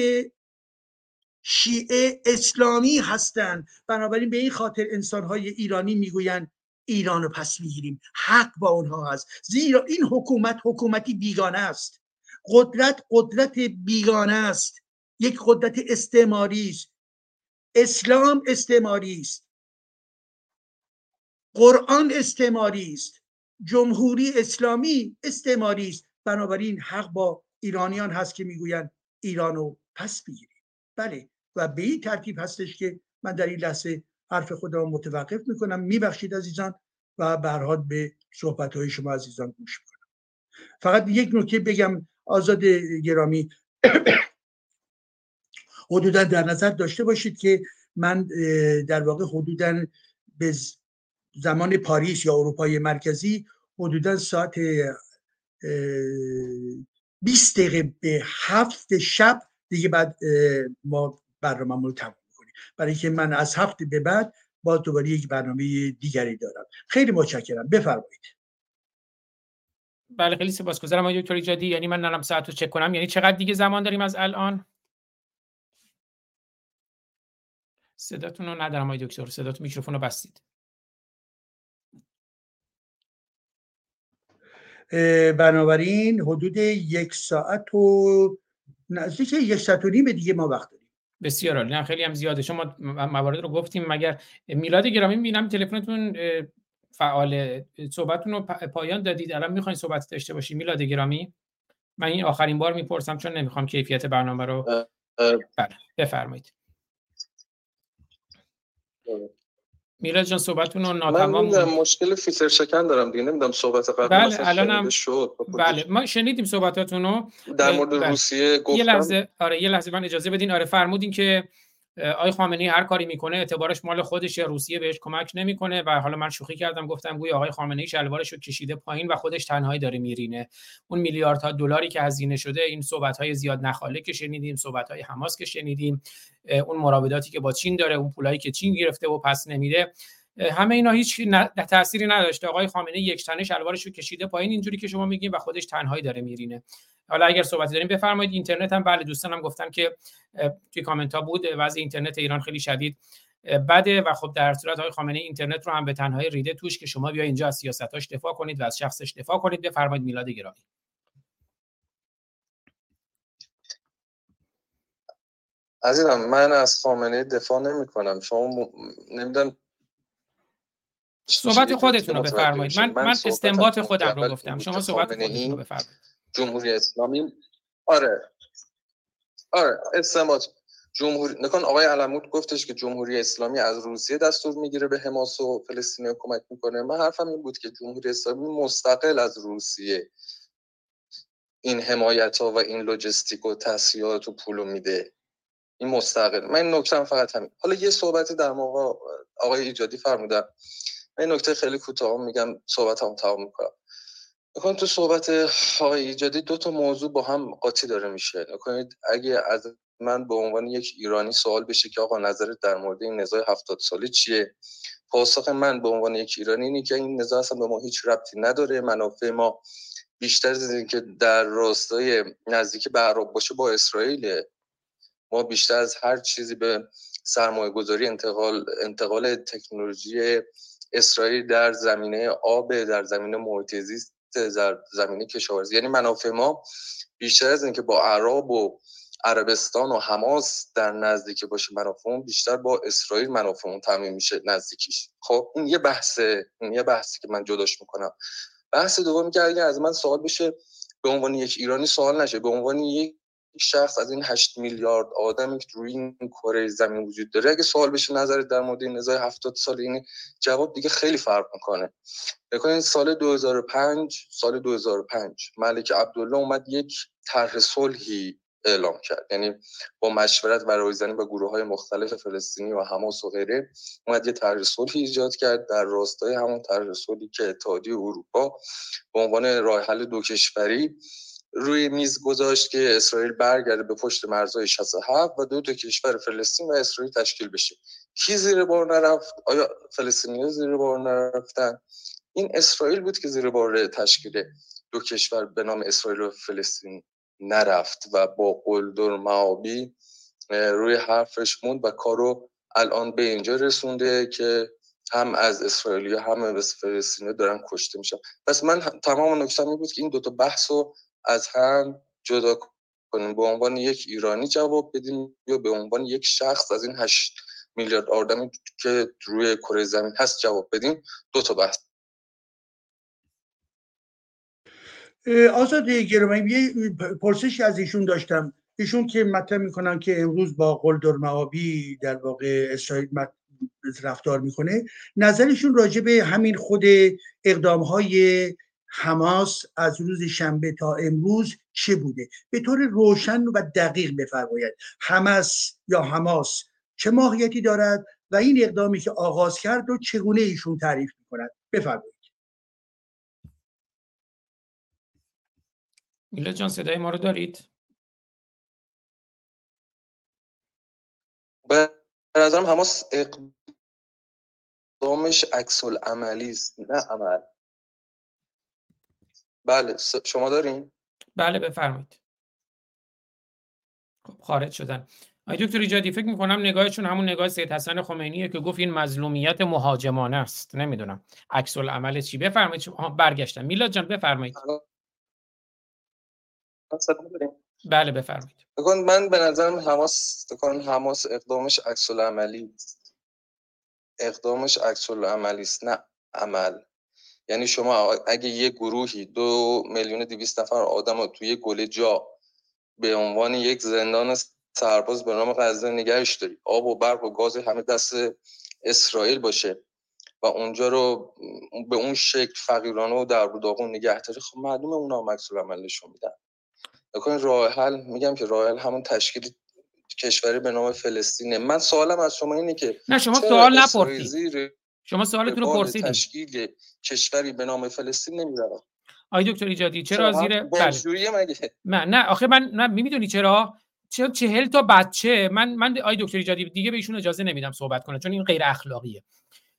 شیعه اسلامی هستند. بنابراین به این خاطر انسانهای ایرانی می‌گویند ایران رو پس می‌گیریم. حق با اونها هست. زیرا این حکومت حکومتی بیگانه است. قدرت قدرت بیگانه است. یک قدرت استعماری است. اسلام استعماری است. قرآن استعماری است. جمهوری اسلامی استعماری است. بنابراین حق با ایرانیان هست که می‌گویند ایرانو پس بگیریم. بله. و به این ترتیب هستش که من در این لحظه حرف خودم متوقف می‌کنم. میبخشید عزیزان و برهاد به صحبت های شما عزیزان گوش می‌کنم. فقط یک نکته بگم آزاد گرامی. حدودا در نظر داشته باشید که من در واقع حدودا به زمان پاریس یا اروپای مرکزی حدودا ساعت 20 دقیقه به هفت شب دیگه بعد ما برنامه رو می‌کنیم برای که من از هفت به بعد با دوباره یک برنامه دیگری دارم. خیلی متشکرم. بفرمایید. بله خیلی سپاسگزارم آقای دکتر ایجادی. یعنی من نرم ساعت رو چک کنم. یعنی چقدر دیگه زمان داریم از الان؟ صداتون رو ندارم آقای دکتر. صداتون میکروفون رو بستید. بنابراین حدود یک ساعت و نزدیک یک ساعت و نیم دیگه ما وقت بسیار عالی. نه خیلی هم زیاده. شما موارد رو گفتیم. مگر میلاد گرامی می‌بینم تلفنتون فعال صحبتتون رو پایان دادید. الان می‌خواین صحبت داشته باشی میلاد گرامی من این آخرین بار می‌پرسم چون نمی‌خوام کیفیت برنامه رو بله بفرمایید. میلاد جان صحبتتون رو ناتمام من مشکل فیلتر شکن دارم دیگه نمی‌دونم صحبت قبل بله الانم شد بله ما شنیدیم صحبتاتون رو. در مورد بله. روسیه گفتم. یه لحظه آره یه لحظه من اجازه بدین. آره فرمودین که آی خامنه‌ای هر کاری می‌کنه اعتبارش مال خودش یا روسیه بهش کمک نمی‌کنه و حالا من شوخی کردم گفتم گویا آقای خامنه‌ای شلوارش رو کشیده پایین و خودش تنهایی داره میرینه. اون میلیاردها دلاری که هزینه شده این صحبت زیاد نخاله که شنیدیم صحبت های حماس که شنیدیم اون مراوداتی که با چین داره اون پولایی که چین گرفته و پس نمیده همه اینا هیچ تأثیری نداشته. آقای خامنه یک تنه شلوارش رو کشیده پایین اینجوری که شما میگین و خودش تنهایی داره میرینه. حالا اگر صحبتی داریم بفرمایید. اینترنت هم بله دوستانم گفتن که توی کامنت ها بود. وضع اینترنت ایران خیلی شدید. بده و خب در صورت های خامنه اینترنت رو هم به تنهایی ریده توش که شما بیا اینجا از سیاستاش دفاع کنید و از شخصش دفاع کنید. بفرمایید. میلاد گرامی. عزیزم من از خامنه دفاع نمی کنم شما. نمی‌دونم صحبت خودتون رو بفرمایید. من من استنباط خودم رو گفتم. شما صحبت خودتون رو بفرمایید. جمهوری اسلامی. آره. آره استنباط. جمهوری نکن آقای علمود گفتش که جمهوری اسلامی از روسیه دستور می‌گیره به حماس و فلسطینی کمک می‌کنه. من حرفم این بود که جمهوری اسلامی مستقل از روسیه این حمایت ها و این لوجستیک و تسهیلات و پولو میده. این مستقل. من این نکتم فقط همین. حالا یه صحبتی در موقع آقای ایجادی فرمودن. من نکته خیلی کوتاه میگم صحبت هم تمام می‌کنم. نکنید تو صحبت آقای ایجادی دو تا موضوع با هم قاطی داره میشه. نکنید اگه از من به عنوان یک ایرانی سوال بشه که آقا نظرت در مورد این نزاع هفتاد ساله چیه؟ پاسخ من به عنوان یک ایرانی اینه که این نزاع اصلا به ما هیچ ربطی نداره. منافع ما بیشتر از که در راستای نزدیک به عرب باشه با اسرائیل ما بیشتر از هر چیزی به سرمایه گذاری انتقال انتقال تکنولوژی اسرائیل در زمینه آب در زمینه محیط در زمینه کشاورزی. یعنی منافع ما بیشتر از اینکه با عرب و عربستان و حماس در نزدیکی باشه منافعمون بیشتر با اسرائیل منافعمون تعمین میشه نزدیکیش. خب این یه بحثه این یه بحثی که من جداش می‌کنم. بحث دومی که اگر از من سوال بشه به عنوان یک ایرانی سوال نشه به عنوان یک شخص از این 8 میلیارد آدمی که روی این کره زمین وجود داره اگه سوال بشه نظر در مورد این نزاع 70 سال این جواب دیگه خیلی فرق می‌کنه. بکنید سال 2005 سال 2005 ملک عبدالله اومد یک طرح صلحی اعلام کرد. یعنی با مشورت و رایزنی با گروه های مختلف فلسطینی و حماس و غیره اومد یه طرح صلحی ایجاد کرد در راستای همون طرح صلحی که اتحادیه اروپا به عنوان راه حل دو کشوری روی میز گذاشت که اسرائیل برگرده به پشت مرزهای 67 و دو تا کشور فلسطین و اسرائیل تشکیل بشه. کی زیر بار نرفت؟ آیا فلسطینی زیر بار نرفتن؟ این اسرائیل بود که زیر بار تشکیل دو کشور به نام اسرائیل و فلسطین نرفت و با قلدر معابی روی حرفش موند و کارو الان به اینجا رسونده که هم از اسرائیلی هم از فلسطینی دارن کشته میشن. پس من تمام نکتم بود که این دوتا بحث رو از هم جدا کنیم. به عنوان یک ایرانی جواب بدیم یا به عنوان یک شخص از این هشت میلیارد آدمی که روی کره زمین هست جواب بدیم؟ دو تا بحث. آزاد گرامی یه پرسشی از ایشون داشتم. ایشون که مطرح می‌کنن که امروز با قلدر معابی در واقع اسرائیل رفتار می‌کنه. نظرشون راجع به همین خود اقدام های حماس از روز شنبه تا امروز چه بوده؟ به طور روشن و دقیق بفرمایید حماس یا حماس چه ماهیتی دارد و این اقدامی که آغاز کرد و چگونه ایشون تعریف می‌کند؟ بفرمایید. میلا جان صدای ما رو دارید؟ به نظرم حماس اقدامش عکس عملی است نه عمل. بله شما دارین؟ بله بفرمایید. خب خارج شدن. آقای دکتر ایجادی فکر می‌کنم نگاهشون همون نگاه سید حسن خمینیه که گفت این مظلومیت مهاجمانه است. نمی‌دونم عکس العمل چی. بفرمایید برگشتن میلاد جان بفرمایید. بله بفرمایید. بکن من به نظرم حماس بکن حماس اقدامش عکس عملی اقدامش عکس عملی است نه عمل. یعنی شما اگه یه گروهی دو میلیون دویست نفر آدم رو توی گل جا به عنوان یک زندان سرباز به نام غزه نگهش داری آب و برق و گاز همه دست اسرائیل باشه و اونجا رو به اون شکل فقیرانه و در داغون نگه داری خب معلومه اونا مکسول عمل نشون میدن. بکنین راه حل میگم که راه حل همون تشکیل کشوری به نام فلسطینه. من سوالم از شما اینه که نه شما سوال نپرسید. شما سوالتون رو پرسیدید تشکیل کشوری به نام فلسطین نمی‌ذارم آقای دکتر ایجادی چرا زیر بله. مگه؟ من نه آخه من نه می‌دونی چرا؟ چه چهل تا بچه من من آقای دکتر ایجادی دیگه به ایشون اجازه نمیدم صحبت کنه چون این غیر اخلاقیه.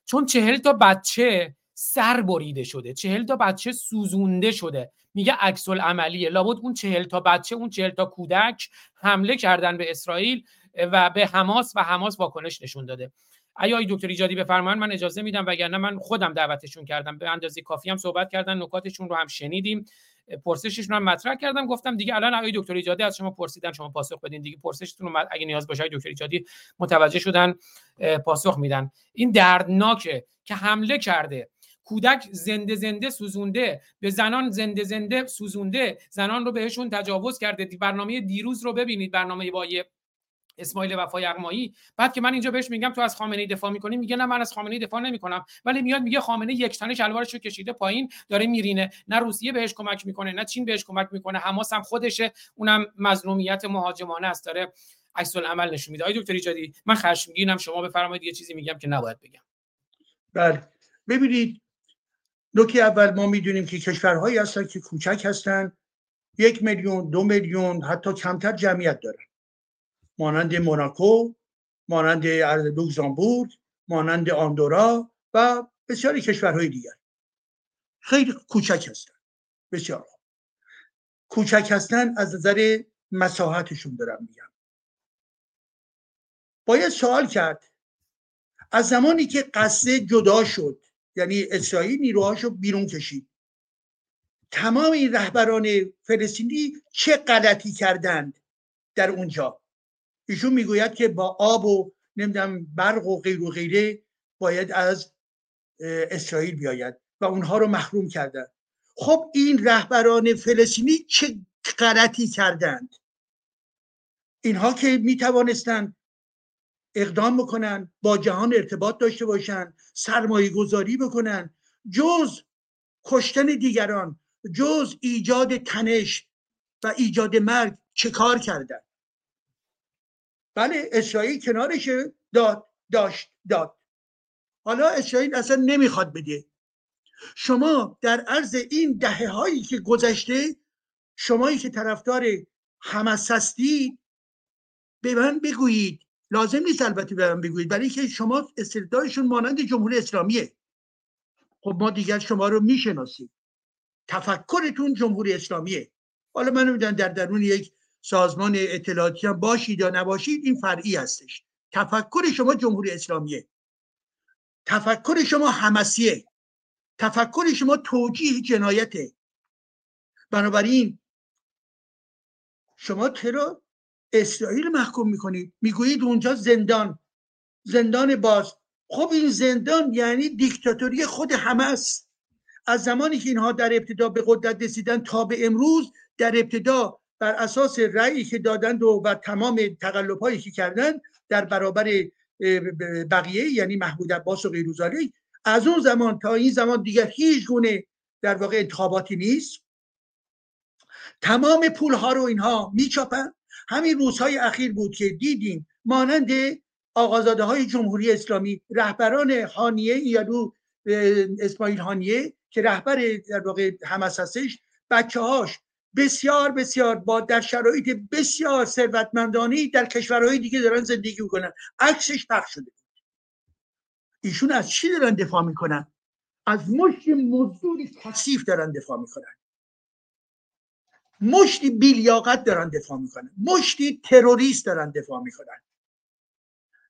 چون چهل تا بچه سر بریده شده چهل تا بچه سوزونده شده. میگه عکس عملیه لابد اون چهل تا بچه اون چهل تا کودک حمله کردن به اسرائیل و به حماس و حماس واکنش نشون داده. ایا دکتر ایجادی بفرمایید من اجازه میدم وگرنه من خودم دعوتشون کردم. به اندازه کافی هم صحبت کردن نکاتشون رو هم شنیدیم. پرسششون هم مطرح کردم. گفتم دیگه الان آقای دکتر ایجادی از شما پرسیدن شما پاسخ بدین. دیگه پرسشتون رو اگه نیاز باشه دکتر ایجادی متوجه شدن پاسخ میدن. این دردناکه که حمله کرده. کودک زنده زنده سوزونده به زنان زنده زنده سوزونده. زنان رو بهشون تجاوز کرده. برنامه دیروز رو ببینید برنامه با اسماعیل وفای یغمایی بعد که من اینجا بهش میگم تو از خامنه ای دفاع می‌کنی؟ میگه نه من از خامنه ای دفاع نمی‌کنم. ولی میاد میگه خامنه یک تنه شلوارش کشیده پایین داره میرینه. نه روسیه بهش کمک می‌کنه نه چین بهش کمک می‌کنه. حماس هم خودشه اونم مظلومیت مهاجمانه است. داره عکس العمل نشون میده. آقای دکتر ایجادی من خشمگینم. شما بفرمایید یه چیزی میگم که نباید بگم. بله. ببینید نکته اول ما می‌دونیم که کشورهایی هستن که کوچک هستن. یک میلیون دو میلیون حتی کمتر جمعیت دارن. مانند موناکو مانند لوکزامبورگ مانند آندورا و بسیاری کشورهای دیگر. خیلی کوچک هستن بسیار کوچک هستن از نظر مساحتشون دارم میگم. باید سوال کرد. از زمانی که قصه جدا شد یعنی اسرائیل نیروهاشو بیرون کشید تمام این رهبران فلسطینی چه غلطی کردند در اونجا؟ ایشون می‌گوید که با آب و نمی‌دونم برق و غیر و غیره باید از اسرائیل بیاید و اونها رو محروم کردن خب این رهبران فلسطینی چه غلطی کردند؟ اینها که می توانستند اقدام بکنن با جهان ارتباط داشته باشن سرمایه گذاری بکنن جز کشتن دیگران جز ایجاد تنش و ایجاد مرگ چه کار کردن؟ بله اسرائیل کنارش داد داشت داد. حالا اسرائیل اصلا نمی‌خواد بده. شما در عرض این دهه هایی که گذشته شمایی که طرفدار حمس هستید به من بگویید. لازم نیست البته به من بگویید برای اینکه شما استعدادشون مانند جمهوری اسلامیه. خب ما دیگر شما رو می‌شناسیم. تفکرتون جمهوری اسلامیه. حالا من نمی‌دونم در درون یک سازمان اطلاعاتی هم باشید یا نباشید این فرعی هستش. تفکر شما جمهوری اسلامیه. تفکر شما همسیه تفکر شما توجیه جنایته. بنابراین شما چرا اسرائیل محکوم می‌کنید؟ می‌گویید اونجا زندان. زندان باز. خب این زندان یعنی دیکتاتوری خود همه است از زمانی که اینها در ابتدا به قدرت رسیدن تا به امروز در ابتدا بر اساس رأیی که دادند و بر تمام تقلب هایی که کردند در برابر بقیه یعنی محمود عباس و غیروزالی از اون زمان تا این زمان دیگر هیچ گونه در واقع انتخاباتی نیست. تمام پول ها رو اینها میچاپن. همین روزهای اخیر بود که دیدیم مانند آقازاده های جمهوری اسلامی رهبران حانیه یادو اسماعیل حانیه که رهبر در واقع همس هستش بچه هاش بسیار بسیار با در شرایط بسیار ثروتمندانی در کشورهای دیگه دارن زندگی می‌کنن. عکسش پخش شده ایشون از چی دارن دفاع می‌کنن؟ از مشت مزدور کثیف دارن دفاع می‌کنن. مشتی بیلیاقت دارن دفاع می‌کنن. مشتی تروریست دارن دفاع می‌کنن.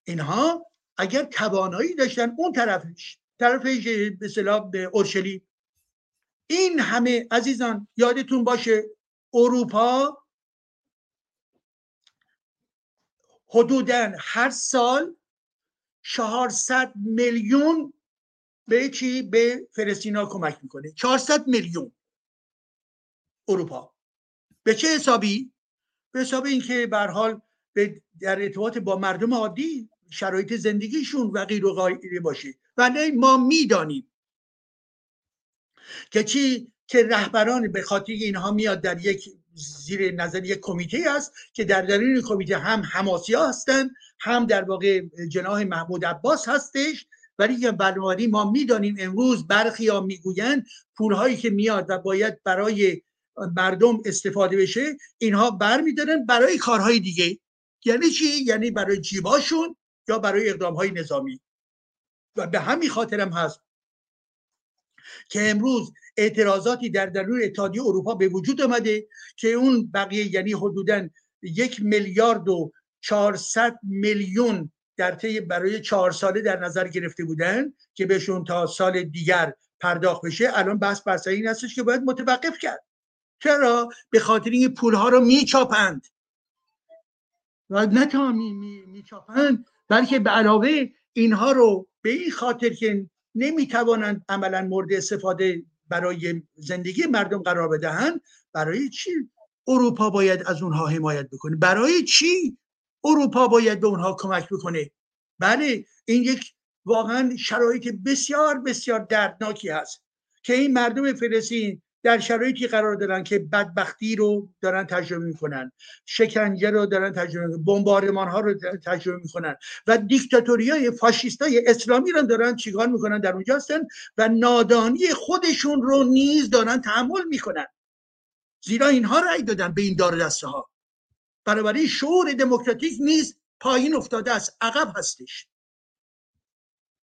اینها اگر توانایی داشتن اون طرفش طرفش به به اورشلیم این همه عزیزان یادتون باشه اروپا حدودا هر سال 400 میلیون به چی؟ به فلسطینا کمک می‌کنه. 400 میلیون اروپا. به چه حسابی؟ به حساب اینکه به حال در ارتباط با مردم عادی شرایط زندگیشون و غیر و غیره باشه. ولی ما می‌دانیم که چی؟ که رهبران به خاطر اینها میاد در یک زیر نظر یک کمیته است که در درون کمیته هم حماسی ها هستند هم در واقع جناح محمود عباس هستش. ولی بنابراین ما می‌دانیم امروز برخی ها می‌گویند پولهایی که میاد و باید برای مردم استفاده بشه اینها بر میدارن برای کارهای دیگه. یعنی چی؟ یعنی برای جیباشون یا برای اقدام های نظامی. و به همین خاطرم هست. که امروز اعتراضاتی در درون اتحادیه اروپا به وجود آمده که اون بقیه یعنی حدودا یک میلیارد و چهارصد میلیون در طی برای چهار ساله در نظر گرفته بودن که بهشون تا سال دیگر پرداخت بشه الان بحث بر این هستش که باید متوقف کرد. چرا؟ به خاطر این پول ها رو میچاپند. و نه تا میچاپند بلکه به علاوه اینها رو به این خاطر که نمی‌توانند عملا مورد استفاده برای زندگی مردم قرار بدهند. برای چی اروپا باید از اونها حمایت بکنه؟ برای چی اروپا باید به اونها کمک بکنه؟ بله این یک واقعا شرایط بسیار بسیار دردناکی هست که این مردم فلسطین در شرایطی قرار دارن که بدبختی رو دارن تجربه می‌کنن شکنجه رو دارن تجربه می‌کنن بمبارمان ها رو تجربه می‌کنن و دیکتاتوری های فاشیست های اسلامی رو دارن چیکار می‌کنن در اونجا هستن و نادانی خودشون رو نیز دارن تحمل می‌کنن. زیرا اینها رأی دادن به این دار دسته ها بنابراین شعور دموکراتیک نیز پایین افتاده است عقب هستش.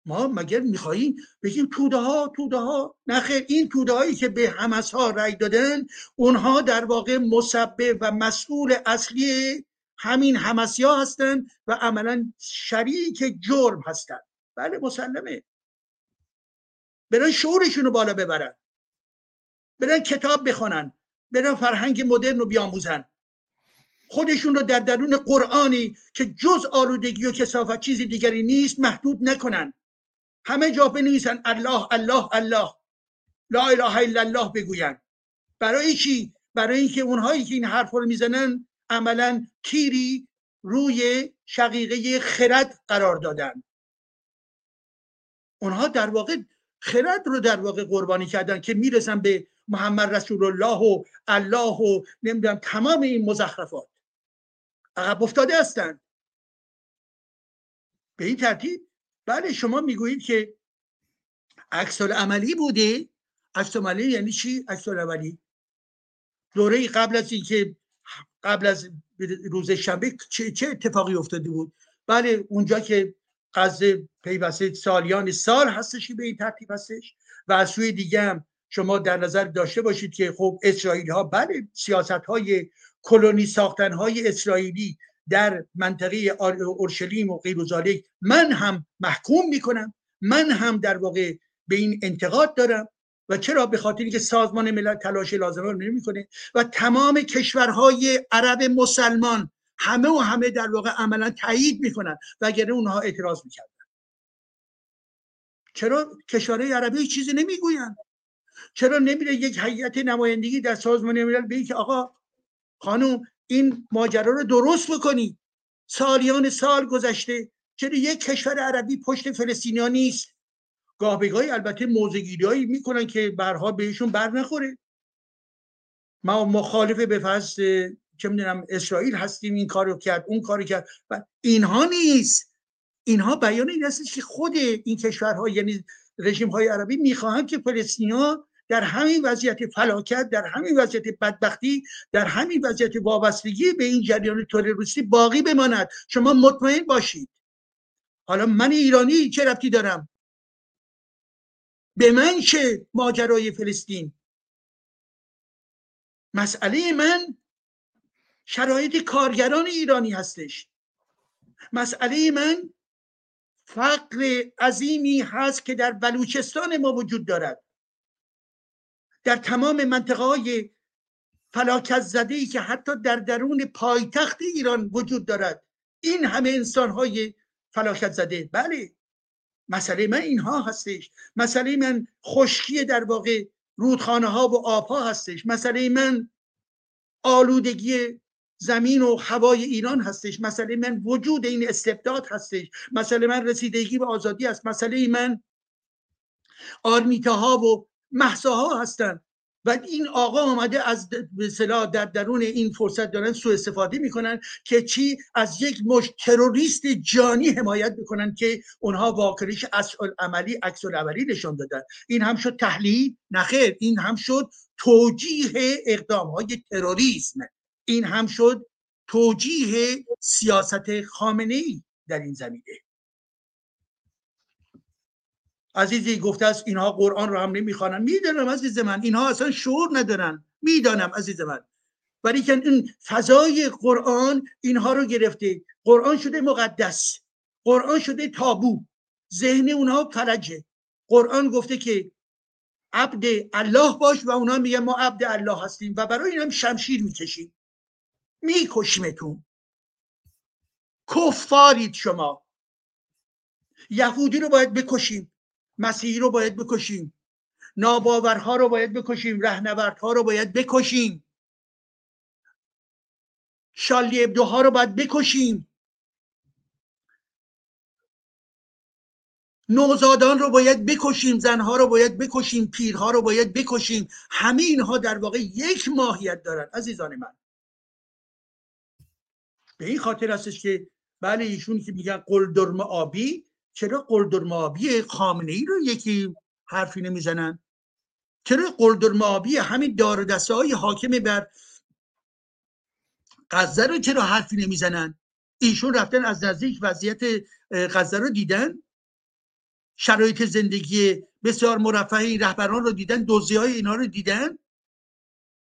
ما مگر می‌خواهیم بگیم توده ها توده ها نخیر این توده هایی که به همس ها رأی دادن اونها در واقع مسبب و مسئول اصلی همین همسی ها هستن و عملا شریک جرم هستن. بله مسلمه. برن شعورشون رو بالا ببرن. برن کتاب بخونن. برن فرهنگ مدرن رو بیاموزن. خودشون رو در درون قرآنی که جز آلودگی و کسافت چیزی دیگری نیست محدود نکنن. همه جا بنویسن الله الله الله. لا اله الا الله بگوین. برای چی؟ برای اینکه اونهایی که این حرف رو می‌زنن عملا تیری روی شقیقه خرد قرار دادن. اونها در واقع خرد رو در واقع قربانی کردن که می‌رسن به محمد رسول الله و الله و نمی‌دونم تمام این مزخرفات. عقب افتاده هستند به این ترتیب بله شما می‌گویید که عکس عملی بوده. عکس یعنی چی؟ عکس عملی دوره قبل از اینکه قبل از روز شنبه چه, چه اتفاقی افتاده بود؟ بله اونجا که قصد پیوسته سالیان سال هستش به این ترتیب هستش و از سوی دیگه هم شما در نظر داشته باشید که خب اسرائیل ها بله سیاست های کلونی ساختن های اسرائیلی در منطقه اورشلیم و غیر من هم محکوم می‌کنم. من هم در واقع به این انتقاد دارم و چرا؟ به خاطر که سازمان ملل تلاش لازمه رو نمی‌کنه و تمام کشورهای عرب مسلمان همه و همه در واقع عملا تایید می‌کنن و اگر اونها اعتراض می‌کردن. چرا کشورهای عربی چیزی نمی‌گوین چرا نمیره یک هیئت نمایندگی در سازمان ملل به که آقا خانم این ماجرا رو درست بکنی. سالیان سال گذشته چرا یک کشور عربی پشت فلسطینیا نیست؟ گاه بگاهی البته موزگیری هایی می‌کنن که برها بهشون بر نخوره. ما مخالف به فرض چه می‌دونم اسرائیل هستیم این کارو کرد اون کارو کرد و اینها نیست. اینها بیان این هستش که خود این کشورها یعنی رژیم های عربی می‌خواهند که فلسطینیا در همین وضعیت فلاکت در همین وضعیت بدبختی در همین وضعیت وابستگی به این جریان تروریستی باقی بماند. شما مطمئن باشید. حالا من ایرانی چه رفتی دارم؟ به من چه ماجرای فلسطین؟ مسئله من شرایط کارگران ایرانی هستش. مسئله من فقر عظیمی هست که در بلوچستان ما وجود دارد. در تمام منطقه های فلاکت زده ای که حتی در درون پایتخت ایران وجود دارد این همه انسان های فلاکت زده بله. مسئله من اینها هستش. مسئله من خشکی در واقع رودخانه ها و آبها هستش. مسئله من آلودگی زمین و هوای ایران هستش. مسئله من وجود این استبداد هستش. مسئله من رسیدگی به آزادی است. مسئله من آرمیته ها و محساها هستند و این آقا آمده از به در درون این فرصت دارن سوء استفاده می‌کنن که چی؟ از یک مش تروریست جانی حمایت می‌کنن که اونها واکنش اصل عملی عکس عملی نشان دادن. این هم شد تحلیل؟ نخیر این هم شد توجیه اقدام های تروریسم. این هم شد توجیه سیاست خامنه ای در این زمینه. عزیزی گفته است اینها قرآن رو هم نمی‌خوانن. می‌دانم عزیز من اینها اصلا شعور ندارن. می‌دانم عزیز من. ولی که این فضای قرآن اینها رو گرفته. قرآن شده مقدس. قرآن شده تابو. ذهن اونها فرجه قرآن گفته که عبد الله باش و اونها میگن ما عبد الله هستیم و برای این هم شمشیر می‌کشیم. میکشیمتون. کفارید شما. یهودی رو باید بکشیم. مسیحی رو باید بکشیم. ناباورها رو باید بکشیم. رهنوردها رو باید بکشیم. شالی ابدوها رو باید بکشیم. نوزادان رو باید بکشیم. زنها رو باید بکشیم. پیرها رو باید بکشیم. همه اینها در واقع یک ماهیت دارن. عزیزان من. به این خاطر هستش که بله ایشون که میگن قلدرم آبی چرا قلدر خامنه ای رو یکی حرفی نمی‌زنن؟ چرا قلدر همین دار دسته های حاکم بر غزه رو چرا حرفی نمی‌زنن؟ ایشون رفتن از نزدیک وضعیت غزه رو دیدن؟ شرایط زندگی بسیار مرفه این رهبران رو دیدن؟ دوزی های اینا رو دیدن؟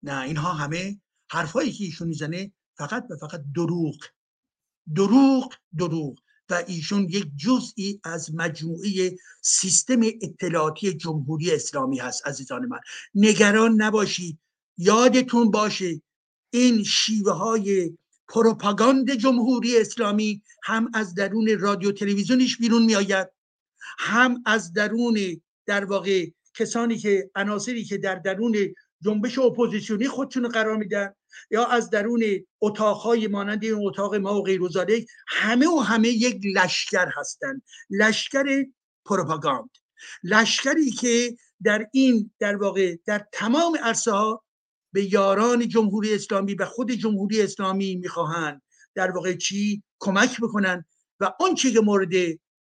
نه اینها همه حرفایی که ایشون می‌زنه فقط و فقط دروغ. دروغ دروغ. و ایشون یک جزئی از مجموعه سیستم اطلاعاتی جمهوری اسلامی هست عزیزان من. نگران نباشید یادتون باشه این شیوه های پروپاگاند جمهوری اسلامی هم از درون رادیو تلویزیونش بیرون می آید هم از درون در واقع کسانی که عناصری که در درون جنبش اپوزیسیونی خودشون قرار میدن. یا از درون اتاقهای مانند این اتاق ما و غیر همه و همه یک لشکر هستند. لشکر پروپاگاند. لشکری که در این در واقع در تمام عرصه ها به یاران جمهوری اسلامی و خود جمهوری اسلامی می‌خواهند در واقع چی؟ کمک بکنن و چی که مورد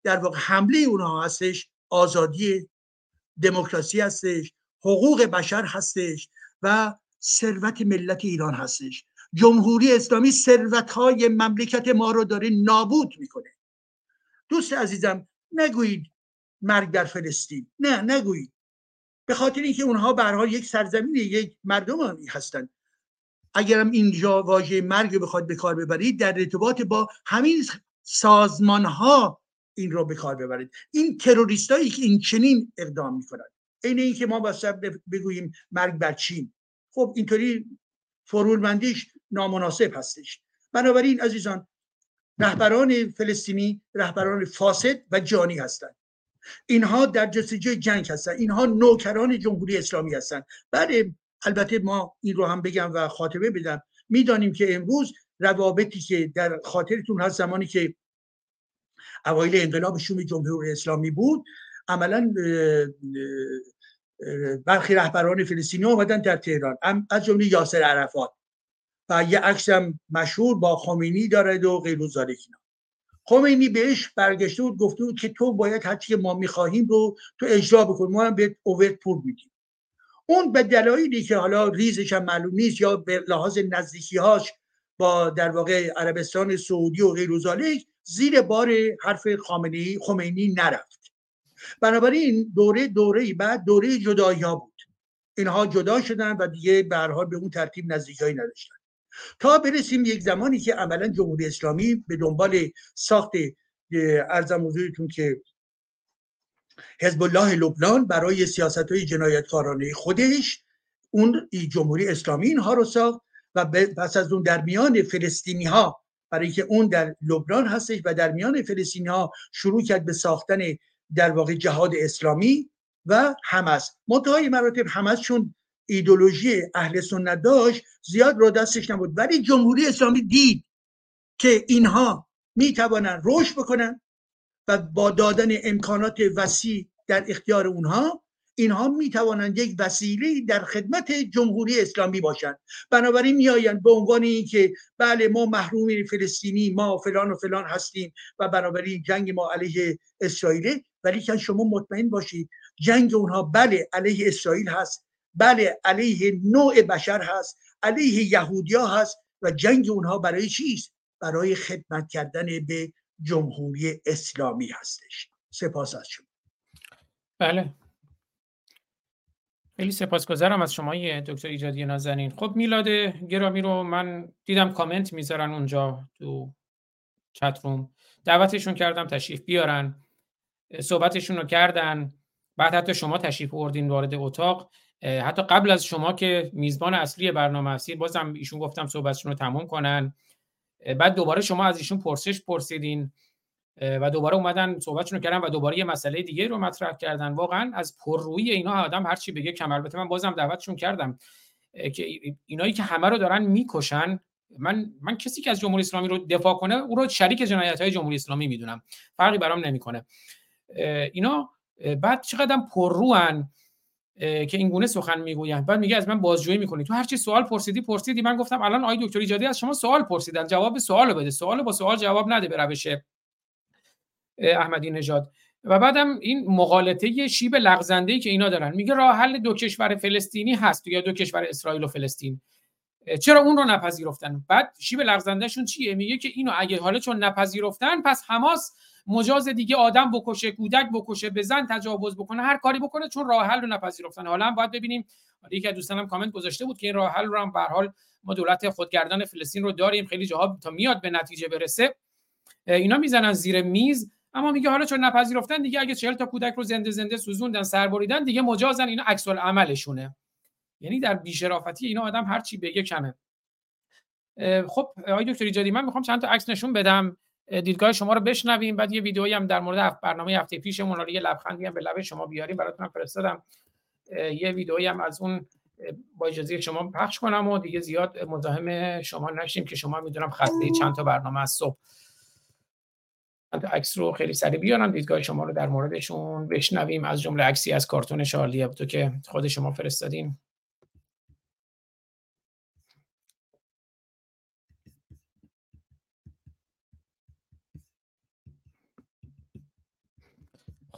در واقع حمله اونها هستش آزادی دموکراسی هستش حقوق بشر هستش و ثروت ملت ایران هستش. جمهوری اسلامی ثروت های مملکت ما رو داره نابود می‌کنه. دوست عزیزم نگویید مرگ در فلسطین. نه نگویید. به خاطر اینکه اونها به یک سرزمین یک مردم هستند. اگرم اینجا واژه مرگ بخواد به کار ببرید در ارتباط با همین سازمان ها این رو به کار ببرید. این تروریستایی که این چنین اقدام می‌کنند. این اینکه ما واسه بگوییم مرگ بر چین. خب اینطوری فرورمندیش نامناسب هستش. بنابراین عزیزان رهبران فلسطینی رهبران فاسد و جانی هستند. اینها در جستجوی جنگ هستند. اینها نوکران جمهوری اسلامی هستند. بله البته ما این رو هم بگم و خاطبه بدم. می‌دانیم که امروز روابطی که در خاطرتون هست زمانی که اوایل انقلاب شوم جمهوری اسلامی بود عملا برخی رهبران فلسطینی آمدن در تهران. از جمله یاسر عرفات. و یه عکس مشهور با خمینی دارد و غیر اینا. خمینی بهش برگشته بود گفته بود که تو باید هرچی که ما می‌خواهیم رو تو اجرا بکن. ما هم به اوورت پول میدیم. اون به دلایلی که حالا ریزش هم معلوم نیست یا به لحاظ نزدیکی هاش با در واقع عربستان سعودی و غیر زیر بار حرف خامنه‌ای خمینی نرفت. بنابراین دوره دوره بعد دوره جدایی ها بود. اینها جدا شدن و دیگه حال به اون ترتیب نزدیکایی نداشتن. تا برسیم یک زمانی که عملا جمهوری اسلامی به دنبال ساخت ارزم حضورتون که حزب الله لبنان برای سیاست های جنایتکارانه خودش اون جمهوری اسلامی اینها رو ساخت و پس از اون در میان فلسطینی ها برای که اون در لبنان هستش و در میان فلسطینی ها شروع کرد به ساختن در واقع جهاد اسلامی و حماس. منتهای مراتب حماس چون ایدولوژی اهل سنت داشت زیاد رو دستش نبود. ولی جمهوری اسلامی دید که اینها می توانند رشد بکنن و با دادن امکانات وسیع در اختیار اونها اینها می توانند یک وسیله در خدمت جمهوری اسلامی باشند. بنابراین میآیند به عنوان اینکه بله ما محروم فلسطینی ما فلان و فلان هستیم و بنابراین جنگ ما علیه اسرائیل. ولی که شما مطمئن باشید جنگ اونها بله علیه اسرائیل هست بله علیه نوع بشر هست علیه یهودیا هست و جنگ اونها برای چیست؟ برای خدمت کردن به جمهوری اسلامی هستش. سپاس از شما. بله. خیلی سپاسگزارم از شما دکتر ایجادی نازنین. خب میلاد گرامی رو من دیدم کامنت می‌ذارن اونجا تو چت دعوتشون کردم تشریف بیارن. صحبتشون رو کردن. بعد حتی شما تشریف بردین وارد اتاق. حتی قبل از شما که میزبان اصلی برنامه هستید بازم ایشون گفتم صحبتشون رو تموم کنن. بعد دوباره شما از ایشون پرسش پرسیدین. و دوباره اومدن صحبتشون رو کردن و دوباره یه مسئله دیگه رو مطرح کردن. واقعا از پررویی اینا آدم هر چی بگه کم البته من بازم دعوتشون کردم. که اینایی که همه رو دارن می‌کشن من من کسی که از جمهوری اسلامی رو دفاع کنه او رو شریک جنایت های جمهوری اسلامی می‌دونم. فرقی برام نمی‌کنه. اینا بعد چقدر پرروان که این گونه سخن می‌گویند. بعد میگه از من بازجویی می‌کنی. تو هر چی سوال پرسیدی پرسیدی. من گفتم الان آقای دکتر ایجادی از شما سوال پرسیدن. جواب سوال بده. سوال با سوال جواب نده به روش احمدی نژاد. و بعدم این مقالطه شیب لغزنده ای که اینا دارن. میگه راه حل دو کشور فلسطینی هست یا دو کشور اسرائیل و فلسطین. چرا اون رو نپذیرفتن؟ بعد شیب لغزندهشون چیه؟ میگه که اینو اگه حالا چون نپذیرفتن پس حماس مجاز دیگه آدم بکشه کودک بکشه به زن تجاوز بکنه هر کاری بکنه چون راه حل رو نپذیرفتن. حالا هم باید ببینیم. یکی از دوستانم کامنت گذاشته بود که این راه حل رو هم به حال ما دولت خودگردان فلسطین رو داریم. خیلی جاها تا میاد به نتیجه برسه. اینا می‌زنن زیر میز اما میگه حالا چون نپذیرفتن دیگه اگه 40 تا کودک رو زنده زنده سوزوندن سر بریدن دیگه مجازن. اینا عکس عملشونه یعنی در بیشرافتی اینا آدم هر چی بگه کمه. خب آقای دکتر ایجادی من می‌خوام چند تا عکس نشون بدم. دیدگاه شما رو بشنویم. بعد یه ویدئویی هم در مورد برنامه هفته پیشمون رو یه لبخندی هم به لب شما بیاریم براتون فرستادم. یه ویدئویی هم از اون با اجازه شما پخش کنم و دیگه زیاد مزاحم شما نشیم که شما می‌دونم خسته چند تا برنامه از صبح. عکس رو خیلی سریع بیارم دیدگاه شما رو در موردشون بشنویم. از جمله عکسی از کارتون شارلی ابدو که خود شما فرستادین.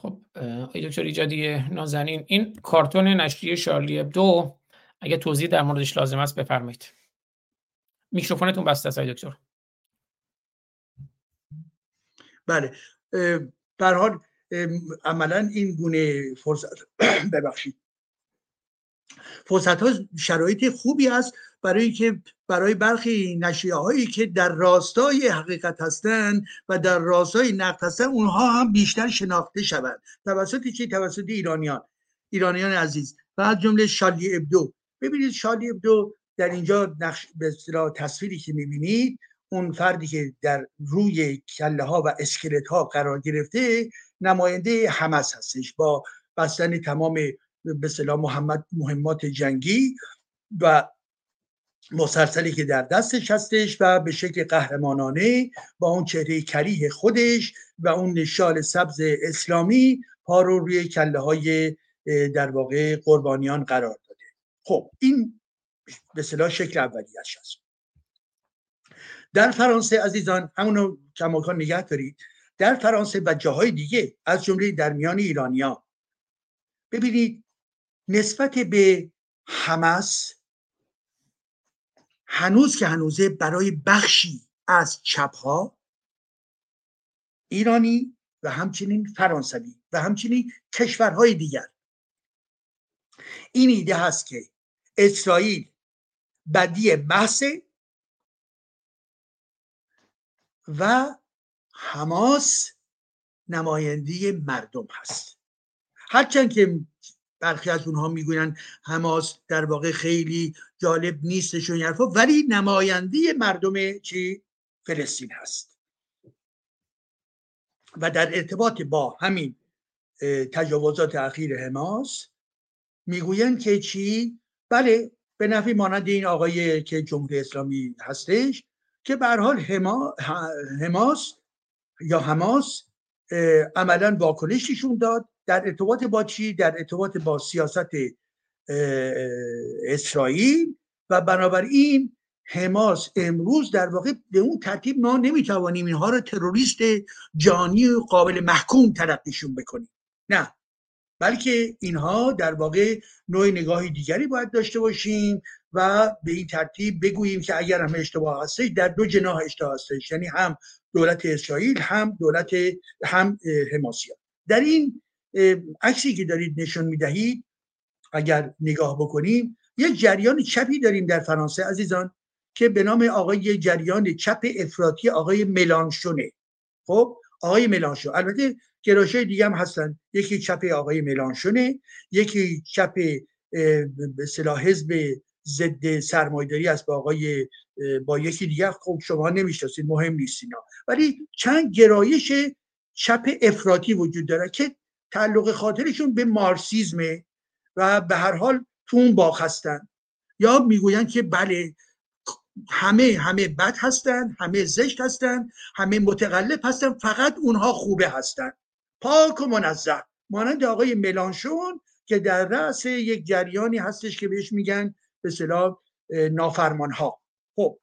خب دکتر ایجادی نازنین این کارتون نشریه شارلی دو اگه توضیح در موردش لازم است بفرمایید. میکروفونتون بسته است دکتر. بله در حال عملا این گونه فرصت ببخشید. فرصت ها شرایط خوبی است برای اینکه برای برخی نشریه هایی که در راستای حقیقت هستند و در راستای نقد هستند اونها هم بیشتر شناخته شوند. توسط چی؟ توسط ایرانیان. ایرانیان عزیز. و از جمله شالی ابدو. ببینید شالی ابدو در اینجا نقش به تصویری که می‌بینید اون فردی که در روی کله ها و اسکلت ها قرار گرفته نماینده حمس هستش. با بستن تمام به محمد مهمات جنگی و مسلسلی که در دستش هستش و به شکل قهرمانانه با اون چهره کریه خودش و اون شال سبز اسلامی پا رو روی کله های در واقع قربانیان قرار داده. خب این به صلاح شکل اولیش هست. در فرانسه عزیزان همونو کماکان نگه دارید. در فرانسه و جاهای دیگه از جمله در میان ایرانیا ببینید نسبت به حمس هنوز که هنوزه برای بخشی از چپها ایرانی و همچنین فرانسوی و همچنین کشورهای دیگر. این ایده هست که اسرائیل بدی محض و حماس نماینده مردم هست. هرچند که برخی از اونها می‌گوین حماس در واقع خیلی جالب نیستشون حرفا ولی نماینده مردم چی؟ فلسطین هست. و در ارتباط با همین تجاوزات اخیر حماس می‌گویند که چی؟ بله به نفی مانند این آقای که جمهوری اسلامی هستش که به حال حماس یا حماس عملا واکنششون داد. در ارتباط با چی؟ در ارتباط با سیاست اسرائیل و بنابراین حماس امروز در واقع به اون ترتیب ما نمی‌توانیم اینها رو تروریست جانی و قابل محکوم تلقیشون بکنیم. نه. بلکه اینها در واقع نوع نگاهی دیگری باید داشته باشیم و به این ترتیب بگوییم که اگر هم اشتباه هستش در دو جناح اشتباه هستش. یعنی هم دولت اسرائیل هم دولت هم حماسیان. در این عکسی که دارید نشون می‌دهید اگر نگاه بکنیم یک جریان چپی داریم در فرانسه عزیزان که به نام آقای جریان چپ افراطی آقای ملانشونه. خب آقای ملانشون. البته گرایش دیگه هم هستن. یکی چپ آقای ملانشونه یکی چپ به حزب ضد سرمایداری است با آقای با یکی دیگه. خب شما نمی‌شناسید مهم نیست اینا. ولی چند گرایش چپ افراطی وجود داره که تعلق خاطرشون به مارسیزمه و به هر حال تو اون باغ هستن. یا می‌گویند که بله همه همه بد هستن همه زشت هستن همه متقلب هستن فقط اونها خوبه هستن. پاک و منظم. مانند آقای ملانشون که در رأس یک جریانی هستش که بهش میگن به صلاح نافرمان ها خب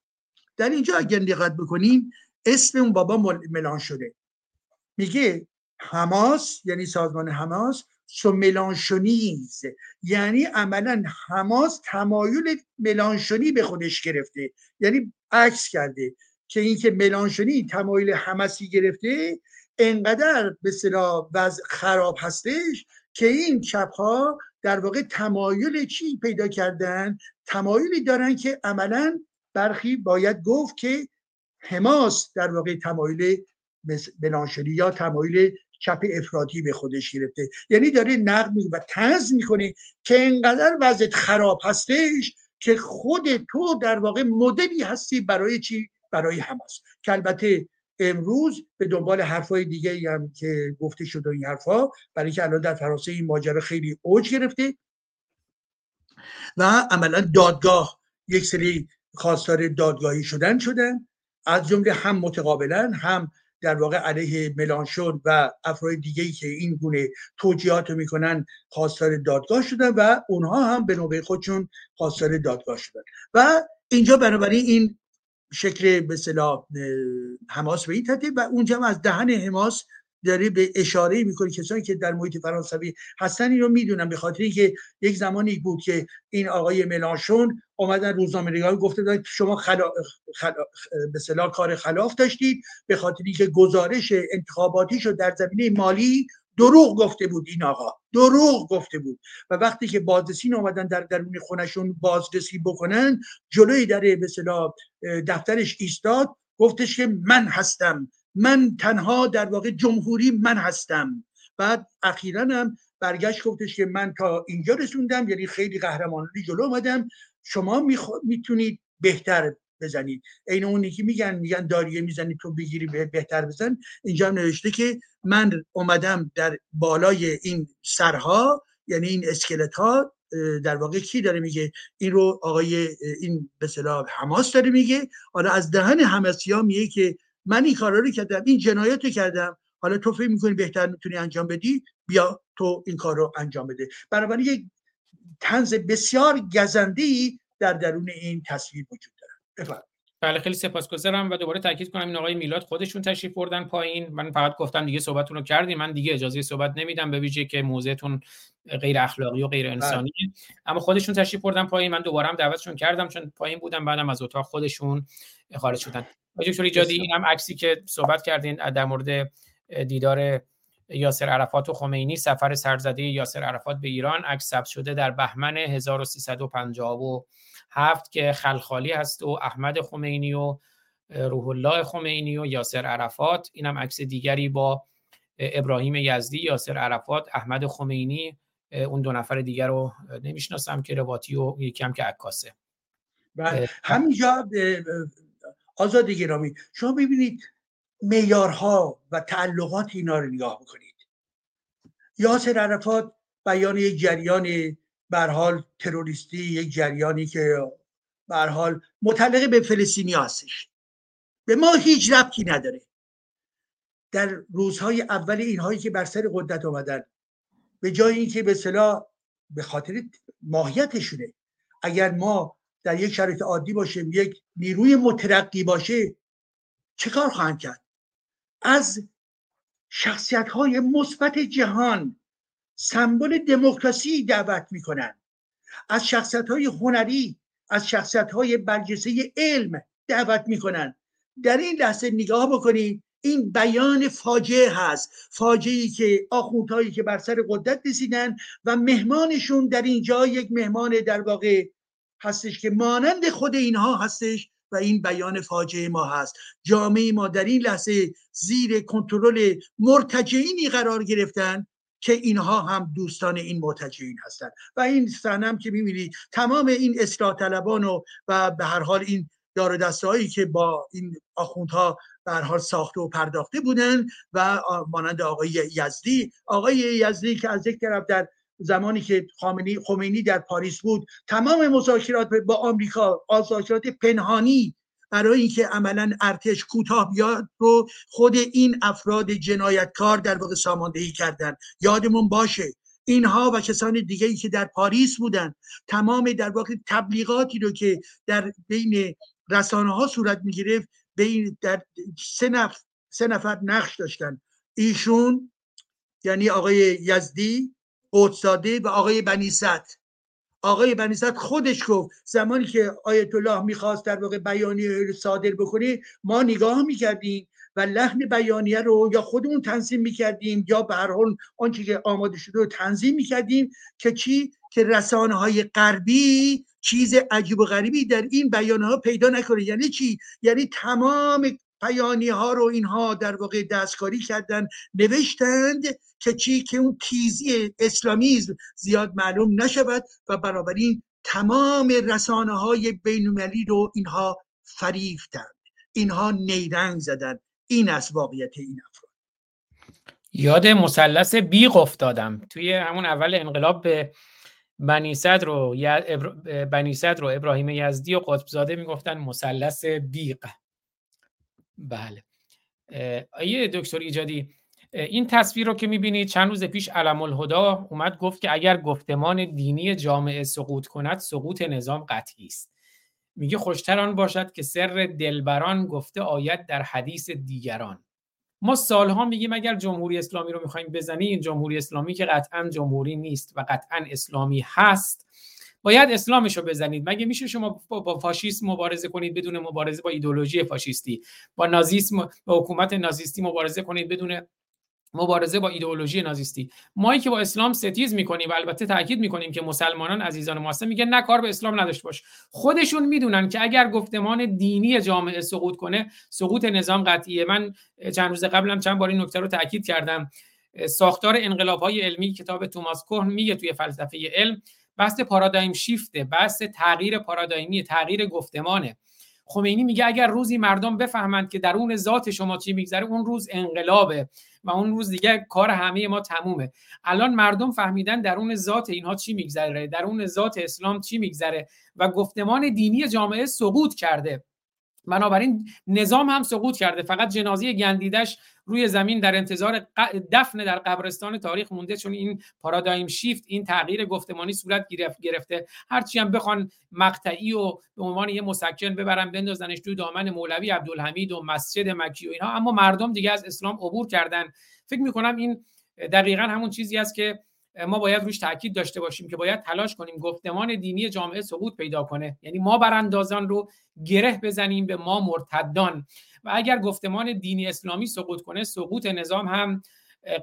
در اینجا اگر دقت بکنیم اسم اون بابا ملان شده. میگه حماس یعنی سازمان حماس سو ملانشونیز. یعنی عملا حماس تمایل ملانشونی به خودش گرفته. یعنی عکس کرده که اینکه ملانشونی تمایل حمسی گرفته انقدر به صلاح وضع خراب هستش که این چپ ها در واقع تمایل چی پیدا کردن؟ تمایلی دارن که عملا برخی باید گفت که حماس در واقع تمایل بلانشری یا تمایل چپ افراطی به خودش گرفته. یعنی داره نقد و تنز می‌کنه که انقدر وضع خراب هستش که خود تو در واقع مدلی هستی برای چی؟ برای حماس. که البته امروز به دنبال حرفای دیگه هم که گفته شده این حرفا برای که الان در فرانسه این ماجرا خیلی اوج گرفته. و عملا دادگاه یک سری خواستار دادگاهی شدن شدن. از جمله هم متقابلا هم در واقع علیه ملانشون و افراد دیگه که این گونه توجیهات رو می‌کنن خواستار دادگاه شدن و اونها هم به نوبه خودشون خواستار دادگاه شدن. و اینجا بنابراین این شکل به صلاح حماس به این و اونجا از دهن حماس داره به اشاره می‌کنه کسانی که در محیط فرانسوی هستن این رو می‌دونن به خاطر اینکه یک زمانی بود که این آقای ملانشون اومدن روزنامه نگاه گفته بودن شما خلا... خلا... به کار خلاف داشتید به خاطر اینکه گزارش انتخاباتیشو در زمینه مالی دروغ گفته بود این آقا دروغ گفته بود. و وقتی که بازرسین اومدن در درون خونشون بازرسی بکنن جلوی در به دفترش ایستاد گفتش که من هستم من تنها در واقع جمهوری من هستم. بعد اخیرا هم برگشت گفتش که من تا اینجا رسوندم یعنی خیلی قهرمانانه جلو اومدم. شما می‌تونید بهتر بزنید. این اونی که میگن میگن داریه می‌زنی تو بگیری بهتر بزن. اینجا نوشته که من اومدم در بالای این سرها یعنی این اسکلت ها در واقع کی داره میگه؟ این رو آقای این به حماس داره میگه. حالا از دهن حماسی ها میگه که من این کارا رو کردم این جنایت رو کردم. حالا تو فکر می‌کنی بهتر می‌تونی انجام بدی؟ بیا تو این کار رو انجام بده. بنابراین یک تنز بسیار گزنده در درون این تصویر وجود داره. بله خیلی سپاسگزارم و دوباره تاکید کنم این آقای میلاد خودشون تشریف بردن پایین. من فقط گفتم دیگه صحبتتون رو کردیم. من دیگه اجازه صحبت نمیدم به ویژه که موضعتون غیر اخلاقی و غیر انسانی. بله. اما خودشون تشریف بردن پایین. من دوباره هم دعوتشون کردم چون پایین بودم. بعدم از اتاق خودشون خارج شدن. دکتر ایجادی این هم عکسی که صحبت کردین در مورد دیدار یاسر عرفات و خمینی سفر سرزده یاسر عرفات به ایران. عکس ثبت شده در بهمن 1357 که خلخالی هست و احمد خمینی و روح الله خمینی و یاسر عرفات. این هم عکس دیگری با ابراهیم یزدی یاسر عرفات احمد خمینی. اون دو نفر دیگر رو نمی‌شناسم که رواتی و یکی هم که عکاسه. همینجا آزاد گرامی شما ببینید میارها و تعلقات اینا رو نگاه بکنید یاسر عرفات بیان یک جریان برحال تروریستی یک جریانی که برحال متعلق به فلسطینی هستش. به ما هیچ ربطی نداره. در روزهای اول اینهایی که بر سر قدرت آمدن به جای اینکه به صلاح به خاطر ماهیتشونه اگر ما در یک شرایط عادی باشه یک نیروی مترقی باشه چه کار خواهند کرد؟ از شخصیت های مثبت جهان سمبل دموکراسی دعوت می‌کنن از شخصیت های هنری از شخصیت های برجسته علم دعوت می‌کنن در این لحظه نگاه بکنید این بیان فاجعه هست. فاجعه ای که آخوندهایی که بر سر قدرت رسیدن و مهمانشون در اینجا یک مهمان در واقع هستش که مانند خود اینها هستش و این بیان فاجعه ما هست. جامعه ما در این لحظه زیر کنترل مرتجعینی قرار گرفتن که اینها هم دوستان این مرتجعین هستند. و این صحنه که می‌بینید تمام این اصلاح طلبان و, و به هر حال این دار دستهایی که با این آخوندها به حال ساخته و پرداخته بودن و مانند آقای یزدی. آقای یزدی که از یک طرف در زمانی که خامنی خمینی در پاریس بود تمام مذاکرات با آمریکا مذاکرات پنهانی برای اینکه عملا ارتش کوتاه بیاد رو خود این افراد جنایتکار در واقع ساماندهی کردن. یادمون باشه اینها و کسان دیگه ای که در پاریس بودن تمام در واقع تبلیغاتی رو که در بین رسانه ها صورت می گرفت بین در سه نفر, سه نفر نقش داشتن. ایشون یعنی آقای یزدی قدساده و آقای بنیست آقای بنیست خودش گفت زمانی که آیت الله می‌خواست در واقع بیانیه صادر بکنه ما نگاه می‌کردیم و لحن بیانیه رو یا خودمون تنظیم می‌کردیم یا به هر حال آنچه که آماده شده رو تنظیم می‌کردیم که چی؟ که رسانه های غربی چیز عجیب و غریبی در این بیانیه ها پیدا نکنه. یعنی چی؟ یعنی تمام بیانی ها رو اینها در واقع دستکاری کردن نوشتند که چی؟ که اون تیزی اسلامیزم زیاد معلوم نشود و بنابراین تمام رسانه های بینالمللی رو اینها فریفتند. اینها نیرنگ زدن این از واقعیت این افراد. یاد مثلث بیق افتادم. توی همون اول انقلاب به بنی صدر رو بنی صدر رو ابراهیم یزدی و قطبزاده می‌گفتن مثلث بیق بله. آیه دکتر ایجادی این تصویر رو که می‌بینید چند روز پیش علم الهدا اومد گفت که اگر گفتمان دینی جامعه سقوط کند سقوط نظام قطعی است. میگه خوشتر آن باشد که سر دلبران گفته آید در حدیث دیگران. ما سالها میگیم اگر جمهوری اسلامی رو می‌خوایم بزنیم جمهوری اسلامی که قطعا جمهوری نیست و قطعا اسلامی هست باید اسلامش رو بزنید. مگه میشه شما با فاشیسم مبارزه کنید بدون مبارزه با ایدولوژی فاشیستی؟ با نازیسم با حکومت نازیستی مبارزه کنید بدون مبارزه با ایدئولوژی نازیستی. مایی که با اسلام ستیز می‌کنیم و البته تاکید می‌کنیم که مسلمانان عزیزان ما میگن نه کار به اسلام نداشت باش. خودشون می‌دونن که اگر گفتمان دینی جامعه سقوط کنه سقوط نظام قطعیه. من چند روز قبلم چند بار این نکته رو تاکید کردم. ساختار انقلاب های علمی کتاب توماس کوهن میگه توی فلسفه علم بحث پارادایم شیفته بحث تغییر پارادایمی تغییر گفتمانه. خمینی میگه اگر روزی مردم بفهمند که درون ذات شما چی میگذره اون روز انقلابه و اون روز دیگه کار همه ما تمومه. الان مردم فهمیدن درون ذات اینها چی میگذره درون ذات اسلام چی میگذره و گفتمان دینی جامعه سقوط کرده. بنابراین نظام هم سقوط کرده. فقط جنازه گندیدش روی زمین در انتظار دفن در قبرستان تاریخ مونده چون این پارادایم شیفت این تغییر گفتمانی صورت گرفته. هرچی هم بخوان مقطعی و به عنوان یه مسکن ببرن بندازنش تو دامن مولوی عبدالحمید و مسجد مکی و اینها. اما مردم دیگه از اسلام عبور کردن. فکر می‌کنم این دقیقا همون چیزی است که ما باید روش تاکید داشته باشیم که باید تلاش کنیم گفتمان دینی جامعه سقوط پیدا کنه. یعنی ما براندازان رو گره بزنیم به ما مرتدان. و اگر گفتمان دینی اسلامی سقوط کنه سقوط نظام هم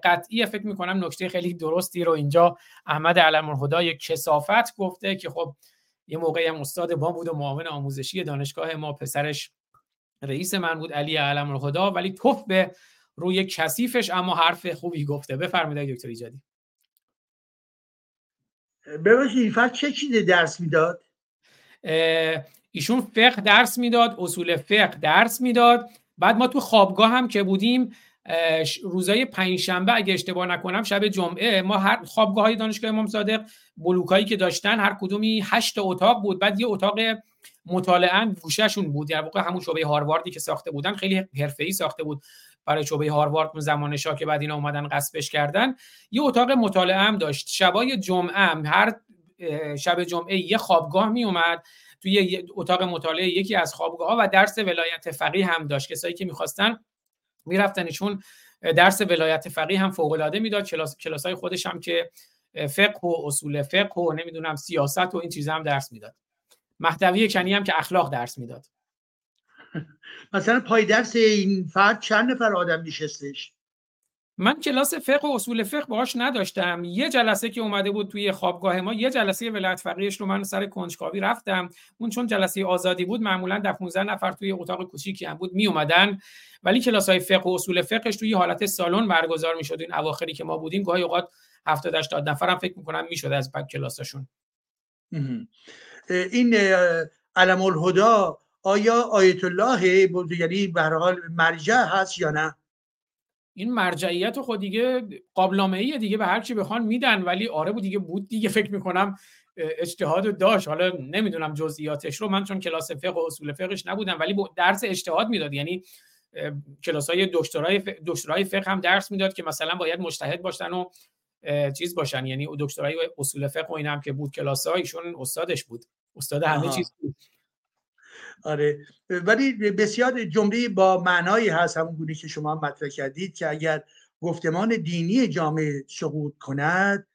قطعی فکر می‌کنم نکته خیلی درستی رو اینجا احمد علم الهدا یک کسافت گفته که خب یه موقعی هم استاد با بود و معاون آموزشی دانشگاه ما پسرش رئیس من بود علی علم الهدا ولی توف به روی کثیفش اما حرف خوبی گفته. بفرمایید دکتر ایجادی. ببخشید فرد چه چیزی درس می‌داد؟ ایشون فقه درس می‌داد اصول فقه درس می‌داد. بعد ما تو خوابگاه هم که بودیم روزای پنجشنبه اگه اشتباه نکنم شب جمعه ما هر خوابگاه های دانشگاه امام صادق بلوکایی که داشتن هر کدومی هشت اتاق بود. بعد یه اتاق مطالعه گوشهشون بود در واقع همون شعبه هارواردی که ساخته بودن خیلی حرفه‌ای ساخته بود. برای شعبه هاروارد اون زمان شاه که بعد اینا اومدن قصبش کردن یه اتاق مطالعه هم داشت. شبای جمعه هم هر شب جمعه یه خوابگاه می اومد توی اتاق مطالعه یکی از خوابگاه ها و درس ولایت فقیه هم داشت. کسایی که می‌خواستن می‌رفتن ایشون درس ولایت فقیه هم فوق العاده می‌داد. کلاس کلاسای خودش هم که فقه و اصول فقه و نمی‌دونم سیاست و این چیزا هم درس می‌داد. محتوی کنی هم که اخلاق درس می‌داد. مثلا پای درس این فرد چند نفر آدم نشستش؟ من کلاس فقه و اصول فقه باهاش نداشتم. یه جلسه که اومده بود توی خوابگاه ما یه جلسه ولایت فقیهش رو من سر کنجکاوی رفتم. اون چون جلسه آزادی بود معمولا ده 15 نفر توی اتاق کوچیکی هم بود می اومدن ولی کلاس های فقه و اصول فقهش توی حالت سالن برگزار می‌شد. این اواخری که ما بودیم گاهی اوقات 70 80 نفر هم فکر می‌کنم می‌شد از بعد کلاساشون این علم الهدا آیا آیت الله یعنی به حال مرجع هست یا نه؟ این مرجعیت خود دیگه قابلامه ای دیگه به هر چی بخوان میدن ولی آره بود دیگه بود دیگه. فکر می‌کنم اجتهاد داشت. حالا نمی‌دونم جزئیاتش رو. من چون کلاس فقه و اصول فقهش نبودم ولی درس اجتهاد می‌داد. یعنی کلاس های دکترای دکترای فقه هم درس می‌داد که مثلا باید مجتهد باشن و چیز باشن. یعنی دکترای اصول فقه و این هم که بود کلاس ایشون استادش بود. استاد همه چیز بود. آره. ولی بسیار جمله با معنایی هست همون گونه که شما مطرح کردید که اگر گفتمان دینی جامعه سقوط کند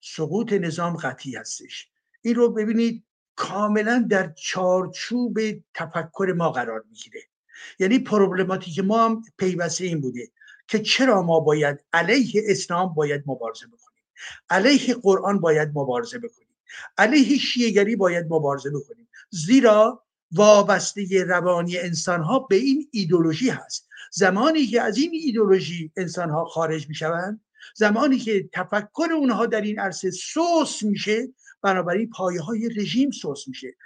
سقوط نظام قطعی هستش. این رو ببینید کاملا در چارچوب تفکر ما قرار می‌گیره. یعنی پروبلماتیک ما هم پیوسته این بوده که چرا ما باید علیه اسلام باید مبارزه بکنیم؟ علیه قرآن باید مبارزه بکنیم؟ علیه شیعگری باید مبارزه بکنیم؟ زیرا وابسته روانی انسان ها به این ایدولوژی هست. زمانی که از این ایدولوژی انسان ها خارج می شوند زمانی که تفکر اونها در این عرصه سوس میشه بنابراین پایه های رژیم سوس میشه.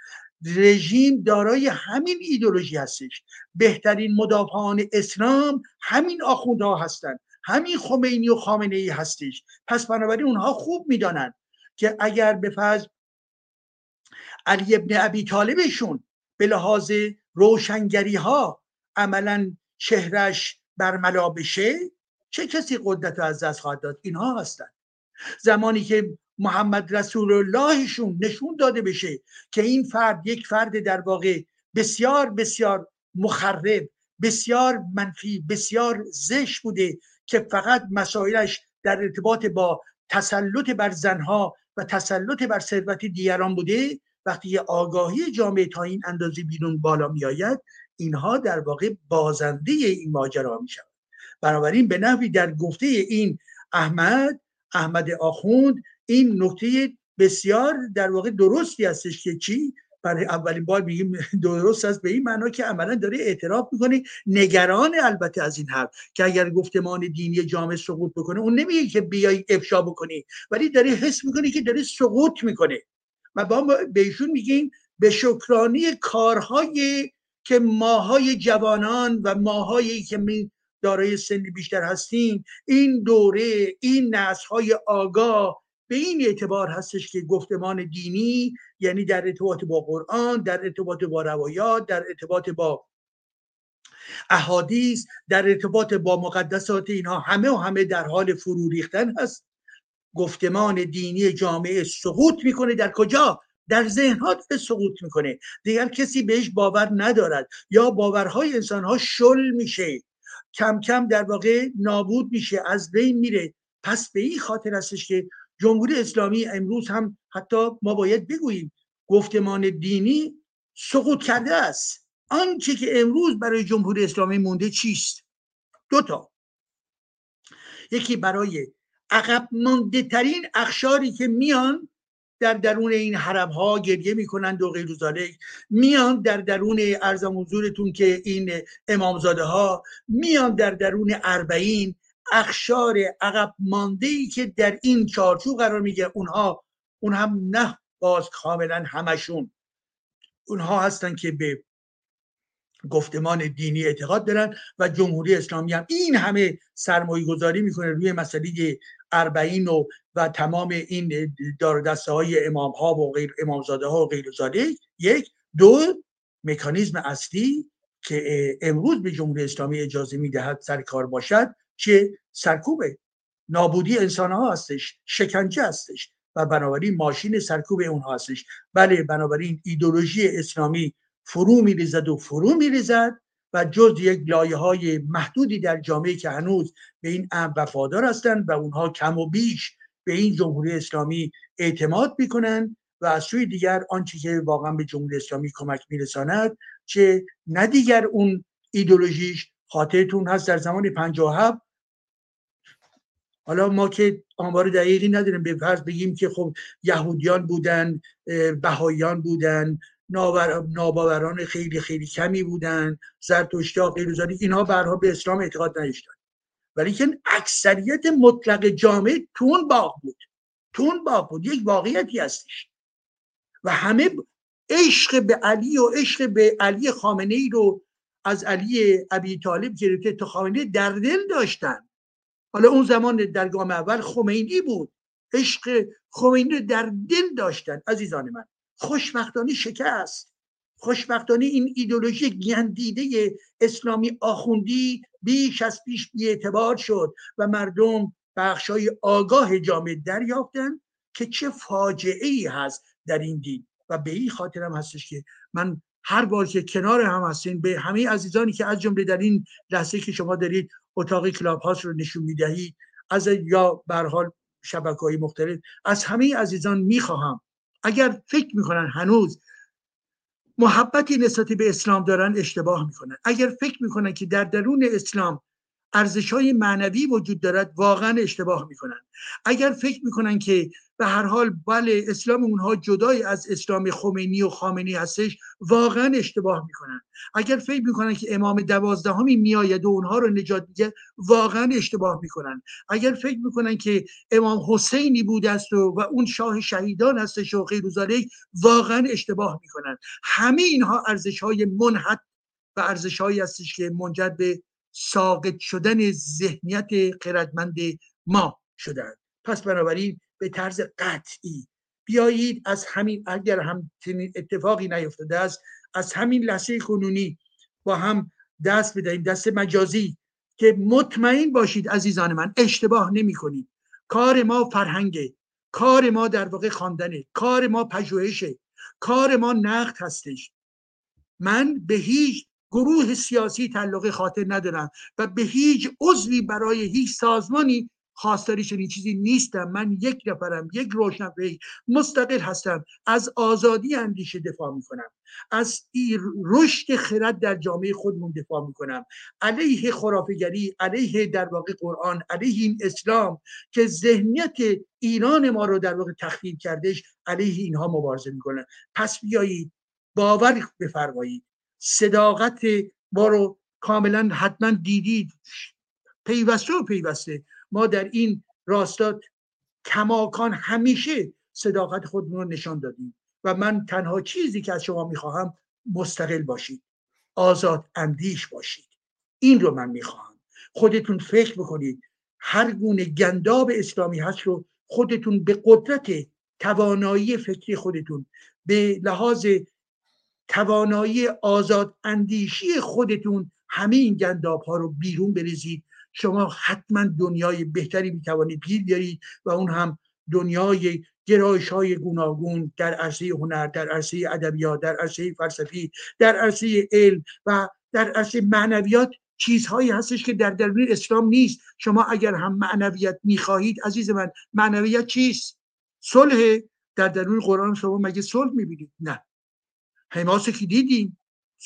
رژیم دارای همین ایدولوژی هستش. بهترین مدافعان اسلام همین آخوندها هستند همین خمینی و خامنه ای هستش. پس بنابراین اونها خوب می‌دانند که اگر به فرض علی ابن ابی طالبشون به لحاظ روشنگری ها عملا چهرش برملا بشه چه کسی قدرت رو از دست خواهد داد؟ اینها هستند زمانی که محمد رسول اللهشون نشون داده بشه که این فرد یک فرد در واقع بسیار بسیار مخرب بسیار منفی بسیار زش بوده که فقط مسائلش در ارتباط با تسلط بر زنها و تسلط بر ثروت دیگران بوده وقتی آگاهی جامعه تا این اندازه بیرون بالا می آید اینها در واقع بازنده این ماجرا می شود بنابراین به نحوی در گفته این احمد احمد آخوند این نکته بسیار در واقع درستی هستش که چی؟ برای اولین بار میگیم درست است به این معنا که عملا داره اعتراف می‌کنه نگران البته از این حرف که اگر گفتمان دینی جامعه سقوط بکنه اون نمیگه که بیای افشا بکنی ولی داره حس می‌کنه که داره سقوط می‌کنه. و با بهشون میگیم به شکرانی کارهای که ماهای جوانان و ماهایی که می دارای سنی بیشتر هستیم این دوره این نسل های آگاه به این اعتبار هستش که گفتمان دینی یعنی در ارتباط با قرآن در ارتباط با روایات در ارتباط با احادیث در ارتباط با مقدسات اینها همه و همه در حال فرو ریختن هست. گفتمان دینی جامعه سقوط می‌کنه. در کجا؟ در ذهنها سقوط می‌کنه. دیگر کسی بهش باور ندارد. یا باورهای انسانها شل میشه. کم کم در واقع نابود میشه. از بین میره. پس به این خاطر هستش که جمهوری اسلامی امروز هم حتی ما باید بگوییم گفتمان دینی سقوط کرده است. آنچه که امروز برای جمهوری اسلامی مونده چیست؟ دو تا. یکی برای عقب مانده ترین اخشاری که میان در درون این حرم ها گریه می‌کنند و غیر میان در درون ارزم حضورتون که این امامزاده ها میان در درون اربعین اخشار عقب مانده ای که در این چارچوب قرار میگه. اونها اون هم نه باز کاملا همشون. اونها هستن که به گفتمان دینی اعتقاد دارن و جمهوری اسلامی هم این همه سرمایه گذاری می‌کنه روی مسئله اربعین و و تمام این دار دسته های امام ها و غیر امامزاده ها و غیر یک. دو. مکانیزم اصلی که امروز به جمهوری اسلامی اجازه می‌دهد سر کار باشد که سرکوب نابودی انسان ها هستش شکنجه هستش و بنابراین ماشین سرکوب اونها هستش. بله بنابراین ایدولوژی اسلامی فرو میریزد و فرو میریزد. و جز یک لایه های محدودی در جامعه که هنوز به این امر وفادار هستند و اونها کم و بیش به این جمهوری اسلامی اعتماد می‌کنند و از سوی دیگر آنچه که واقعا به جمهوری اسلامی کمک میرساند چه نه دیگر اون ایدولوژیش خاطرتون هست در زمان 57 حالا ما که آمار دقیقی نداریم به فرض بگیم که خب یهودیان بودن بهاییان بودن ناباوران خیلی خیلی کمی بودن زرتشتی غیر اینها برها به اسلام اعتقاد نداشتن. ولی که اکثریت مطلق جامعه تون باغ بود. تون باغ بود. یک واقعیتی هستش. و همه عشق به علی و عشق به علی خامنه ای رو از علی ابی طالب گرفته تا خامنه در دل داشتن. حالا اون زمان در گام اول خمینی بود. عشق خمینی رو در دل داشتن. عزیزان من. خوشبختانه شکست. خوشبختانه این ایدولوژی گندیده اسلامی آخوندی بیش از پیش بیاعتبار شد و مردم بخشای آگاه جامعه دریافتن که چه فاجعه ای هست در این دین. و به این خاطر هم هستش که من هر بار که کنار هم هستین به همه عزیزانی که از جمله در این لحظه که شما دارید اتاق کلاب هاست رو نشون می‌دهید از یا به حال شبکه های مختلف از همه عزیزان می‌خواهم اگر فکر می‌کنن هنوز محبتی نسبت به اسلام دارن اشتباه می‌کنن. اگر فکر می‌کنن که در درون اسلام ارزش های معنوی وجود دارد واقعا اشتباه می‌کنن. اگر فکر می‌کنن که به هر حال بله اسلام اونها جدای از اسلام خمینی و خامنی هستش واقعا اشتباه می‌کنن. اگر فکر می‌کنن که امام دوازدهمی میآید و اونها رو نجات میده واقعا اشتباه می‌کنن. اگر فکر می‌کنن که امام حسینی بوده است و, و اون شاه شهیدان هستش و غیر واقعا اشتباه می‌کنن. همه اینها ارزش های منحط و ارزش هایی هستش که منجر به ساقط شدن ذهنیت خردمند ما شدن پس بنابراین به طرز قطعی. بیایید از همین اگر هم اتفاقی نیفتاده است از همین لحظه کنونی با هم دست بدهیم دست مجازی که مطمئن باشید عزیزان من اشتباه نمی کنید. کار ما فرهنگه. کار ما در واقع خواندنه. کار ما پژوهشه. کار ما نقد هستش. من به هیچ گروه سیاسی تعلق خاطر ندارم و به هیچ عضوی برای هیچ سازمانی خواستاری چنین چیزی نیستم. من یک نفرم یک روشنفکر مستقل هستم. از آزادی اندیشه دفاع می‌کنم. از رشد خرد در جامعه خودمون دفاع می‌کنم. علیه خرافگری علیه در واقع قرآن علیه این اسلام که ذهنیت ایران ما رو در واقع تخریب کردش علیه اینها مبارزه می‌کنم پس بیایید باور بفرمایید. صداقت ما رو کاملا حتما دیدید. پیوسته و پیوسته. ما در این راستا کماکان همیشه صداقت خودمون رو نشان دادیم و من تنها چیزی که از شما می‌خواهم مستقل باشید آزاد اندیش باشید. این رو من می‌خواهم. خودتون فکر بکنید هر گونه گنداب اسلامی هست رو خودتون به قدرت توانایی فکری خودتون به لحاظ توانایی آزاد اندیشی خودتون همه این گنداب ها رو بیرون بریزید شما حتما دنیای بهتری می‌توانید گیر بیارید و اون هم دنیای گرایش های گوناگون در عرصه هنر در عرصه ادبیات در عرصه فلسفی در عرصه علم و در عرصه معنویات چیزهایی هستش که در درون اسلام نیست. شما اگر هم معنویت می‌خواهید عزیز من معنویت چیست؟ صلح. در درون قرآن شما مگه صلح می‌بینید؟ نه. حماس که دیدیم.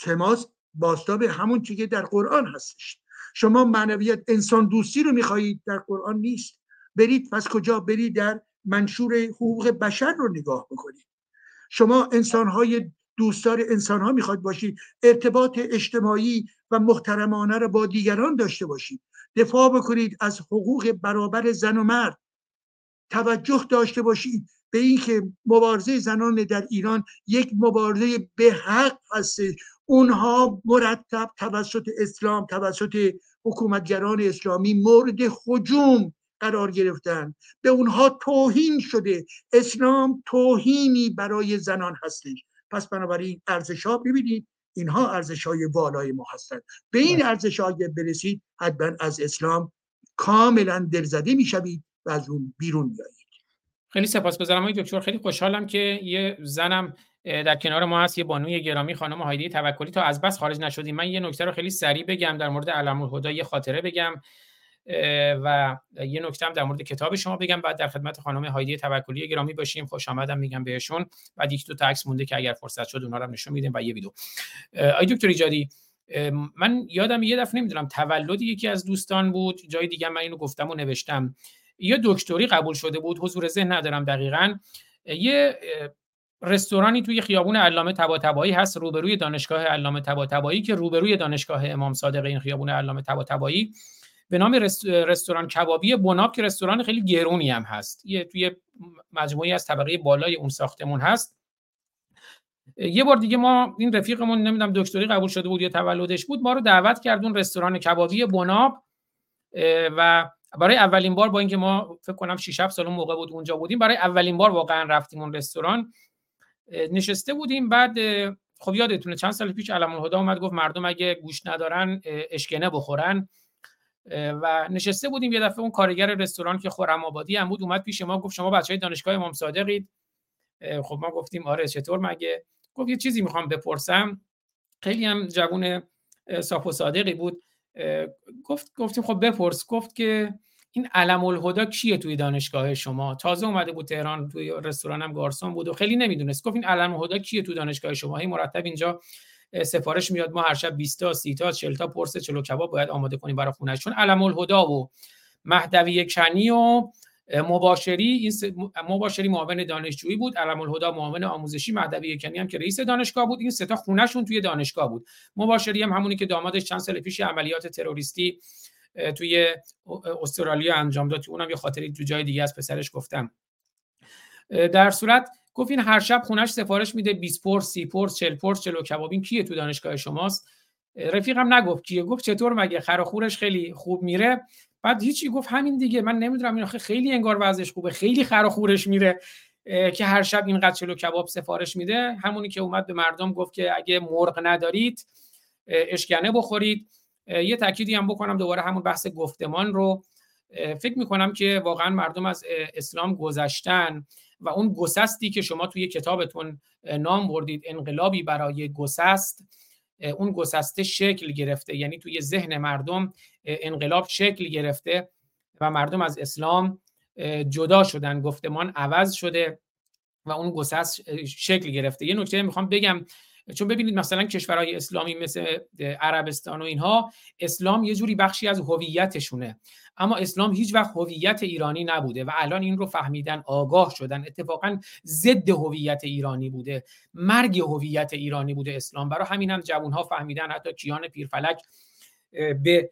حماس باستاب همون چیزی که در قرآن هستش. شما معنویت انسان دوستی رو می‌خواهید در قرآن نیست. برید پس کجا؟ برید در منشور حقوق بشر رو نگاه بکنید. شما انسانهای انسان ها می‌خواد باشید. ارتباط اجتماعی و محترمانه رو با دیگران داشته باشید. دفاع بکنید از حقوق برابر زن و مرد. توجه داشته باشید به اینکه مبارزه زنان در ایران یک مبارزه به حق هست اونها مرتب توسط اسلام توسط حکومتگران اسلامی مورد حجوم قرار گرفتن. به اونها توهین شده. اسلام توهینی برای زنان هستش. پس بنابراین ارزش ها ببینید اینها ارزش های والای ما هستند به این. ارزش ها برسید حتما از اسلام کاملا دلزده می‌شوید و از اون بیرون میایید خیلی سپاسگزارم آقای دکتر. خیلی خوشحالم که یه زنم در کنار ما هست یه بانوی گرامی خانم هایدی توکلی. تا از بس خارج نشدیم من یه نکته رو خیلی سریع بگم در مورد علم الهدا یه خاطره بگم و یه نکته هم در مورد کتاب شما بگم. بعد در خدمت خانم هایدی توکلی گرامی باشیم. خوش آمدم میگم بهشون. بعد یک دو تا عکس مونده که اگر فرصت شد اونها رو نشون میدیم و یه ویدیو. آقای دکتر ایجادی من یادم یه دفعه نمی‌دونم تولد یکی از دوستان بود جای دیگه من اینو گفتم و نوشتم. یا دکتری قبول شده بود حضور ذهن ندارم دقیقا. یه رستورانی توی خیابون علامه طباطبایی هست روبروی دانشگاه علامه طباطبایی که روبروی دانشگاه امام صادق این خیابون علامه طباطبایی. به نام رستوران کبابی بناب که رستوران خیلی گرونی هم هست. یه توی مجموعی از طبقه بالای اون ساختمون هست. یه بار دیگه ما این رفیقمون نمی‌دونم دکتری قبول شده بود یا تولدش بود ما رو دعوت کردون رستوران کبابی بناب و برای اولین بار با اینکه ما فکر کنم 6 7 سال موقع بود اونجا بودیم برای اولین بار واقعا رفتیم اون رستوران. نشسته بودیم بعد خب یادتونه چند سال پیش علم الهدا اومد گفت مردم اگه گوش ندارن اشکنه بخورن. و نشسته بودیم یه دفعه اون کارگر رستوران که خورم آبادی هم بود اومد پیش ما گفت شما بچه های دانشگاه امام صادقید. خب ما گفتیم آره چطور مگه؟ گفت یه چیزی می‌خوام بپرسم. خیلی هم جوون صاف و صادقی بود. گفت گفتیم خب بپرس. گفت که این علم الهدا کیه توی دانشگاه شما؟ تازه اومده بود تهران توی رستورانم گارسون بود و خیلی نمی‌دونست. گفت این علم الهدا کیه تو دانشگاه شما؟ هی مرتب اینجا سفارش میاد ما هر شب 20 تا 30 تا 40 تا پرس چلو کباب باید آماده کنیم برای خونه چون علم الهدا و مهدوی کنی و مباشری این مباشری معاون دانشجویی بود. علم الهدا معاون آموزشی مهدوی کنی هم که رئیس دانشگاه بود. این سه تا توی دانشگاه بود. مباشری هم همونی که دامادش چند سال پیش عملیات تروریستی توی استرالیا انجام داد اونم یه خاطری تو جای دیگه از پسرش گفتم. در صورت گفت این هر شب خونش سفارش میده 20 پرس 30 پرس 40 پرس کباب. این کیه تو دانشگاه شماست؟ رفیقم نگفت کیه. گفت چطور مگه؟ خراخورش خیلی خوب میره. بعد هیچی گفت همین دیگه. من نمی‌دونم این خیلی انگار وضعش خوبه. خیلی خراخورش میره که هر شب اینقدر چلو کباب سفارش میده. همونی که اومد به مردم گفت که اگه مرغ ندارید اشکنه بخورید. یه تأکیدی هم بکنم دوباره همون بحث گفتمان رو. فکر می‌کنم که واقعا مردم از اسلام گذشتن و اون گسستی که شما توی کتابتون نام بردید انقلابی برای گسست اون گسسته شکل گرفته. یعنی توی ذهن مردم انقلاب شکل گرفته و مردم از اسلام جدا شدن. گفتمان عوض شده و اون گسست شکل گرفته. یه نکته می‌خوام بگم چون ببینید مثلا کشورهای اسلامی مثل عربستان و اینها اسلام یه جوری بخشی از هویتشونه. اما اسلام هیچ وقت هویت ایرانی نبوده و الان این رو فهمیدن آگاه شدن. اتفاقا ضد هویت ایرانی بوده. مرگ هویت ایرانی بوده اسلام. برای همین هم جوانها فهمیدن حتی کیان پیرفلک به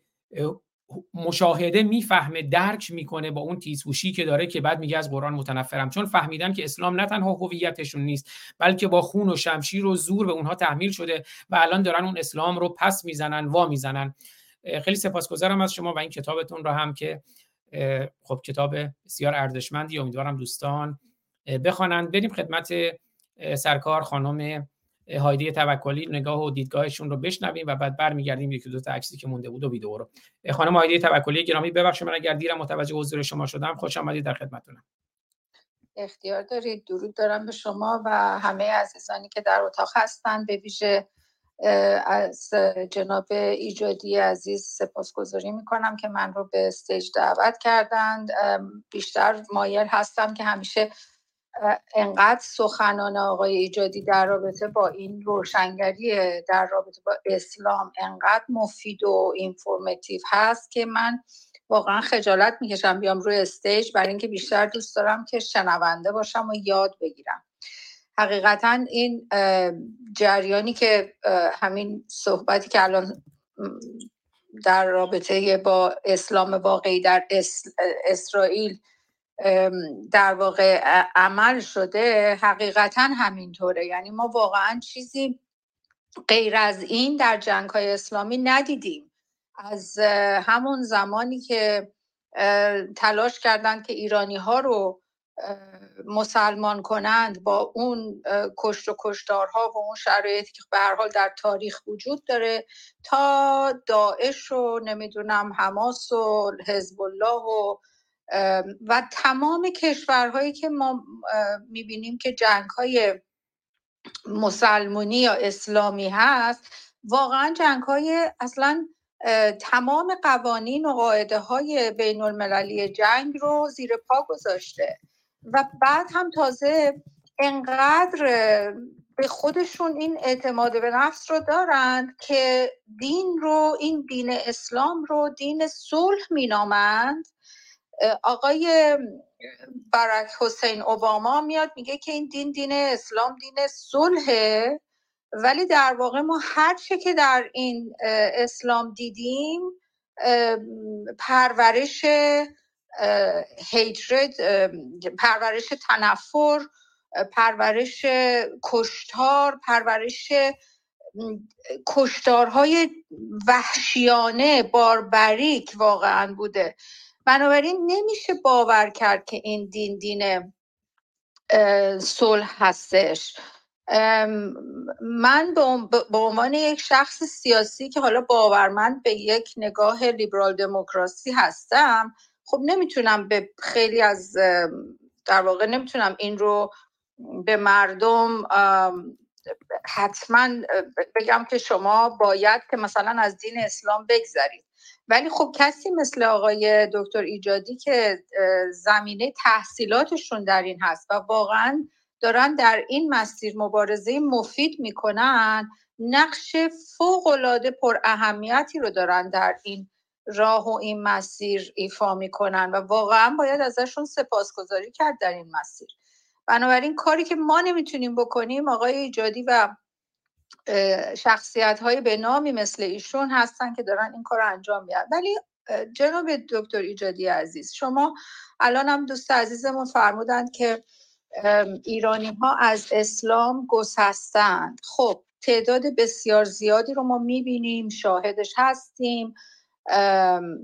مشاهده می‌فهمه درک می‌کنه با اون تیزهوشی که داره که بعد میگه از قرآن متنفرم. چون فهمیدن که اسلام نه تنها هویتشون نیست بلکه با خون و شمشیر و زور به اونها تحمیل شده و الان دارن اون اسلام رو پس می‌زنن وا می‌زنن. خیلی سپاسگزارم از شما و این کتابتون رو هم که خب کتاب بسیار ارزشمندی امیدوارم دوستان بخوانند. بریم خدمت سرکار خانم هایدی توکلی نگاه و دیدگاهشون رو بشنویم و بعد برمیگردیم یکی دو تا عکسی که مونده بود و ویدیو رو. خانم هایدی توکلی گرامی ببخشید من اگر دیرم متوجه حضور شما شدم. خوش آمدید در خدمتتونم. اختیار دارید. درود دارم به شما و همه عزیزانی که در اتاق هستند به ویژه از جناب ایجادی عزیز سپاسگزاری می‌کنم که من رو به استیج دعوت کردند. بیشتر مایل هستم که همیشه انقدر سخنان آقای ایجادی در رابطه با این روشنگری در رابطه با اسلام انقدر مفید و اینفورماتیو هست که من واقعا خجالت می‌کشم بیام روی استیج برای اینکه بیشتر دوست دارم که شنونده باشم و یاد بگیرم. حقیقتا این جریانی که همین صحبتی که الان در رابطه با اسلام واقعی در اسرائیل در واقع عمل شده حقیقتا همینطوره. یعنی ما واقعا چیزی غیر از این در جنگ های اسلامی ندیدیم. از همون زمانی که تلاش کردند که ایرانی ها رو مسلمان کنند با اون کشت و کشتارها و اون شرایطی که به هر حال در تاریخ وجود داره تا داعش و نمی‌دونم حماس و حزب الله و و تمام کشورهایی که ما می‌بینیم که جنگ های مسلمونی یا اسلامی هست واقعا جنگ های اصلا تمام قوانین و قاعده های بین المللی جنگ رو زیر پا گذاشته. و بعد هم تازه انقدر به خودشون این اعتماد به نفس رو دارند که دین رو این دین اسلام رو دین صلح مینامند آقای برک حسین اوباما میاد میگه که این دین دین اسلام دین صلحه ولی در واقع ما هر چه که در این اسلام دیدیم پرورش هیترد پرورش تنفر پرورش کشتار پرورش کشتارهای وحشیانه باربریک واقعا بوده. بنابراین نمیشه باور کرد که این دین دین صلح هستش. من به عنوان یک شخص سیاسی که حالا باورمند به یک نگاه لیبرال دموکراسی هستم خب نمی‌تونم به خیلی از در واقع نمی‌تونم این رو به مردم حتما بگم که شما باید که مثلا از دین اسلام بگذرید. ولی خب کسی مثل آقای دکتر ایجادی که زمینه تحصیلاتشون در این هست و واقعا دارن در این مسیر مبارزه مفید می‌کنن نقش فوق العاده پر اهمیتی رو دارن در این راه و این مسیر ایفا می‌کنن و واقعا باید ازشون سپاسگزاری کرد در این مسیر. بنابراین کاری که ما نمی‌تونیم بکنیم آقای ایجادی و شخصیت های به نامی مثل ایشون هستن که دارن این کار انجام میدن. ولی جناب دکتر ایجادی عزیز شما الان هم دوست عزیزمون فرمودند که ایرانی ها از اسلام گسستند خب تعداد بسیار زیادی رو ما می‌بینیم شاهدش هستیم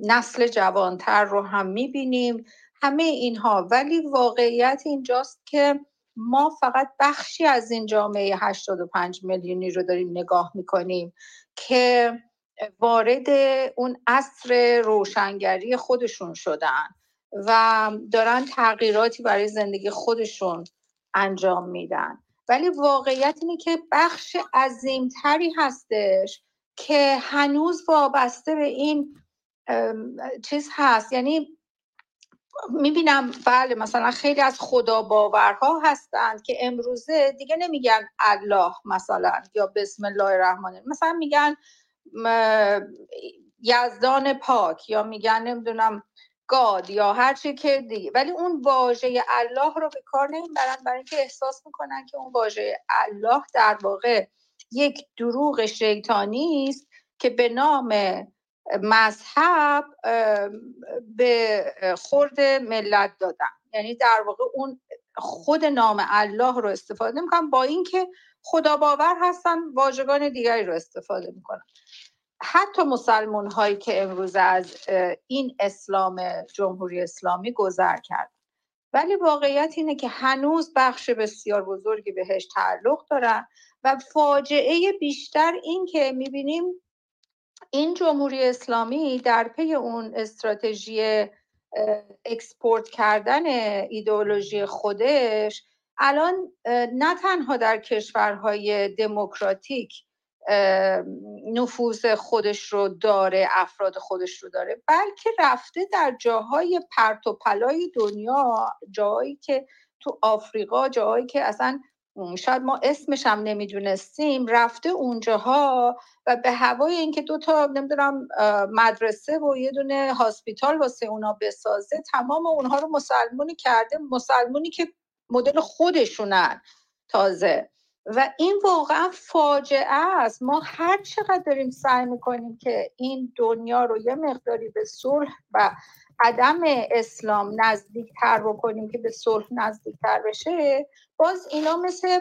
نسل جوانتر رو هم می‌بینیم همه اینها. ولی واقعیت اینجاست که ما فقط بخشی از این جامعه 85 میلیونی رو داریم نگاه می‌کنیم که وارد اون عصر روشنگری خودشون شدن و دارن تغییراتی برای زندگی خودشون انجام میدن. ولی واقعیت اینه که بخش عظیمتری هستش که هنوز وابسته به این چیز هست. یعنی می‌بینم بله مثلا خیلی از خدا باورها هستند که امروزه دیگه نمیگن الله مثلا یا بسم الله الرحمن مثلا میگن یزدان پاک یا میگن نمی‌دونم گاد یا هر چی که دیگه. ولی اون واژه الله رو به کار نمی‌برن برای اینکه احساس می‌کنن که اون واژه الله در واقع یک دروغ شیطانی است که به نام مذهب به خورد ملت دادن. یعنی در واقع اون خود نام الله رو استفاده می‌کنن با اینکه خدا باور هستن واژگان دیگری رو استفاده می‌کنن. حتی مسلمون هایی که امروز از این اسلام جمهوری اسلامی گذر کرد ولی واقعیت اینه که هنوز بخش بسیار بزرگی بهش تعلق دارن و فاجعه بیشتر این که می‌بینیم این جمهوری اسلامی در پی اون استراتژی export کردن ایدئولوژی خودش الان نه تنها در کشورهای دموکراتیک نفوذ خودش رو داره افراد خودش رو داره بلکه رفته در جاهای پرت و پلای دنیا جایی که تو آفریقا جایی که اصلا شاید ما اسمش هم نمی‌دونستیم رفته اونجاها و به هوای اینکه دو تا نمی‌دونم مدرسه و یه دونه هاسپیتال واسه اونا بسازه تمام اونها رو مسلمونی کرده مسلمونی که مدل خودشونن تازه. و این واقعا فاجعه است. ما هر چقدر داریم سعی می‌کنیم که این دنیا رو یه مقداری به صلح و عدم اسلام نزدیکتر بکنیم که به صلح نزدیکتر بشه باز اینا مثل